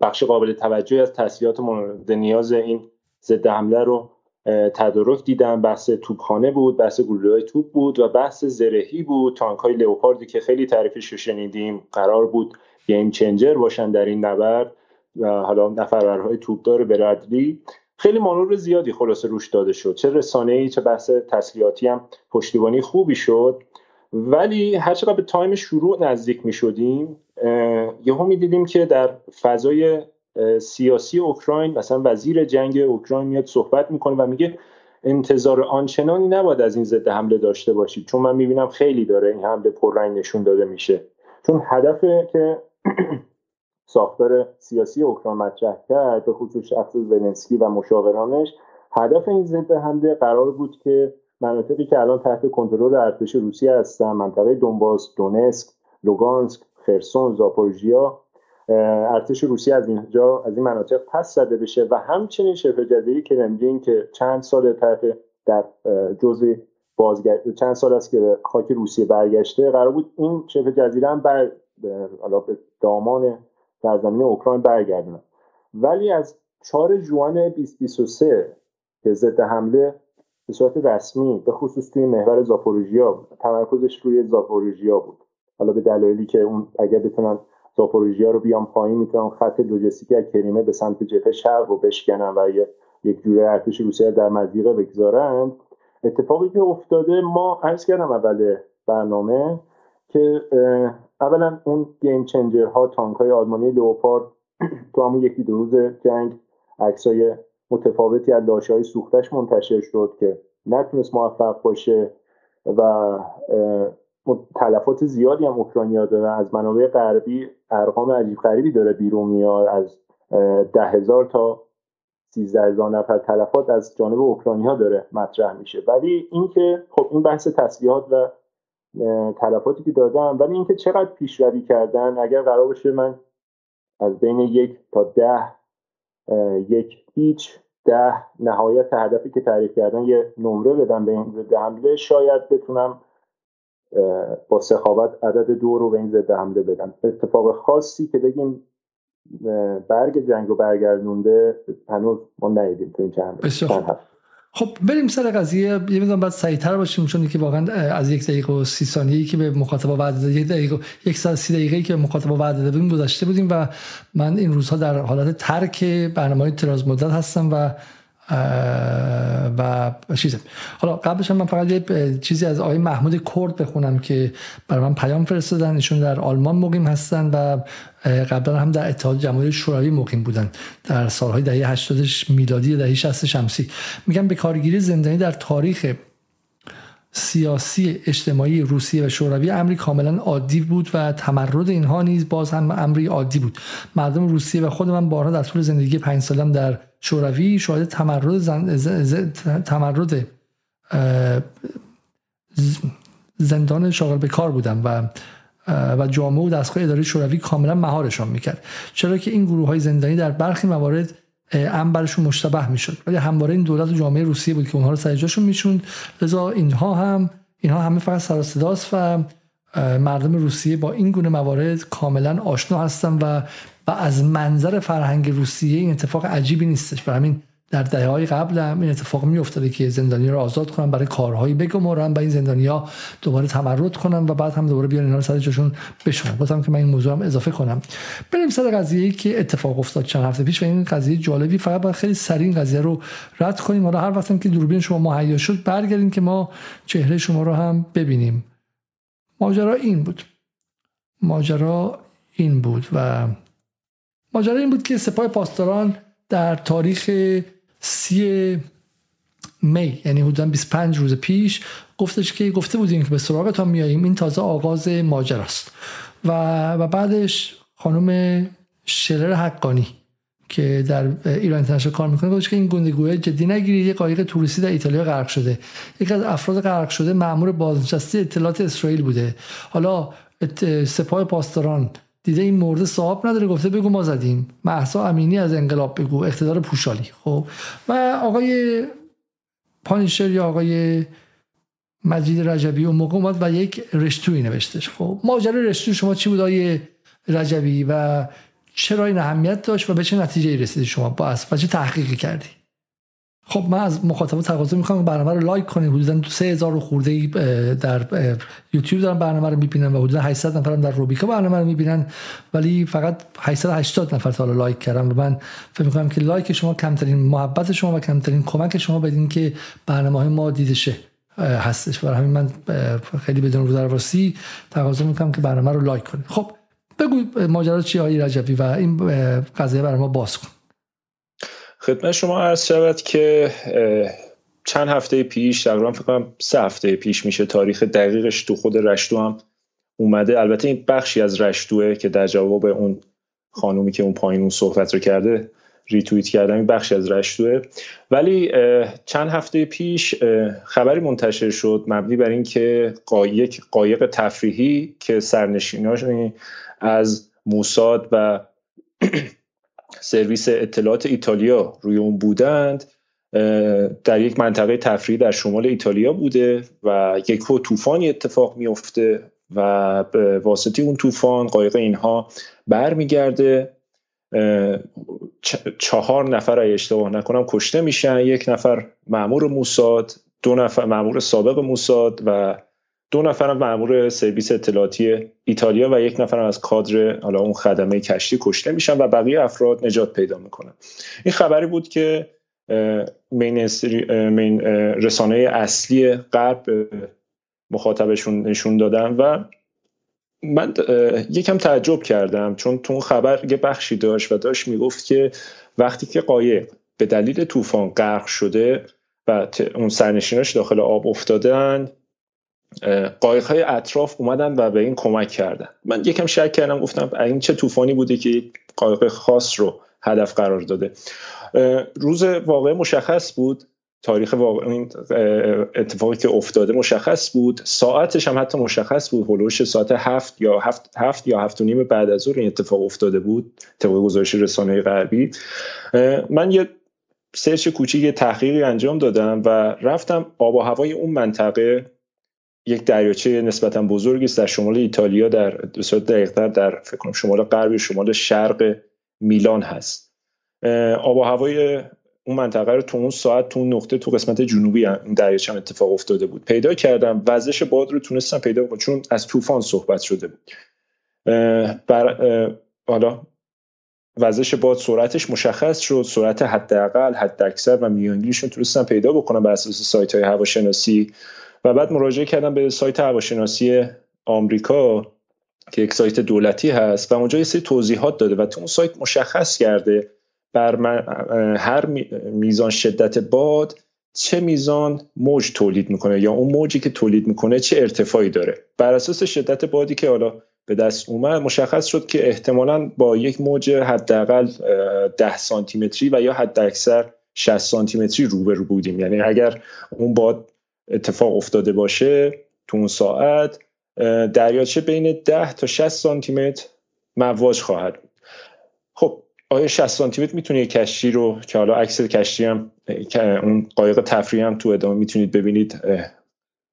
بخش قابل توجهی از تسلیحات مورد نیاز این ضد حمله رو تدارک دیدن. بحث توپخانه بود بحث گلوله توپ بود و بحث زرهی بود. تانک های لئوپاردی که خیلی تعریفش رو شنیدیم قرار بود گیم چنجر باشن در این نبرد و حالا نفرورهای توپدار برادلی. خیلی مانور زیادی خلاصه روش داده شد. چه رسانه ای چه بحث تسلیحاتی هم پشتیبانی خوبی شد. ولی هر چقدر به تایم شروع نزدیک می شدیم یهو می دیدیم که در فضای سیاسی اوکراین مثلا وزیر جنگ اوکراین میاد صحبت می‌کنه و میگه انتظار آنچنانی نباید از این ضد حمله داشته باشید. چون من می‌بینم خیلی داره این حمله پررنگ نشون داده میشه. چون هدف که ساختار سیاسی اوکراین مطرح کرد به خصوص شخص زلنسکی و مشاورانش. هدف این ضد حمله قرار بود که مناطقی که الان تحت کنترل ارتش روسیه هستن منطقه دونباس دونسک لوگانسک خرسون زاپورژیا ارتش روسیه از اینجا از این مناطق پس زده بشه و همچنین شبه جزیره کرملین که چند سال تحت در جزء بازگشت چند سال است که خاک روسیه برگشته قرار بود این شبه جزیره هم بر به دامان سرزمین اوکراین برگردونن. ولی از 4 جوان 2023 که ضد حمله به صورت رسمی به خصوص توی محور زاپوروژیا تمرکزش روی زاپوروژیا بود. حالا به دلایلی که اون اگر بتونن زاپوروژیا رو بیان پایین می‌تونن خط لوجستیکی از کریمه به سمت جبهه شرق رو بشکنن و یک جوره ارتش روسیه در مضیقه بگذارن. اتفاقی که افتاده ما عرض کردم اول برنامه که اولا اون گیم چنجر ها تانک های آلمانی لوپارد تو همون یکی دو روز جنگ عکسای متفاوتی از لاشه های سوختش منتشر شد که نتونست موفق باشه و تلفات زیادی هم اوکراینیا دارن. از منابع غربی ارقام عجیب غریبی داره بیرون میاد. از ده هزار تا سیزده هزار نفر تلفات از جانب اوکراینیا داره مطرح میشه. ولی اینکه خب این بحث تسلیحات و تلفاتی که دادن ولی اینکه چقدر پیشروی کردن اگر قرار باشه من از بین یک تا ده یک هیچ ده نهایت هدفی که تعریف کردن یه نمره بدم به این ضد حمله شاید بتونم با سخاوت عدد دو رو به این ضد حمله بدم. اتفاق خاصی که بگیم برگ جنگ رو برگردونده هنوز ما ندیدیم تو این چند خب بریم سر قضیه. یه می‌دونم بعد سریعتر باشیم چون که واقعا از یک دقیقه و سی ثانیه‌ای که به مخاطب وعده داده یک دقیقه یک ساعت سی دقیقه‌ای که به مخاطب وعده داده بودیم گذشته بودیم و من این روزها در حالت ترک برنامه‌های تراز مدت هستم و و چیزه. حالا قبلش من فقط یه چیزی از آقای محمود کرد بخونم که برای من پیام فرستادن. ایشون در آلمان مقیم هستن و قبلا هم در اتحاد جماهیر شوروی مقیم بودن در سالهای دهه 80 میلادی دهه 60 شمسی. میگم به کارگیری زندانی در تاریخ سیاسی اجتماعی روسیه و شوروی امری کاملا عادی بود و تمرد اینها نیز باز هم امری عادی بود. مردم روسیه و خود من بارها در طول زندگی پنج سالم در شوروی شاهد تمرد زن... تمرد زندان شاغل به کار بودم و و جامعه و دستگاه اداره شوروی کاملا مهارشان می‌کرد. چرا که این گروه های زندانی در برخی موارد ام برشون مشتبه می‌شد. ولی همواره این دولت و جامعه روسیه بود که اونها رو سر جاشون می‌شوند لذا اینها هم اینها همه فقط سر و مردم روسیه با این گونه موارد کاملا آشنا هستن و و از منظر فرهنگ روسیه این اتفاق عجیبی نیستش. برای همین در دهه های قبل هم این اتفاق می افتاده که زندانی رو آزاد کنن برای کارهایی بگمارن و این زندانی ها دوباره تمرد کنن و بعد هم دوباره بیان اینا رو سر جاشون بشونن بازم که من این موضوع هم اضافه کنم. بریم سر قضیه که اتفاق افتاد چند هفته پیش و این قضیه جالبی فقط باید خیلی سریع این قضیه رو رد کنیم. حالا هر وقتم که دوربین شما مهیا شد برگردیم که ما چهره شما رو هم ببینیم. ماجرا این بود. ماجرا این بود و ماجرا این بود که سپاه پاسداران در تاریخ سی می یعنی حدودا 25 روز پیش گفتش که گفته بودیم که به سراغتان میاییم این تازه آغاز ماجراست و و بعدش خانم شرر حقانی که در ایران اینترنشنال کار می‌کنه گفتش که این گندگوی جدی نگیرید یه قایق توریستی در ایتالیا غرق شده. یکی از افراد غرق شده مأمور بازنشسته اطلاعات اسرائیل بوده. حالا سپاه پاسداران دیده این مورد صاحب نداره گفته بگو ما زدیم. محسا امینی از انقلاب بگو اقتدار پوشالی. خب و آقای پانیشر یا آقای مجید رجبی اون موقع اومد و یک رشتوی نوشتش. خب ماجرای رشتوی شما چی بود آقای رجبی و چرا این اهمیت داشت و به چه نتیجه رسیدی شما با و چه تحقیقی کردی؟ خب من از مخاطبا تقاضا می‌کنم برنامه رو لایک کنید حدودا 3000 خورده ای در یوتیوب دارن برنامه رو می‌بینن و حدودا 800 نفر در روبیکا برنامه رو می‌بینن. ولی فقط 880 نفر تا لایک کردن و من فکر می‌کنم که لایک شما کمترین محبت شما و کمترین کمک شما بدین که برنامه های ما دیده شه هستش. برای همین من خیلی بدون رو درواسی تقاضا می‌کنم که برنامه رو لایک کنید خب بگو ماجرا چی آقای رجبی و این قضیه برای ما باز کن. خدمت شما عرض شود که چند هفته پیش تقریبا فکر کنم سه هفته پیش میشه تاریخ دقیقش تو خود رشتو هم اومده. البته این بخشی از رشتوه که در جواب اون خانومی که اون پایین اون صحبت رو کرده ریتویت کردم این بخشی از رشتوه. ولی چند هفته پیش خبری منتشر شد مبنی بر اینکه قایق قایق تفریحی که سرنشیناش از موساد و سرویس اطلاعات ایتالیا روی اون بودند در یک منطقه تفریحی در شمال ایتالیا بوده و یک طوفانی اتفاق میفته و به واسطه اون طوفان قایق اینها برمیگرده. چهار نفر اگه اشتباه نکنم کشته میشن یک نفر معمور موساد دو نفر معمور سابق موساد و دو نفر مأمور سرویس اطلاعاتی ایتالیا و یک نفر از کادر حالا اون خدمه کشتی کشته میشن و بقیه افراد نجات پیدا می‌کنن. این خبری بود که مین, مین رسانه اصلی غرب مخاطبشون نشون دادن و من یکم تعجب کردم چون تو خبر یه بخشی داشت و داشت می‌گفت که وقتی که قایق به دلیل طوفان غرق شده و اون سرنشیناش داخل آب افتادن قایق های اطراف اومدن و به این کمک کردن. من یکم شک کردم گفتم این چه طوفانی بوده که قایق خاص رو هدف قرار داده. روز واقع مشخص بود تاریخ واقع این اتفاقی که افتاده مشخص بود. ساعتش هم حتی مشخص بود هلوش ساعت هفت یا هفت, هفت یا هفت و نیم بعد از ظهر این اتفاق افتاده بود طبق گزارش رسانه غربی. من یه سرچ کوچیک تحقیقی انجام دادم و رفتم آب و هوای اون منطقه یک دریاچه نسبتا بزرگی است در شمال ایتالیا در صورت دقیقتر در فکر کنم شمال غربی شمال شرق میلان هست. آب و هوای اون منطقه رو تو اون ساعت تو اون نقطه تو قسمت جنوبی این دریاچه هم اتفاق افتاده بود. پیدا کردم وزش باد رو تونستم پیدا کنم چون از طوفان صحبت شده بود. بر حالا وزش باد سرعتش مشخص شد سرعت حداقل حد اکثر و میانگینش رو تونستم پیدا بکنم بر اساس سایت های هواشناسی. و بعد مراجعه کردم به سایت هواشناسی آمریکا که یک سایت دولتی هست و اونجا یه سری توضیحات داده و تو اون سایت مشخص کرده بر هر میزان شدت باد چه میزان موج تولید می‌کنه یا اون موجی که تولید می‌کنه چه ارتفاعی داره. بر اساس شدت بادی که حالا به دست اومد مشخص شد که احتمالا با یک موج حداقل 10 سانتی متری و یا حد اکثر 60 سانتی متری روبرو بودیم. یعنی اگر اون باد اتفاق افتاده باشه تو اون ساعت دریاچه بین 10 تا 60 سانتی متر مواج خواهد بود. خب آیا 60 سانتی متر می‌تونه کشتی رو که حالا عکس کشتی هم اون قایق تفریحی هم تو ادامه می‌تونید ببینید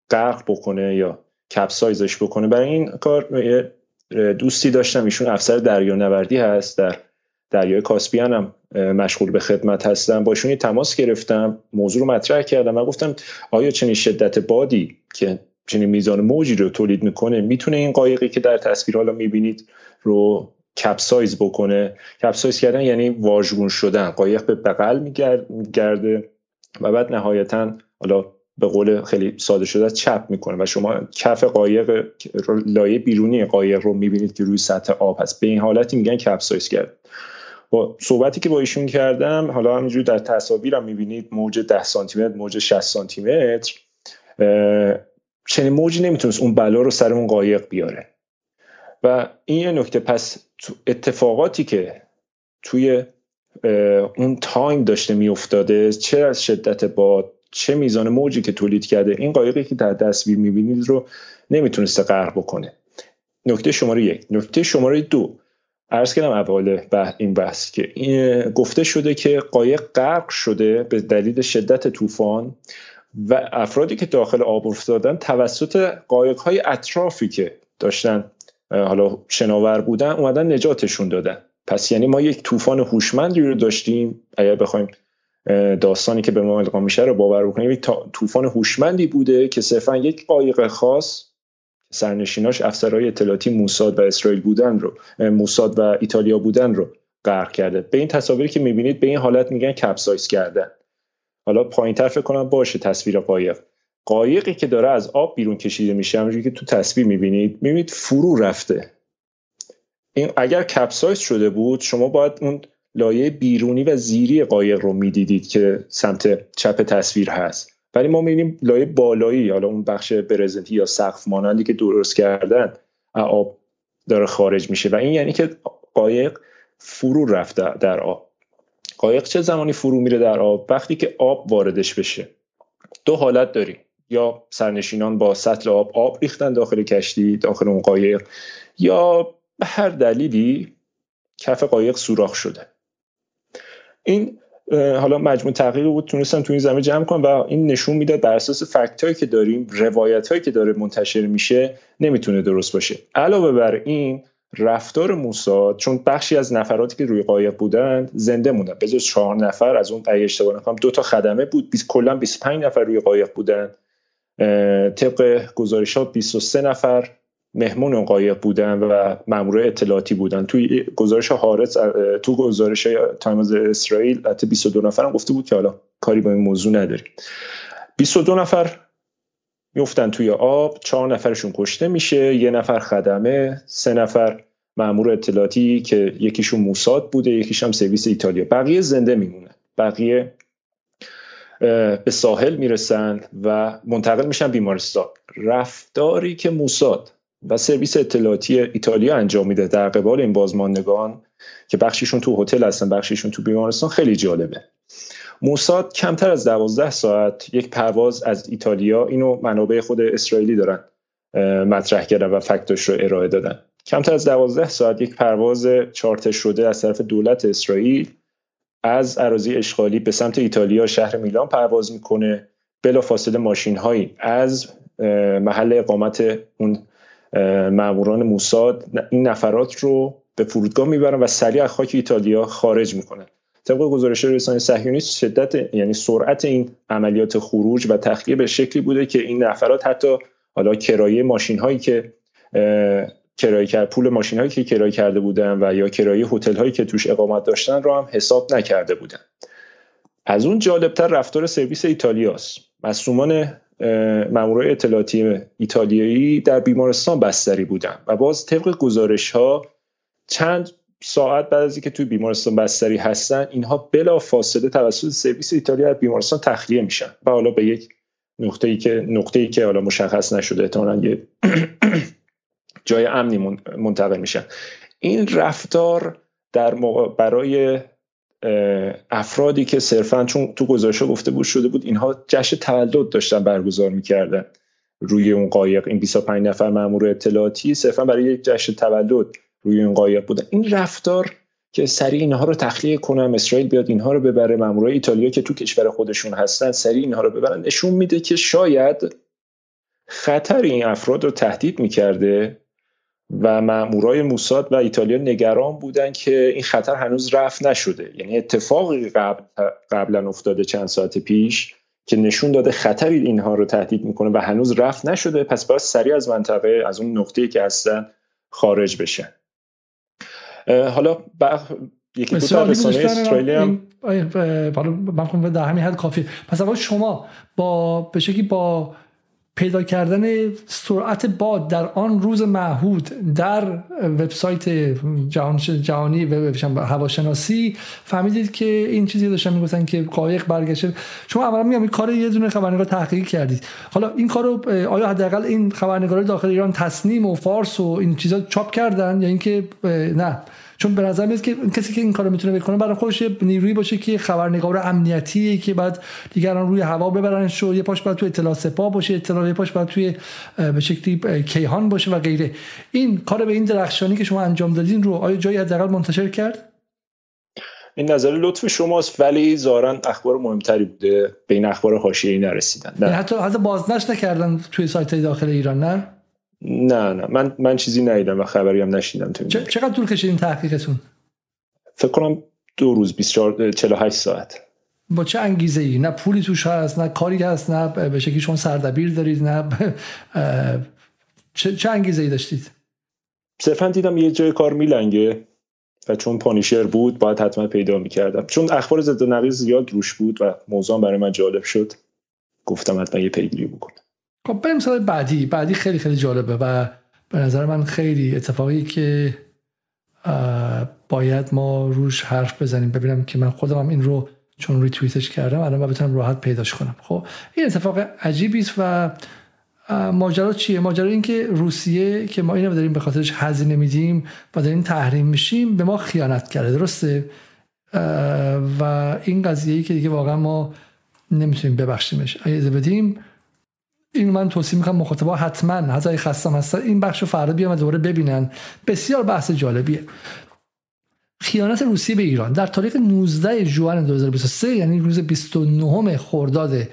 غرق بکنه یا کپسایزش بکنه؟ برای این کار دوستی داشتم ایشون افسر دریانوردی هست در دریای کاسپیان هم مشغول به خدمت هستم باشون تماس گرفتم موضوع رو مطرح کردم و گفتم آیا چنین شدت بادی که چنین میزان موجی رو تولید می‌کنه می‌تونه این قایقی که در تصویر حالا می‌بینید رو کپسایز بکنه؟ کپسایز کردن یعنی واژگون شدن. قایق به بغل میگرده و بعد نهایتا حالا به قول خیلی ساده شده چپ می‌کنه و شما کف قایق لایه بیرونی قایق رو می‌بینید که روی سطح آب هست. به این حالتی میگن کپسایز کرد. با صحبتی که با ایشون کردم حالا همینجوری در تصاویرم می‌بینید موج 10 سانتی متر موج 60 سانتی متر چنین موجی نمی‌تونست اون بلا رو سر اون قایق بیاره. و این یه نکته پس اتفاقاتی که توی اون تایم داشته میافتاده چه از شدت باد چه میزان موجی که تولید کرده این قایقی که در تصویر می‌بینید رو نمی‌تونسته غرق بکنه. نکته شماره یک. نکته شماره دو. عرض کردم اول این بحث که این گفته شده که قایق غرق شده به دلیل شدت طوفان و افرادی که داخل آب افتادن توسط قایق های اطرافی که داشتن حالا شناور بودن اومدن نجاتشون دادن. پس یعنی ما یک طوفان هوشمندی رو داشتیم. اگر بخوایم داستانی که به ما القا میشه رو باور بکنیم یک طوفان هوشمندی بوده که صرفا یک قایق خاص سرنشیناش افسرهای اطلاعاتی موساد و اسرائیل بودن رو موساد و ایتالیا بودن رو غرق کرده. به این تصاویری که می‌بینید به این حالت میگن کپسایز کردن. حالا پایین فکر کنم باشه تصویر قایق. قایقی که داره از آب بیرون کشیده میشه همونجوری که تو تصویر می‌بینید می‌بینید فرو رفته. این اگر کپسایز شده بود شما باید اون لایه بیرونی و زیری قایق رو می‌دیدید که سمت چپ تصویر هست. ولی ما می‌بینیم لایه بالایی حالا اون بخش برزنتی یا سقف مانندی که درست کردن آب داره خارج میشه. و این یعنی که قایق فرو رفته در آب. قایق چه زمانی فرو میره در آب؟ وقتی که آب واردش بشه. دو حالت داریم. یا سرنشینان با سطل آب آب ریختن داخل کشتی داخل اون قایق یا به هر دلیلی کف قایق سوراخ شده. این حالا مجموع تحقیقی بود تونستم تو این زمینه جمع کنم و این نشون می‌داد بر اساس فکت هایی که داریم روایت هایی که داره منتشر میشه نمی‌تونه درست باشه. علاوه بر این رفتار موساد چون بخشی از نفراتی که روی قایق بودند زنده موندن. به جز چهار نفر از اون اگه اشتباه نکنم دو تا خدمه بود. کلا 25 نفر روی قایق بودن طبق گزارش ها 23 نفر مهمون اون قایق بودن و مامور اطلاعاتی بودن. توی گزارش هارت تو گزارش تایمز اسرائیل حتی 22 نفر هم گفته بود که حالا کاری با این موضوع نداریم. 22 نفر میفتن توی آب چهار نفرشون کشته میشه یه نفر خدمه سه نفر مامور اطلاعاتی که یکیشون موساد بوده یکیش هم سرویس ایتالیا. بقیه زنده میمونن. بقیه به ساحل می‌رسن و منتقل میشن بیمارستان. رفتاری که موساد و سرویس اطلاعاتی ایتالیا انجام میده. در قبال این بازماندگان که بخشیشون تو هتل هستن بخشیشون تو بیمارستان خیلی جالبه. موساد کمتر از دوازده ساعت یک پرواز از ایتالیا اینو منابع خود اسرائیلی دارن مطرح کردن و فکتش رو ارائه دادن. کمتر از دوازده ساعت یک پرواز چارتر شده از طرف دولت اسرائیل از عراضی اشغالی به سمت ایتالیا شهر میلان پرواز می‌کنه. بلا فاصله ماشین هایی از محل اقامت اون ماموران موساد این نفرات رو به فرودگاه می‌برن و سریع از خاک ایتالیا خارج می‌کنن. طبق گزارش رسانه صهیونیست شدت یعنی سرعت این عملیات خروج و تخلیه به شکلی بوده که این نفرات حتی حالا کرایه ماشین هایی که کرایه کرد پول ماشین هایی که کرایه کرده بودن و یا کرایه هتل هایی که توش اقامت داشتن رو هم حساب نکرده بودن. از اون جالبتر رفتار سرویس ایتالیاست. مصومان مامورای اطلاعاتی ایتالیایی در بیمارستان بستری بودن و باز طبق گزارش ها چند ساعت بعد از اینکه توی بیمارستان بستری هستن اینها بلا فاصله توسط سرویس ایتالیا از بیمارستان تخلیه میشن و حالا به یک نقطه ای که نقطه ای که حالا مشخص نشده احتمالاً یه جای امنی منتقل میشن. این رفتار در برای افرادی که صرفا چون تو گزارش گفته بود شده بود اینها جشن تولد داشتن برگزار می‌کردن. روی اون قایق این 25 نفر مامور اطلاعاتی صرفا برای یک جشن تولد روی اون قایق بودن. این رفتار که سریع اینها رو تخلیه کنم اسرائیل بیاد اینها رو ببره مامورای ایتالیا که تو کشور خودشون هستن سریع اینها رو ببرن نشون میده که شاید خطر این افراد رو تهدید می‌کرده و مامورای موساد و ایتالیا نگران بودن که این خطر هنوز رفت نشده. یعنی اتفاقی قبل قبلا افتاده چند ساعت پیش که نشون داده خطری اینها رو تهدید می‌کنه و هنوز رفت نشده. پس باید سریع از منطقه از اون نقطه‌ای که هستن خارج بشن. حالا یکی دو تا رسانه استرالی هم من در همین حد کافی پس اول شما با به شکلی با پیدا کردن سرعت باد در آن روز معهود در وبسایت جهان جهانی هواشناسی فهمیدید که این چیزی داشتن می‌گفتن که قایق برگشته. شما اولا میگم این کار یه دونه خبرنگار تحقیق کردید. حالا این کارو آیا حداقل این خبرنگار داخل ایران تصنیم و فارس و این چیزا چاپ کردن یا اینکه نه؟ چون به نظر میاد که کسی که این کارو می‌تونه بکنه برای خودش نیرویی باشه که خبرنگار امنیتی که بعد دیگران روی هوا ببرنش و یه پاش بعد توی اطلاع سپاه باشه اطلاع یه پاش بعد توی به شکلی کیهان باشه و غیره. این کار به این درخشانی که شما انجام دادین رو آیا جایی حداقل منتشر کرد؟ این نظر لطف شماست ولی ظاهرا اخبار مهمتری بوده. به این اخبار حاشیه‌ای نرسیدن. نه. حتی حتی بازنشر نکردن توی سایت داخل ایران نه؟ نه نه. من من چیزی ندیدم و خبری هم نشیدم تو چقدر طول کشید این تحقیقتون؟ فکر کنم دو روز 24 48 ساعت. با چه انگیزه ای نه پولی توش هست نه کاری هست نه به شکلی شما سردبیر دارید نه چه, چه انگیزه ای داشتید؟ صرفا دیدم یه جای کار میلنگه و چون پانیشر بود باید حتما پیدا می‌کردم. چون اخبار ضد نقیض زیاد روش بود و موضوع برای من جالب شد. گفتم حتما یه پیگیری بکنم خب بریم سال بعدی بعدی خیلی خیلی جالبه و به نظر من خیلی اتفاقی که باید ما روش حرف بزنیم. ببینم که من خودم هم این رو چون ریتویتش کردم الان بتونم راحت پیداش کنم. خب این اتفاق عجیبی است و ماجرا چیه؟ ماجرا این که روسیه که ما اینو داریم به خاطرش هزینه میدیم و داریم تحریم میشیم به ما خیانت کرده. درسته؟ و این قضیه ای که دیگه واقعا ما نمی‌تونیم ببخشیمش. اگه بدیم این من توصیه می‌کنم مخاطبا حتما هزای خستم هستن. این بخش رو فردا بیان و دوباره ببینن. بسیار بحث جالبیه. خیانت روسیه به ایران. در تاریخ 19 ژوئن 2023 یعنی روز 29 خرداد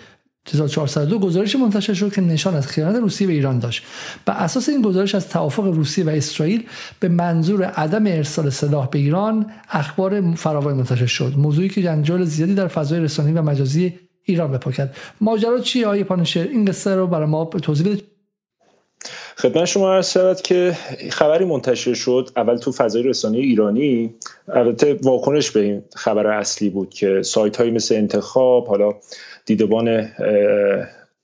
1402 گزارش منتشر شد که نشان از خیانت روسیه به ایران داشت. به اساس این گزارش از توافق روسیه و اسرائیل به منظور عدم ارسال سلاح به ایران اخبار فراوانی منتشر شد. موضوعی که جنجال زیادی در فضای رسانه‌ای و مجازی ایران بپا کرد ماجرا چیه آیه پانشر این قصه رو برای ما توضیح بده خدمت شما عرض شود که خبری منتشر شد اول تو فضای رسانه ایرانی. البته واکنش به این خبر اصلی بود که سایت های مثل انتخاب حالا دیدبان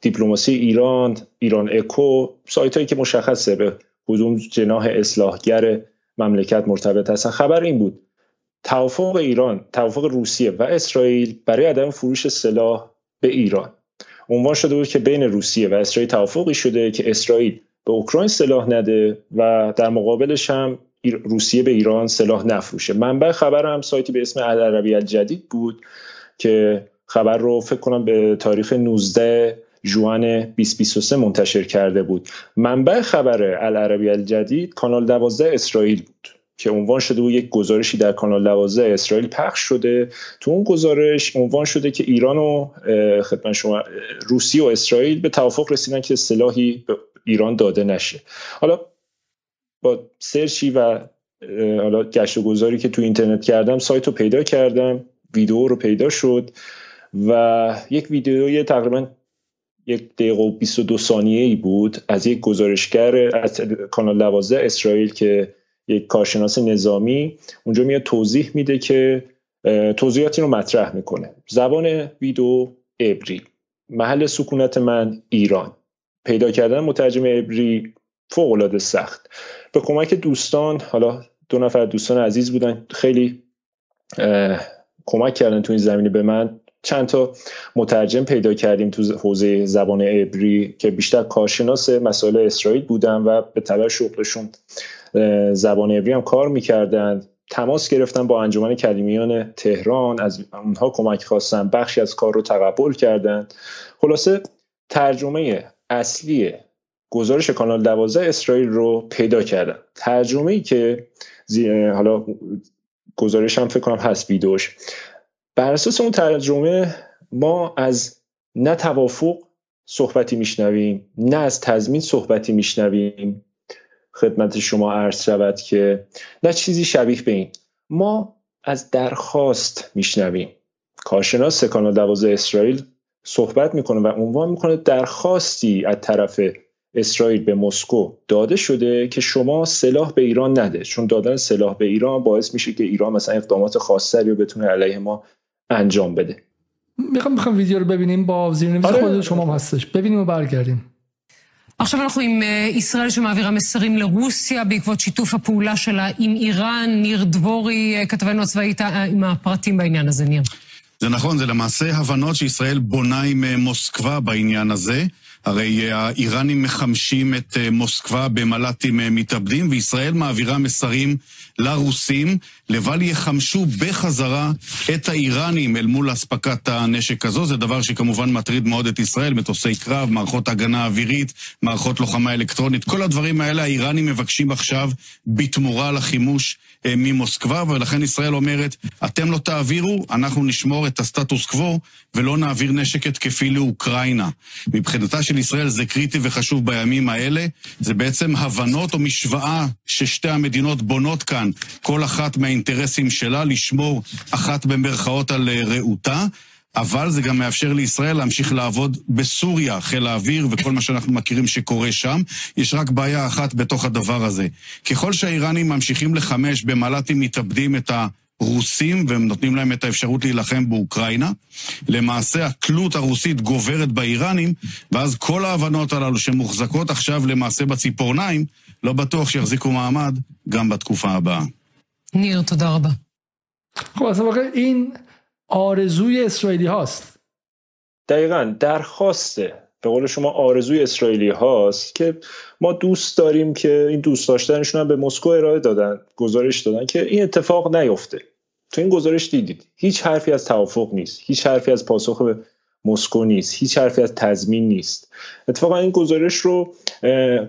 دیپلماسی ایران ایران اکو سایت هایی که مشخصه به کدوم جناح اصلاحگر مملکت مرتبط هستن. خبر این بود توافق ایران توافق روسیه و اسرائیل برای عدم فروش سلاح به ایران. عنوان شده بود که بین روسیه و اسرائیل توافقی شده که اسرائیل به اوکراین سلاح نده و در مقابلش هم روسیه به ایران سلاح نفروشه. منبع خبر هم سایتی به اسم العربی الجدید بود که خبر رو فکر کنم به تاریخ 19 جوان 2023 منتشر کرده بود. منبع خبر العربی الجدید کانال 12 اسرائیل بود. که عنوان شده بود یک گزارشی در کانال 12 اسرائیل پخش شده. تو اون گزارش عنوان شده که ایران و خدمت شما روسیه و اسرائیل به توافق رسیدن که سلاحی به ایران داده نشه. حالا با سرچی و حالا گشت و گذاری که تو اینترنت کردم سایت رو پیدا کردم ویدیو رو پیدا شد و یک ویدیوی تقریبا یک دقیقه و 22 ثانیه ای بود از یک گزارشگر از کانال 12 اسرائیل که یک کارشناس نظامی اونجا میاد توضیح میده که توضیحاتی رو مطرح می‌کنه. زبان ویدیو ابری محل سکونت من ایران. پیدا کردن مترجم ابری فوق العاده سخت. به کمک دوستان حالا دو نفر دوستان عزیز بودن خیلی کمک کردن تو این زمینه به من. چند تا مترجم پیدا کردیم تو حوزه زبان عبری که بیشتر کارشناس مسائل اسرائیل بودن و به طبع شغلشون زبان عبری هم کار می‌کردن تماس گرفتن با انجمن کلیمیان تهران. از اونها کمک خواستن. بخشی از کار رو تقبل کردند خلاصه ترجمه اصلی گزارش کانال 12 اسرائیل رو پیدا کردن. ترجمه ای که حالا گزارش هم فکر کنم هست ویدوش بر اساس اون ترجمه ما از نه صحبتی میشنویم نه از تضمین صحبتی میشنویم. خدمت شما عرض شود که نه چیزی شبیه به این. ما از درخواست میشنویم. کارشناس کانال 12 اسرائیل صحبت می‌کنه و عنوان می‌کنه درخواستی از طرف اسرائیل به مسکو داده شده که شما سلاح به ایران نده. چون دادن سلاح به ایران باعث میشه که ایران مثلا اقدامات خاصتری رو بتونه علیه ما انجام بده. می‌خوام می‌خوام ویدیو رو ببینیم با زیرنویس آره. خود شما هستش. ببینیم و برگردیم. עכשיו אנחנו עם ישראל שמעבירה מסרים לרוסיה בעקבות שיתוף הפעולה שלה עם איראן. ניר דבורי, כתבנו הצבאית, עם הפרטים בעניין הזה, ניר. זה נכון, זה למעשה הבנות שישראל בונה עם מוסקבה בעניין הזה. הרי האיראנים מחמשים את מוסקבה במל"טים מתאבדים, וישראל מעבירה מסרים לרוסים, לבל יחמשו בחזרה את האיראנים אל מול אספקת הנשק הזו. זה דבר שכמובן מטריד מאוד את ישראל, מטוסי קרב, מערכות הגנה אווירית, מערכות לוחמה אלקטרונית. כל הדברים האלה האיראנים מבקשים עכשיו בתמורה לחימוש ממוסקבה, ולכן ישראל אומרת, אתם לא תעבירו, אנחנו נשמור את הסטטוס קוו ולא נעביר נשק התקפי לאוקראינה. מבחינתה של ישראל זה קריטי וחשוב בימים האלה. זה בעצם הבנות או משוואה ששתי המדינות בונות כאן, כל אחת מהאינטרסים שלה, לשמור אחת במרכאות על רעותה. אבל זה גם מאפשר לישראל להמשיך לעבוד בסוריה, חיל האוויר וכל מה שאנחנו מכירים שקורה שם. יש רק בעיה אחת בתוך הדבר הזה. ככל שהאיראנים ממשיכים לחמש במל"טים מתאבדים את הרוסים, והם נותנים להם את האפשרות להילחם באוקראינה, למעשה התלות הרוסית גוברת באיראנים, ואז כל ההבנות הללו שמוחזקות עכשיו למעשה בציפורניים, לא בטוח שיחזיקו מעמד גם בתקופה הבאה. ניר, תודה רבה. خب اصلا این آرزوی اسرائیلی هاست. دقیقا درخواسته. به قول شما آرزوی اسرائیلی هاست که ما دوست داریم که این دوست داشتنشون هم به مسکو ارائه دادن گزارش دادن که این اتفاق نیفته. تو این گزارش دیدید. هیچ حرفی از توافق نیست. هیچ حرفی از پاسخ به مسکو نیست. هیچ حرفی از تضمین نیست. اتفاقا این گزارش رو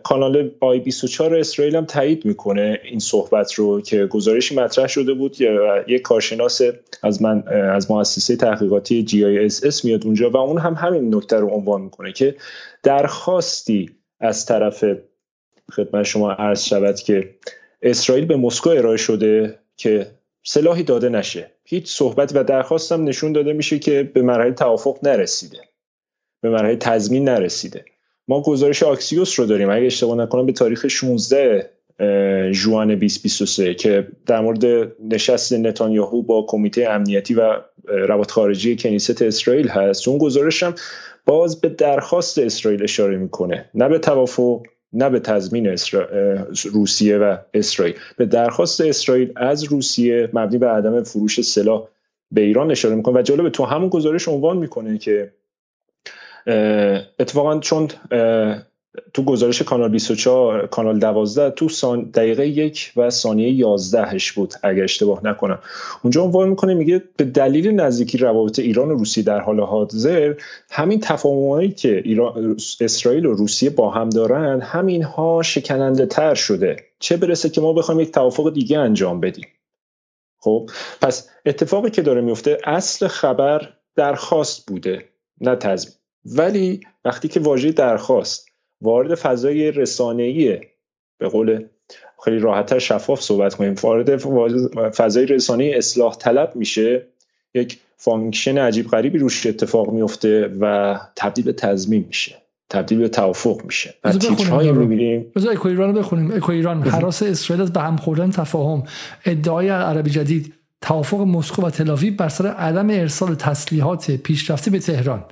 کانال آی 24 اسرائیل هم تایید می‌کنه این صحبت رو که گزارشی مطرح شده بود. یک کارشناس از من از مؤسسه تحقیقاتی جی آی اس اس میاد اونجا و اون هم همین نکته رو عنوان می‌کنه که درخواستی از طرف خدمت شما عرض شود که اسرائیل به مسکو ارائه شده که سلاحی داده نشه. هیچ صحبت و درخواستم نشون داده میشه که به مرحله توافق نرسیده. به مرحله تضمین نرسیده. ما گزارش آکسیوس رو داریم. اگه اشتباه نکنم به تاریخ 16 جوان 2023 که در مورد نشست نتانیاهو با کمیته امنیتی و روابط خارجی کنیست اسرائیل هست. اون گزارش هم باز به درخواست اسرائیل اشاره می‌کنه. نه به توافق نه به تضمین روسیه و اسرائیل. به درخواست اسرائیل از روسیه مبنی به عدم فروش سلاح به ایران اشاره می‌کنه و جالب تو همون گزارش عنوان می‌کنه که اتفاقا چون تو گزارش کانال 24 کانال 12 تو سان دقیقه یک و ثانیه 11 بود اگر اشتباه نکنم. اونجا عنوان می‌کنه میگه به دلیل نزدیکی روابط ایران و روسیه در حال حاضر همین تفاهمایی که ایران اسرائیل و روسیه با هم دارن همینها شکننده تر شده. چه برسه که ما بخوایم یک توافق دیگه انجام بدیم. خب پس اتفاقی که داره میفته اصل خبر درخواست بوده نه تضمین. ولی وقتی که واژه درخواست وارد فضای رسانه‌ای به قول خیلی راحتتر شفاف صحبت کنیم. وارد فضای رسانه اصلاح طلب میشه. یک function عجیب غریبی روش اتفاق میفته و تبدیل به تضمین میشه. تبدیل به توافق میشه. و تیترهایی می‌بینیم. بذار اکو ایران رو بخونیم. اکو ایران هراس اسرائیل از به هم خوردن تفاهم. ادعای عربی جدید توافق مسکو و تلاویو بر سر عدم ارسال تسلیحات پیشرفته به تهران.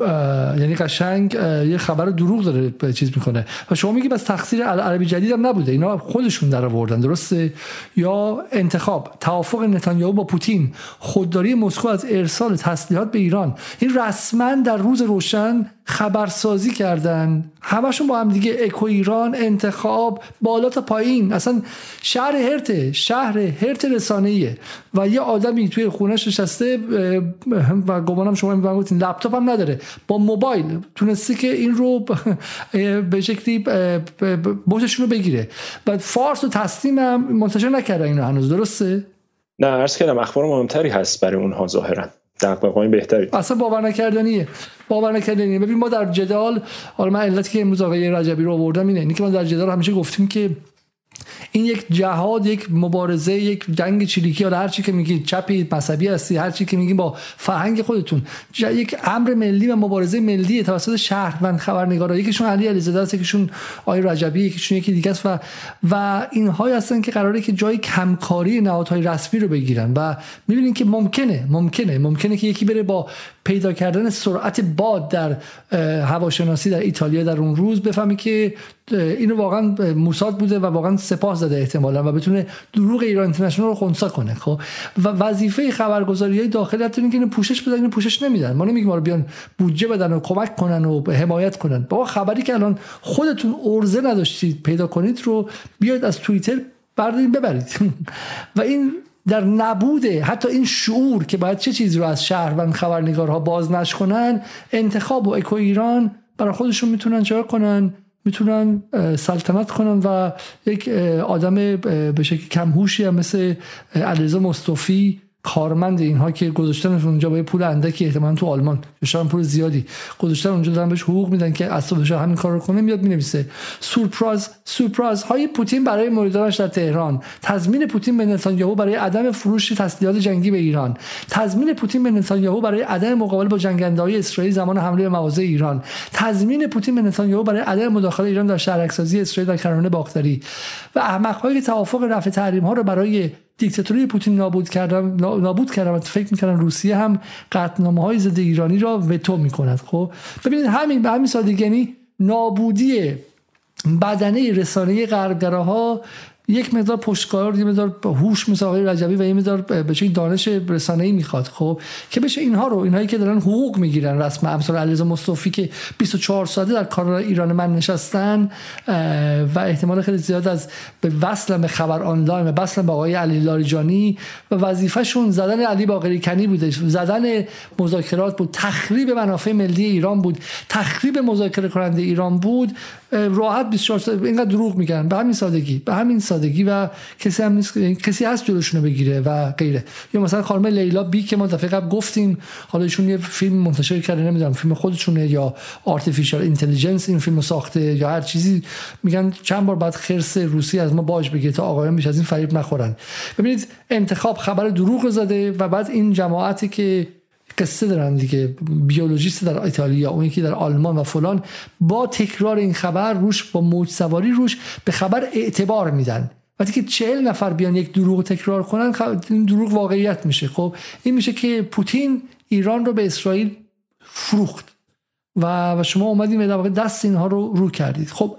یعنی قشنگ یه خبر دروغ داره چیز می‌کنه. و شما میگی بس تقصیر عربی جدید هم نبوده. اینا خودشون در آوردن درسته؟ یا انتخاب توافق نتانیاهو با پوتین خودداری مسکو از ارسال تسلیحات به ایران. این رسما در روز روشن خبرسازی کردن. همشون با هم دیگه اکو ایران انتخاب بالا تا پایین. اصلا شهر هرته شهر هرت رسانه‌ایه. و یه آدمی توی خونش نشسته و گمانم شما می‌گفتین لپتاپ هم نداره. با موبایل. تونسته که این رو به شکلی بوششون رو بگیره. و فارس و تسلیم هم منتشر نکردن اینو هنوز. درسته؟ نه عرض کردم اخبار مهمتری هست برای اونها ظاهرا. دقایق بهتری. اصلا باور نکردنیه. باور نکردنیه. ببین ما در جدال حالا من علتی که امروز آقای رجبی رو آوردم اینه. اینکه ما در جدال همیشه گفتیم که این یک جهاد یک مبارزه یک جنگ چریکی. یا هر چی که میگید چپی مذهبی هستی هر چی که میگید با فرهنگ خودتون. یک امر ملی و مبارزه ملی توسط شهروند خبرنگارا. یکیشون علی علیزاده است یکیشون آقای رجبی یکیشون یکی دیگه است و و اینهایی هستن که قراره که جای کمکاری نهادهای رسمی رو بگیرن. و می‌بینین که ممکنه ممکنه ممکنه که یکی بره با پیدا کردن سرعت باد در هواشناسی در ایتالیا در اون روز بفهمی که اینو واقعا موساد بوده و واقعا سپاه زده احتمالا و بتونه دروغ ایران اینترنشنال رو خونسا کنه خب؟ و وظیفه خبرگزاری های داخلی حتی اینه که پوشش بدن اینو پوشش نمیدن. ما نمیگیم رو بیان بودجه بدن و کمک کنن و حمایت کنن. با خبری که الان خودتون ارزه نداشتید پیدا کنید رو بیاید از توییتر بردارید ببرید. و این در نبود حتی این شعور که باید چه چیزی رو از شهروند خبرنگارها باز نشکنن انتخاب و اکو ایران برای خودشون می‌تونن چرا کنن؟ می‌تونن سلطنت کنن و یک آدم به شکل کمهوشی مثل علیزا مصطفی کارمند اینها که گذاشتنشون اونجا با پول اندکی احتمالاً تو آلمان. شاید پول زیادی. گذاشتن اونجا دارن بهش حقوق میدن که اسبابش همین کار رو کنه میاد می‌نویسه. سورپرایز سورپرایز های پوتین برای مریدانش در تهران. تضمین پوتین به نتانیاهو برای عدم فروش تسلیحات جنگی به ایران. تضمین پوتین به نتانیاهو برای عدم مقابله با های اسرائیل زمان حمله به مواضع ایران. تضمین پوتین به نتانیاهو برای عدم مداخله ایران در شهرکسازی اسرائیل در کرانه باختری. و احمقهایی توافق رفع تحریم ها رو برای دیکتاتوری پوتین نابود کردن نابود کردن و فکر می‌کردن روسیه هم قطنامه های ضد ایرانی را وتو می‌کند. خب ببینید همین به همین سادگی یعنی نابودی بدنه رسانه غربگراها یک مقدار پشتکار یه مقدار هوش مثل آقای رجبی و یه مقدار به دانش رسانه‌ای می‌خواد خب؟ که بشه اینها رو اینهایی که دارن حقوق می‌گیرن. رسم امثال علیرضا مصطفی که 24 ساعته در کار ایران من نشستن و احتمال خیلی زیاد از به وصل به خبر آنلاین و وصل به آقای علی لاریجانی و وظیفهشون زدن علی باقری کنی بوده. زدن مذاکرات بود. تخریب منافع ملی ایران بود. تخریب مذاکره کننده ایران بود. راحت 24 ساعت اینقدر دروغ میگن. به همین سادگی به همین سادگی و کسی هم نیست کسی هست جلوشونو بگیره و غیره. یا مثلا خانم لیلا بی که ما دفعه قبل گفتیم حالا ایشون یه فیلم منتشر کرده نمی‌دونم فیلم خودشونه یا آرتفیشال اینتلیجنس این فیلم ساخته یا هر چیزی. میگن چند بار بعد خرس روسی از ما باج بگیره تا آقایان بیش از این فریب نخورن. ببینید انتخاب خبر دروغ زده و بعد این جماعتی که قصه دارن دیگه. بیولوژیست در ایتالیا اون یکی در آلمان و فلان. با تکرار این خبر روش با موج سواری روش به خبر اعتبار میدن. وقتی که چهل نفر بیان یک دروغ تکرار کنن این دروغ واقعیت میشه. خب این میشه که پوتین ایران رو به اسرائیل فروخت. و, شما اومدید در واقع دست اینها رو رو کردید. خب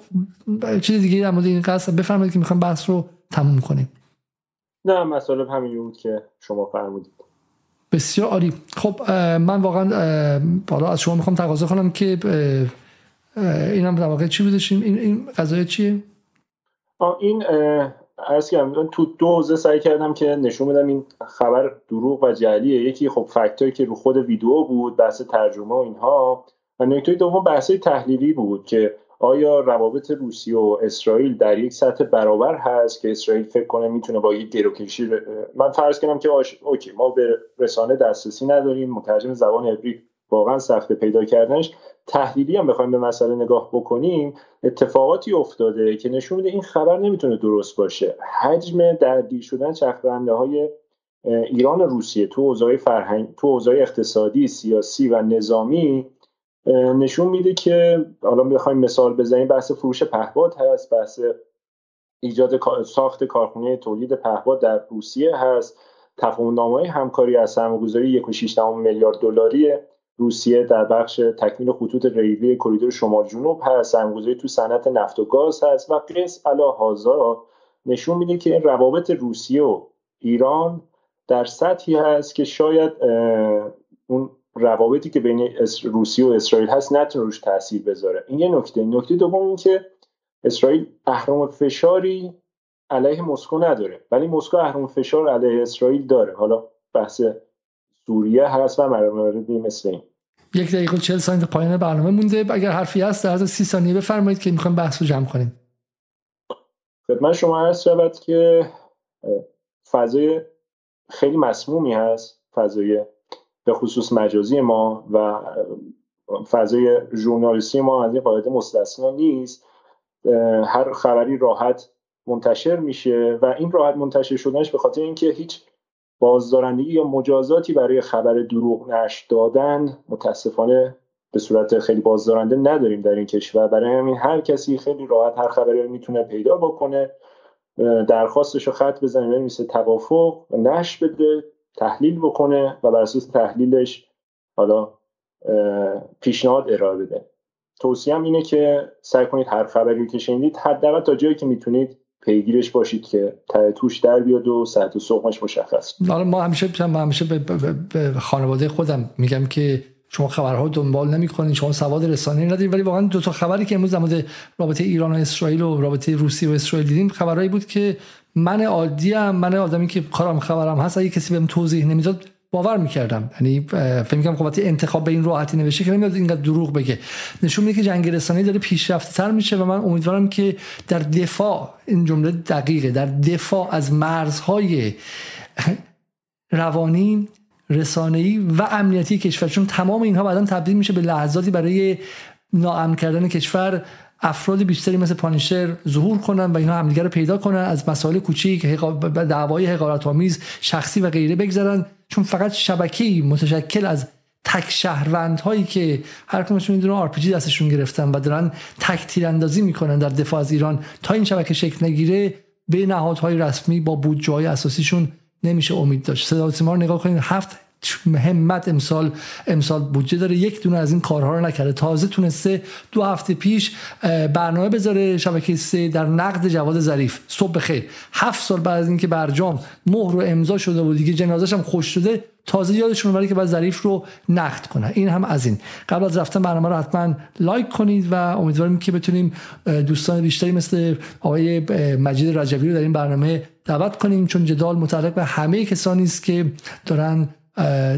چیز دیگه در مورد این قصد بفرمایید که می‌خوام بحث رو تموم کنیم. نه مسئله همین بود که شما فرمودید. بسیار عالی. خب من واقعا بالا از شما می‌خوام تقاضا کنم که اینم در واقع چی بودشیم این این قضایه چیه؟ این عرض کردم تو دو حوزه سعی کردم که نشون بدم این خبر دروغ و جعلیه. یکی خب فکتایی که رو خود ویدیو بود بحث ترجمه و اینها و نکته دوم بحث تحلیلی بود که آیا روابط روسیه و اسرائیل در یک سطح برابر هست که اسرائیل فکر کنه می‌تونه با یک گروکشی من فرض کنم که آش... اوکی ما به رسانه دسترسی نداریم مترجم زبان عبری واقعا سخت پیدا کردنش. تحلیلی هم بخوایم به مسئله نگاه بکنیم اتفاقاتی افتاده که نشون میده این خبر نمی‌تونه درست باشه. حجم درگیر شدن چرخدنده های ایران روسیه تو اوضاع فرهنگ تو اوضاع اقتصادی سیاسی و نظامی نشون میده که حالا بخوایم مثال بزنیم بحث فروش پهپاد هست بحث ایجاد ساخت کارخونه تولید پهپاد در روسیه هست. تفاهم همکاری از سرمایه‌گذاری 1.6 میلیارد دلاری روسیه در بخش تکمیل خطوط ریلی کریدور شمال جنوب هست. سرمایه‌گذاری تو صنعت نفت و گاز هست و قص علا هازا نشون میده که این روابط روسیه و ایران در سطحی هست که شاید اون روابطی که بین روسیه و اسرائیل هست نتونه روش تاثیر بذاره. این یه نکته. نکته دوم این که اسرائیل اهرام فشاری علیه مسکو نداره. ولی مسکو اهرام فشار علیه اسرائیل داره. حالا بحث سوریه هست و مواردی مثل این. یک دقیقه چهل ثانیه پایان برنامه مونده. اگر حرفی هست در سی ثانیه بفرمایید که می‌خوایم بحث رو جمع کنیم. خدمت شما عرض شود که فضای خیلی مسمومی هست. فضای به خصوص مجازی ما و فضای ژورنالیستی ما از این قاعده مستثنا نیست. هر خبری راحت منتشر میشه و این راحت منتشر شدنش به خاطر اینکه هیچ بازدارندگی یا مجازاتی برای خبر دروغ نشر دادن متاسفانه به صورت خیلی بازدارنده نداریم در این کشور. برای همین هر کسی خیلی راحت هر خبری رو می‌تونه پیدا بکنه درخواستش رو خط بزنه بنویسه توافق و نشر بده. تحلیل بکنه و بر اساس تحلیلش حالا پیشنهاد ارائه بده. توصیهم اینه که سعی کنید هر خبری که شنیدید حداقل تا جایی که می‌تونید پیگیرش باشید که توش در بیاد و ساعت و سقمش مشخص ما همیشه ما همیشه به, خانواده خودم میگم که شما خبرها دنبال نمی‌کنید شما سواد رسانه‌ای ندارید ولی واقعا دو تا خبری که امروز در رابطه ایران و اسرائیل و رابطه روسیه و اسرائیل دیدیم خبرهایی بود که من عادی ام من آدمی که کارم خبرم هست اگه کسی بهم توضیح نمی‌داد باور می‌کردم. یعنی فکر می‌کنم خب انتخاب به این راحتی نوشته که نمیاد اینقدر دروغ بگه. نشون میده که جنگ رسانه‌ای داره پیشرفته تر میشه و من امیدوارم که در دفاع این جمله دقیقه در دفاع از مرزهای روانی رسانه‌ای و امنیتی کشور چون تمام اینها بعدا تبدیل میشه به لحظاتی برای ناامن کردن کشور افراد بیشتری مثل Punisher ظهور کنن و اینا همدیگه رو پیدا کنن از مسائل کوچیک دعوای حقارت آمیز شخصی و غیره بگذرن. چون فقط شبکه‌ای متشکل از تک شهروند هایی که هر کدومشون می‌دونن آرپیجی دستشون گرفتن و دارن تک تیراندازی می‌کنن در دفاع از ایران تا این شبکه شکل نگیره به نهادهای رسمی با بودجه های اساسیشون نمیشه امید داشت. صدا رو نگاه کنید هفت همت امسال امسال بودجه داره. یک دونه از این کارها رو نکرده. تازه تونسته دو هفته پیش برنامه بذاره شبکه سه در نقد جواد ظریف. صبح بخیر. هفت سال بعد از اینکه برجام مهر و امضا شده و دیگه جنازش هم خوش شده. تازه یادشون برای که بعد ظریف رو نقد کنه این هم از این. قبل از رفتن برنامه رو حتما لایک کنید و امیدواریم که بتونیم دوستان بیشتری مثل آقای مجید رجبی رو در این برنامه دعوت کنیم. چون جدال متعلق به همه کسانی است که دارن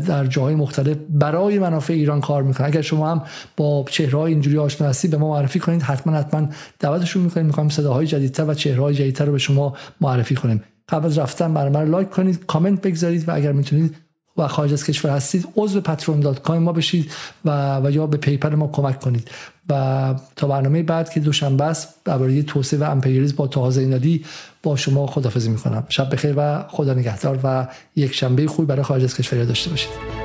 در جاهای مختلف برای منافع ایران کار می‌کنن. اگر شما هم با چهره اینجوری آشنا هستید به ما معرفی کنید. حتما حتما دعوتشون می‌کنیم. می‌خوایم صداهای جدیدتر و چهره های جدیدتر رو به شما معرفی کنیم. قبل از رفتن برنامه رو لایک کنید کامنت بگذارید و اگر می‌تونید و خارج از کشور هستید عضو patreon.com ما بشید و, و یا به پیپر ما کمک کنید. و تا برنامه بعد که دوشنبه است درباره توسعه و امپریالیسم با تازه زینالی با شما خدافظی می‌کنم. شب بخیر و خدا نگهدار و یک شنبه خوبی برای خارج از کشور داشته باشید.